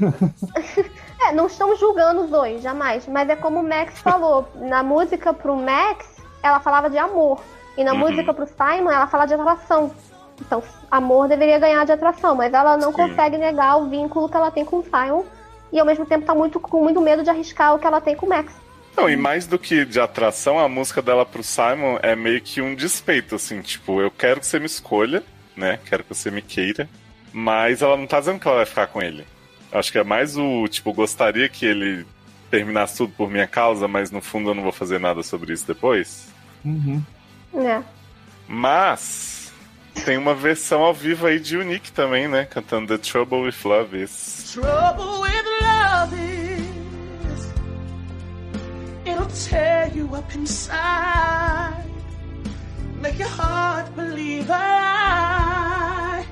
(laughs) É, não estamos julgando os dois, jamais. Mas é como o Max falou. Na música pro Max, ela falava de amor. E na Uhum. música pro Simon, ela fala de atração. Então, amor deveria ganhar de atração, mas ela não Sim. consegue negar o vínculo que ela tem com o Simon. E ao mesmo tempo tá muito, com muito medo de arriscar o que ela tem com o Max. Não, e mais do que de atração, a música dela pro Simon é meio que um despeito, assim, tipo, eu quero que você me escolha, né? Quero que você me queira. Mas ela não tá dizendo que ela vai ficar com ele. Acho que é mais o, tipo, gostaria que ele terminasse tudo por minha causa, mas no fundo eu não vou fazer nada sobre isso depois. Uhum. É. Mas tem uma versão ao vivo aí de Unique também, né? Cantando The Trouble with Love Is. Trouble with love is it'll tear you up inside, make your heart believe a lie.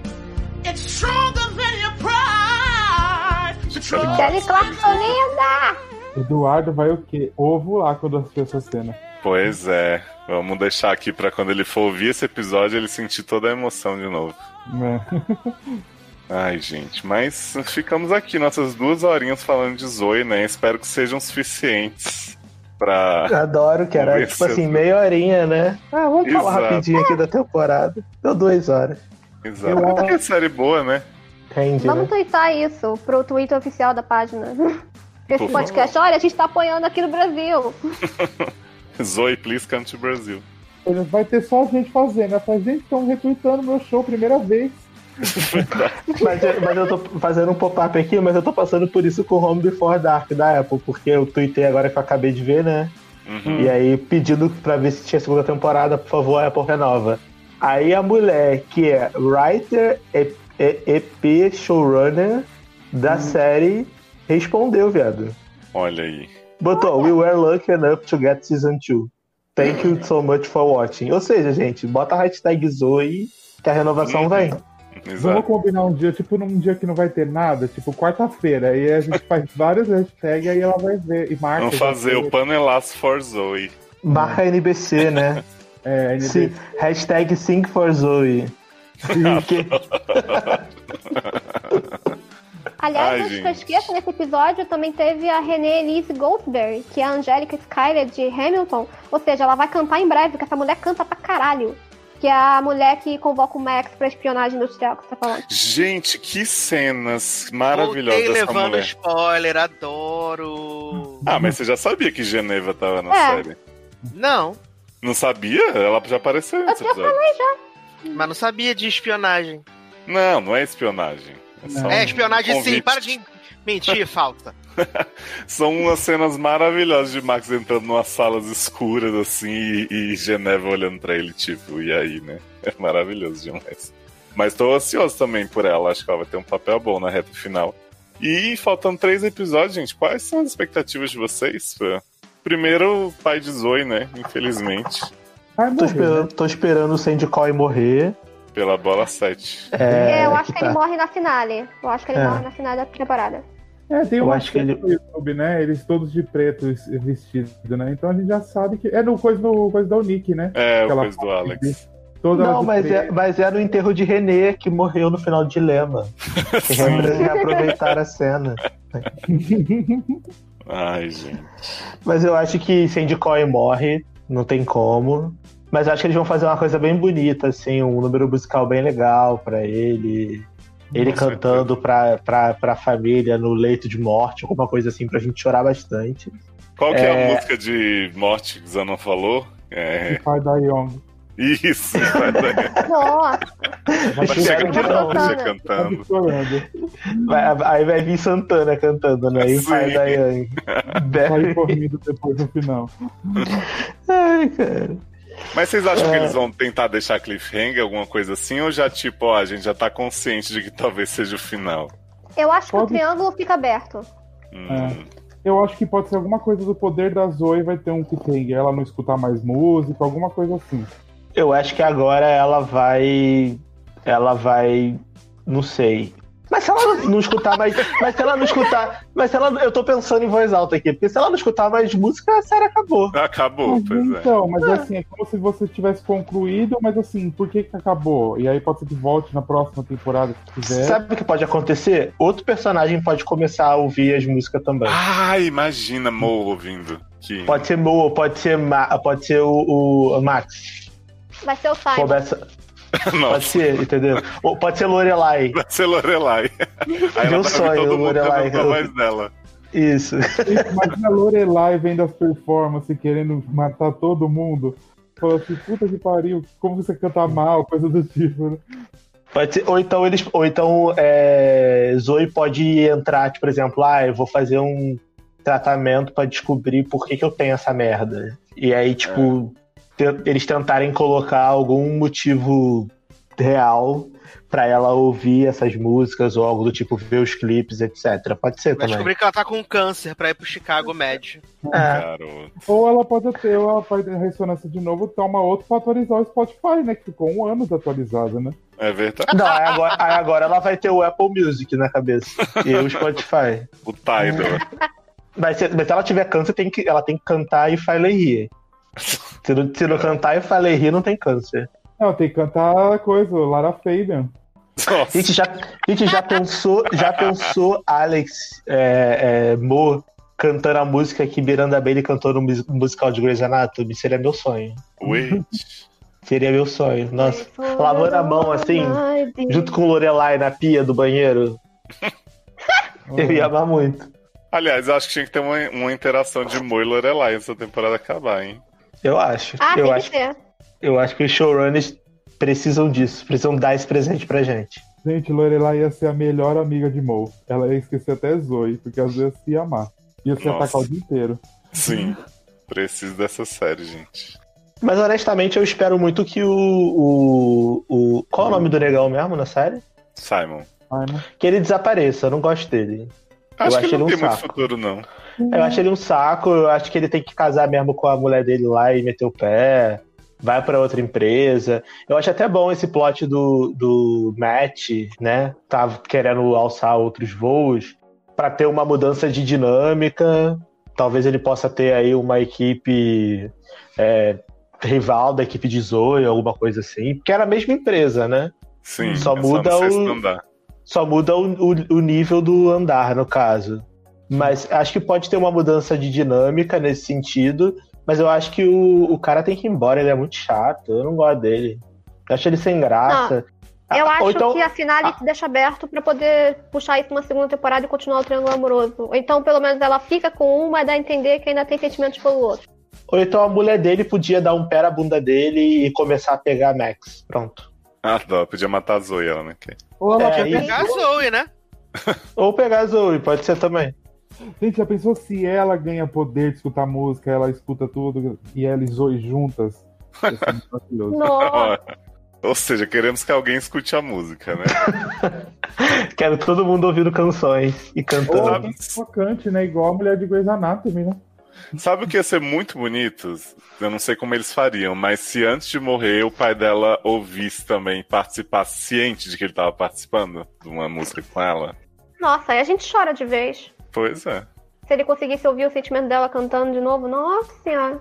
It's stronger than your pride. The trouble Kelly Clarkson linda! Eduardo vai o quê? Ovo lá quando assistir essa cena. Pois é. Vamos deixar aqui pra quando ele for ouvir esse episódio ele sentir toda a emoção de novo. Né? (laughs) Ai, gente, mas ficamos aqui, nossas duas horinhas falando de Zoe, né? Espero que sejam suficientes pra. Adoro, que era tipo assim, meia horinha, né? Ah, vamos falar Exato. rapidinho aqui da temporada. Deu duas horas. Exato. Até que é série boa, né? Rende, Vamos né? twittar isso pro Twitter oficial da página. Esse Por podcast, olha, a gente tá apoiando aqui no Brasil. (laughs) (laughs) Zoe, please come to Brasil. Ele Vai ter só a gente fazendo. né? Faz gente estão retweetando meu show primeira vez. (laughs) Mas, eu- mas eu tô fazendo um pop-up aqui, mas eu tô passando por isso com o Home Before Dark da Apple, porque eu tuitei agora que eu acabei de ver, né? Uhum. E aí pedindo pra ver se tinha segunda temporada, por favor, a Apple renova. Aí a mulher que é writer e, e- EP showrunner da série respondeu, viado. Olha aí. Botou, we were lucky enough to get season 2. Thank you so much for watching. Ou seja, gente, bota a hashtag Zoe que a renovação vem. Exato. Vamos combinar um dia, tipo, num dia que não vai ter nada, tipo, quarta-feira. Aí a gente faz várias hashtags, aí ela vai ver e marca. Vamos fazer o panelaço for Zoe. Marca a NBC, né? (laughs) É, Sim, hashtag Sing for Zoe. (laughs) Que- (laughs) Aliás, Ai, antes que eu nesse episódio também teve a Renée Elise Goldsberry, que é a Angélica Schuyler de Hamilton. Ou seja, ela vai cantar em breve, porque essa mulher canta pra caralho. Que é a mulher que convoca o Max pra espionagem industrial que você tá falando. Gente, que cenas maravilhosas Voltei dessa levando mulher. spoiler, adoro. Ah, mas você já sabia que Geneva tava na É. série? Não, Não sabia? Ela já apareceu Eu já episódio. falei já. mas não sabia de espionagem. Não, não é espionagem. É, espionagem sim, para de mentir, falta. (laughs) São umas cenas maravilhosas de Max entrando numas salas escuras assim e, e Geneva olhando pra ele, tipo, e aí, né? (laughs) É maravilhoso demais. Mas tô ansioso também por ela, acho que ela vai ter um papel bom na reta final. E faltando três episódios, gente, quais são as expectativas de vocês? Primeiro, o pai de Zoe, né? Infelizmente, Vai tô, esperando, né? tô esperando o Sandy Coy morrer. Pela bola 7. É, É, eu acho que, tá. ele morre na finale. Eu acho que ele É. morre na finale da temporada. É, tem Eu uma acho que ele- no YouTube, né? Eles todos de preto vestidos, né? Então a gente já sabe que. É no coisa, no coisa da Unique, né? É, o Aquela coisa do Alex. Toda ela Não, de mas é, mas é no enterro de René que morreu no final de Dilema. (laughs) Que re- reaproveitaram a cena. Ai, gente. Mas eu acho que Sandy Coy morre, não tem como. Mas acho que eles vão fazer uma coisa bem bonita, assim, um número musical bem legal pra ele. Ele Com cantando pra, pra, pra família no leito de morte, alguma coisa assim, pra gente chorar bastante. Qual que é, É. a música de morte que Zanon falou? É. Pai da Young. Isso, (laughs) vai. Nossa, Vai chegar cantando. chorando. Vai- aí vai vir Santana cantando, né? E o Sim. pai da Yang. Sai Bebe- (laughs) correndo depois no final. Ai, cara. Mas vocês acham que É. eles vão tentar deixar cliffhanger, alguma coisa assim? Ou já, tipo, ó, a gente já tá consciente de que talvez seja o final? eu acho que o Pode- triângulo fica aberto. Hum, Eu acho que pode ser alguma coisa do poder da Zoe, vai ter um cliffhanger, ela não escutar mais música, alguma coisa assim. Eu acho que agora ela vai. Ela vai. Não sei. Mas se ela não escutar mais. Mas se ela não escutar. Mas se ela. Eu tô pensando em voz alta aqui. Porque se ela não escutar mais música, a série acabou. Acabou, Mas, pois é. então, mas assim, é como se você tivesse concluído, mas assim, por que que acabou? E aí pode ser que volte na próxima temporada, se quiser. Sabe o que pode acontecer? Outro personagem pode começar a ouvir as músicas também. Ah, imagina Mo ouvindo. Que... Pode ser Moa, pode ser, Ma- pode ser o, o Max. Vai ser o Simon. Começa, (laughs) pode Nossa, ser, entendeu? Ou pode ser Lorelai. vai ser Lorelai. Aí Meu ela vai sonho, mundo Lorelai. a voz dela. Isso. Imagina a Lorelai vendo as performances, querendo matar todo mundo. Falou assim, puta que pariu, como você canta mal, coisa do tipo, né? Pode ser, ou então eles. Ou então é, Zoe pode entrar, tipo, por exemplo, ah, eu vou fazer um tratamento pra descobrir por que, que eu tenho essa merda. E aí, tipo, te- eles tentarem colocar algum motivo real pra ela ouvir essas músicas ou algo do tipo, ver os clipes, etc. Pode ser Vai também. descobrir que ela tá com câncer pra ir pro Chicago Med. É. Garoto. Ou ela pode ter, ou ela pode ter ressonância de novo, toma outro pra atualizar o Spotify, né? Que ficou um ano desatualizado, né? É verdade. Não, aí agora, aí agora ela vai ter o Apple Music na cabeça. E o Spotify. O Tidal. Mas se, mas se ela tiver câncer, tem que, ela tem que cantar e rir. Se não, se não cantar e rir, não tem câncer. Não, tem que cantar coisa, Lara Fabian. Nossa. Gente, já, gente, já pensou, já pensou Alex é, é, Mo cantando a música que Miranda Bailey cantou no mus- musical de Grey's Anatomy? Seria meu sonho. Wait. Seria meu sonho. Nossa, lavando a mão assim, junto com Lorelai na pia do banheiro. (laughs) Eu ia amar muito. Aliás, eu acho que tinha que ter uma, uma interação de Mo e Lorelai da temporada acabar, hein? Eu acho. Ah, eu tem acho, que ter. eu acho que os showrunners precisam disso, precisam dar esse presente pra gente. Gente, Lorelai ia ser a melhor amiga de Mo. Ela ia esquecer até Zoe, porque às vezes ia amar. Ia se Nossa. atacar o dia inteiro. Sim. (laughs) Preciso dessa série, gente. Mas honestamente, eu espero muito que o. o, o qual é o nome do negão mesmo na série? Simon. Que ele desapareça, eu não gosto dele. Acho eu que acho ele não ele um tem muito saco. futuro, não. Eu acho ele um saco, eu acho que ele tem que casar mesmo com a mulher dele lá e meter o pé. vai pra outra empresa. Eu acho até bom esse plot do, do Matt, né? Tá querendo alçar outros voos pra ter uma mudança de dinâmica. Talvez ele possa ter aí uma equipe é, rival da equipe de Zoe, alguma coisa assim. Porque era a mesma empresa, né? Sim, Só é muda o- andar. Só muda o, o- o nível do andar, no caso. Mas acho que pode ter uma mudança de dinâmica nesse sentido. Mas eu acho que o, o cara tem que ir embora, ele é muito chato. Eu não gosto dele. Eu acho ele sem graça. Eu Ah, acho então- que a finale deixa aberto pra poder puxar isso uma segunda temporada e continuar o triângulo amoroso. Ou então, pelo menos, ela fica com um, mas dá a entender que ainda tem sentimentos pelo outro. Ou então a mulher dele podia dar um pé na bunda dele e começar a pegar a Max. Pronto. Ah, dó, podia matar a Zoe, ela, né? Ou ela É, e- Pegar a Zoe, né? (laughs) Ou pegar a Zoe, pode ser também. Gente, já pensou se ela ganha poder de escutar música, ela escuta tudo e ela e Zoe juntas? Ia ser (laughs) maravilhoso. Nossa. Ou seja, queremos que alguém escute a música, né? (laughs) Quero todo mundo ouvindo canções e cantando. alguém tocante, né? Igual a mulher de Grey's Anatomy, né? Sabe o que ia ser muito bonito? Eu não sei como eles fariam, mas se antes de morrer o pai dela ouvisse também, participasse ciente de que ele estava participando de uma música com ela. Nossa, aí a gente chora de vez. Pois é. Se ele conseguisse ouvir o sentimento dela cantando de novo, nossa senhora.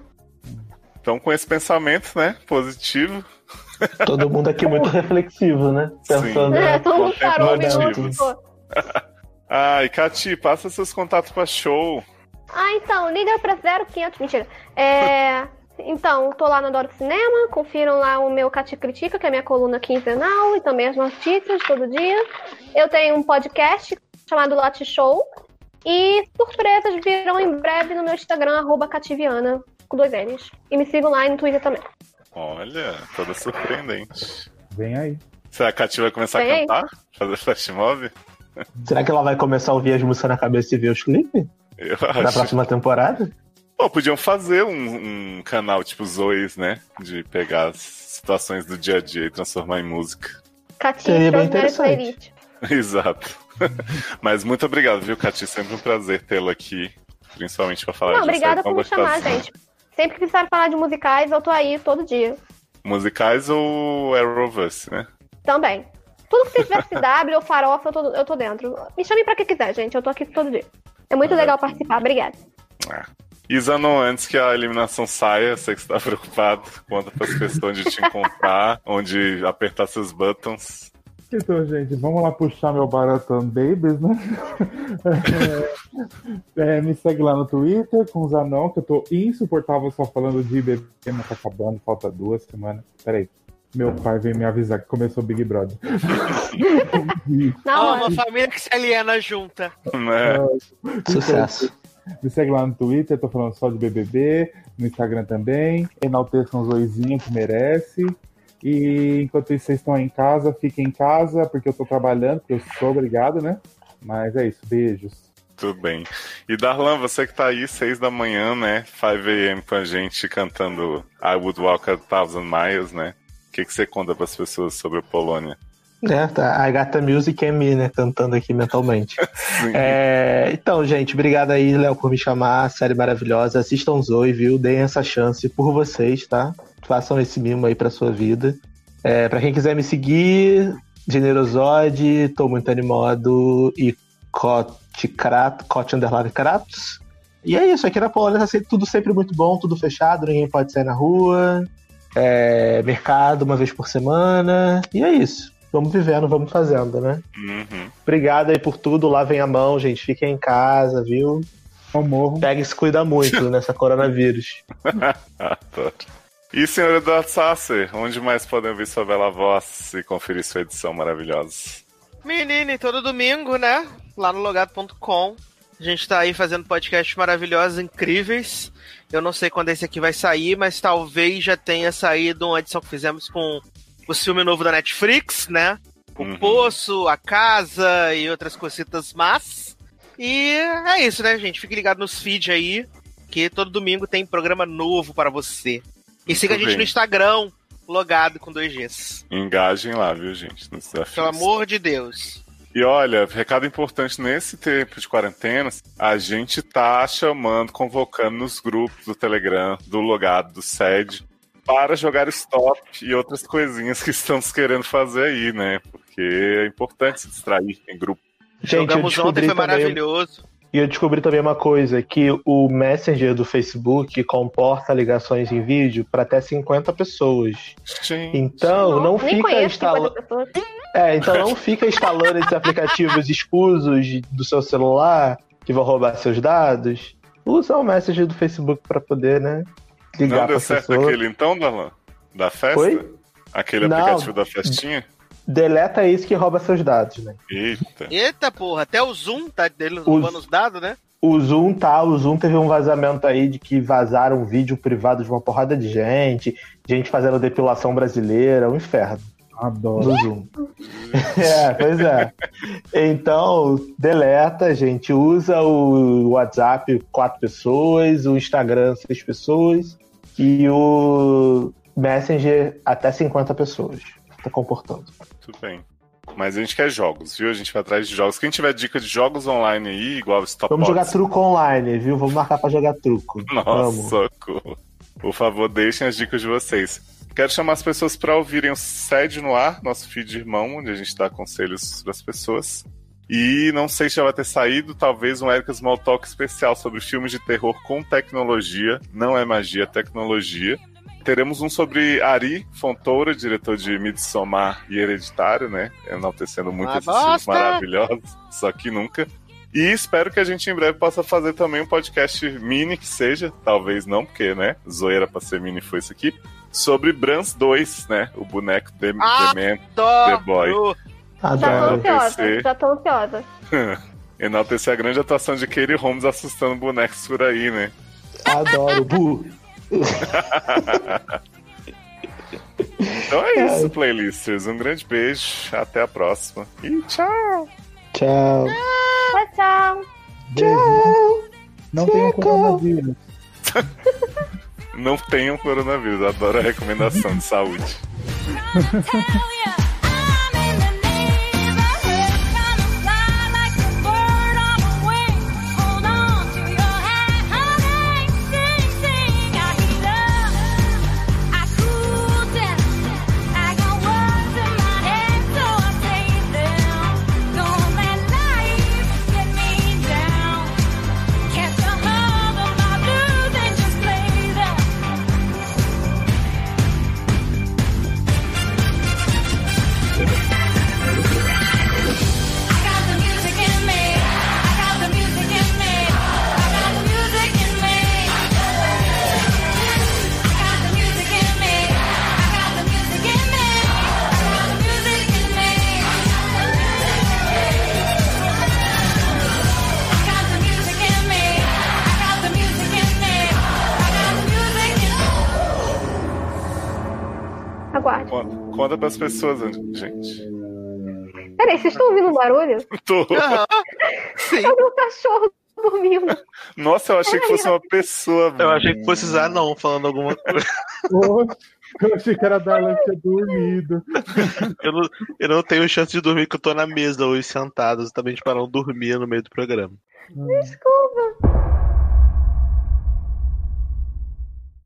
Então, com esse pensamento, né, positivo, Todo mundo aqui muito (laughs) reflexivo, né? Pensando. É, todo mundo parou um contemplativos. minuto. pô. (laughs) Ai, Cati, passa seus contatos pra show. Ah, então, liga pra 0500. Mentira. É. Então, tô lá no Adoro Cinema, confiram lá o meu Cati Critica, que é a minha coluna quinzenal, e também as notícias todo dia. Eu tenho um podcast chamado Latte Show. E surpresas virão em breve no meu Instagram, arroba Cativiana, com dois N's. E me sigam lá e no Twitter também. Olha, toda surpreendente. Vem aí. Será que a Cati vai começar Vem a aí. cantar? Fazer flash mob? Será que ela vai começar a ouvir as músicas na cabeça e ver os clipes? Eu Na acho. próxima temporada? Pô, podiam fazer um, um canal tipo Zoes, né? De pegar as situações do dia a dia e transformar em música. Cati Seria bem interessante. (laughs) Exato. (laughs) Mas muito obrigado, viu, Cati? Sempre um prazer tê-la aqui. Principalmente pra falar Não, de obrigada por me chamar, gente. Sempre que precisar falar de musicais, eu tô aí todo dia. Musicais ou Arrowverse, né? Também. Tudo que tiver CW ou farofa, eu tô, eu tô dentro. Me chame pra que quiser, gente. Eu tô aqui todo dia. É muito legal participar. Obrigada. Ah. Zanon, antes que a eliminação saia, sei que você tá preocupado. Conta pras pessoas onde te encontrar, onde apertar seus buttons. Então, gente, vamos lá puxar meu Baraton Babies, né? É, (laughs) é, me segue lá no Twitter com os anão, que eu tô insuportável só falando de bebê, mas tá acabando, falta duas semanas. Peraí. Meu pai veio me avisar que começou o Big Brother. (laughs) Hora. uma família que se aliena junta. Né? Sucesso. Me segue lá no Twitter, tô falando só de BBB, no Instagram também. Enalteçam os oizinhos que merece. E enquanto isso, vocês estão em casa, fiquem em casa, porque eu tô trabalhando, porque eu sou obrigado, né? Mas é isso, beijos. Tudo bem. E Darlan, você que tá aí, seis da manhã, né? 5 a.m. com a gente cantando I Would Walk a Thousand Miles, né? O que, que você conta pras pessoas sobre a Polônia? É, tá. Got the music and me, né? Cantando aqui mentalmente. (laughs) É, então, gente, obrigado aí, Léo, por me chamar. Série maravilhosa. Assistam Zoe, viu? Deem essa chance por vocês, tá? Façam esse mimo aí pra sua vida. É, pra quem quiser me seguir, Generosode, tô muito animado e Cote Crato, Cote Underline Kratos. E é isso, aqui na Polônia tá sempre- tudo sempre muito bom, tudo fechado, ninguém pode sair na rua. É, mercado uma vez por semana. E é isso. Vamos vivendo, vamos fazendo, né? Uhum. Obrigado aí por tudo. Lavem a mão, gente. Fiquem em casa, viu? Não morro. Pega e se cuida muito (laughs) nessa coronavírus. (laughs) E senhor Eduardo Sasser, onde mais podem ouvir sua bela voz e conferir sua edição maravilhosa? Menine, todo domingo, né? Lá no logado.com. A gente tá aí fazendo podcasts maravilhosos, incríveis. Eu não sei quando esse aqui vai sair, mas talvez já tenha saído uma edição que fizemos com o filme novo da Netflix, né? O Uhum. Poço, a Casa e outras cositas más. E é isso, né, gente? Fique ligado nos feeds aí, que todo domingo tem programa novo para você. E siga a gente bem. no Instagram, logado com dois Gs. Engajem lá, viu, gente? Nos desafios. Pelo amor de Deus. E olha, recado importante nesse tempo de quarentena, a gente tá chamando, convocando nos grupos do Telegram, do Logado, do SED, para jogar stop e outras coisinhas que (laughs) estamos querendo fazer aí, né? Porque é importante se distrair em grupo. Gente, Jogamos ontem, foi também- maravilhoso. E eu descobri também uma coisa, que o Messenger do Facebook comporta ligações em vídeo para até 50 pessoas. Gente. Então, não Nem fica conheço instalando. 50 pessoas. É, então não fica instalando esses aplicativos escusos do seu celular que vão roubar seus dados. Usa o Messenger do Facebook para poder, né? Ligar Não deu certo pessoa. aquele então, Darlan? Da festa? Oi? Aquele Não. aplicativo da festinha? Deleta isso que rouba seus dados, né? Eita. Eita porra, até o Zoom tá dele roubando os dados, né? O Zoom tá, o Zoom teve um vazamento aí de que vazaram um vídeo privado de uma porrada de gente, gente fazendo depilação brasileira, um inferno. Adoro. No Zoom. (laughs) é, pois é. Então, deleta, gente. Usa o WhatsApp quatro pessoas, o Instagram seis pessoas e o Messenger até 50 pessoas. Tá comportando. Tudo bem. Mas a gente quer jogos, viu? A gente vai atrás de jogos. Quem tiver dica de jogos online aí, igual Stop Vamos jogar truco online, viu? Vamos marcar pra jogar truco. (laughs) Nossa, Vamos. Por favor, deixem as dicas de vocês. Quero chamar as pessoas para ouvirem o Sede no Ar, nosso feed irmão, onde a gente dá conselhos para as pessoas. E não sei se já vai ter saído, talvez um Erika Small Talk especial sobre filmes de terror com tecnologia. Não é magia, é tecnologia. Teremos um sobre Ari Fontoura, diretor de Midsommar e Hereditário, né? Enaltecendo muito esses filmes maravilhosos, só que nunca. E espero que a gente em breve possa fazer também um podcast mini, que seja, talvez não, porque, né, zoeira pra ser mini foi isso aqui, sobre Brans 2, né, o boneco Ah, The Man! The Boy. Já tô Adoro. ansiosa, já tô ansiosa. (laughs) Enaltecer a grande atuação de Katie Holmes assustando bonecos por aí, né? Adoro. Bu. (laughs) Então é isso, playlisters. Um grande beijo, até a próxima. E tchau! Tchau. Tchau, tchau. Tchau. Não tem coronavírus. (laughs) Não tenham coronavírus, adoro a recomendação de saúde. Conta pras pessoas, gente. Peraí, vocês estão ouvindo um barulho? (laughs) Tô. É o meu cachorro dormindo. Nossa, eu achei que fosse uma pessoa. Eu achei que fosse Zanon falando alguma coisa. Eu achei que era Darlan que tinha dormido. Eu não, eu não tenho chance de dormir, que eu tô na mesa hoje sentado, exatamente para não dormir no meio do programa. Desculpa.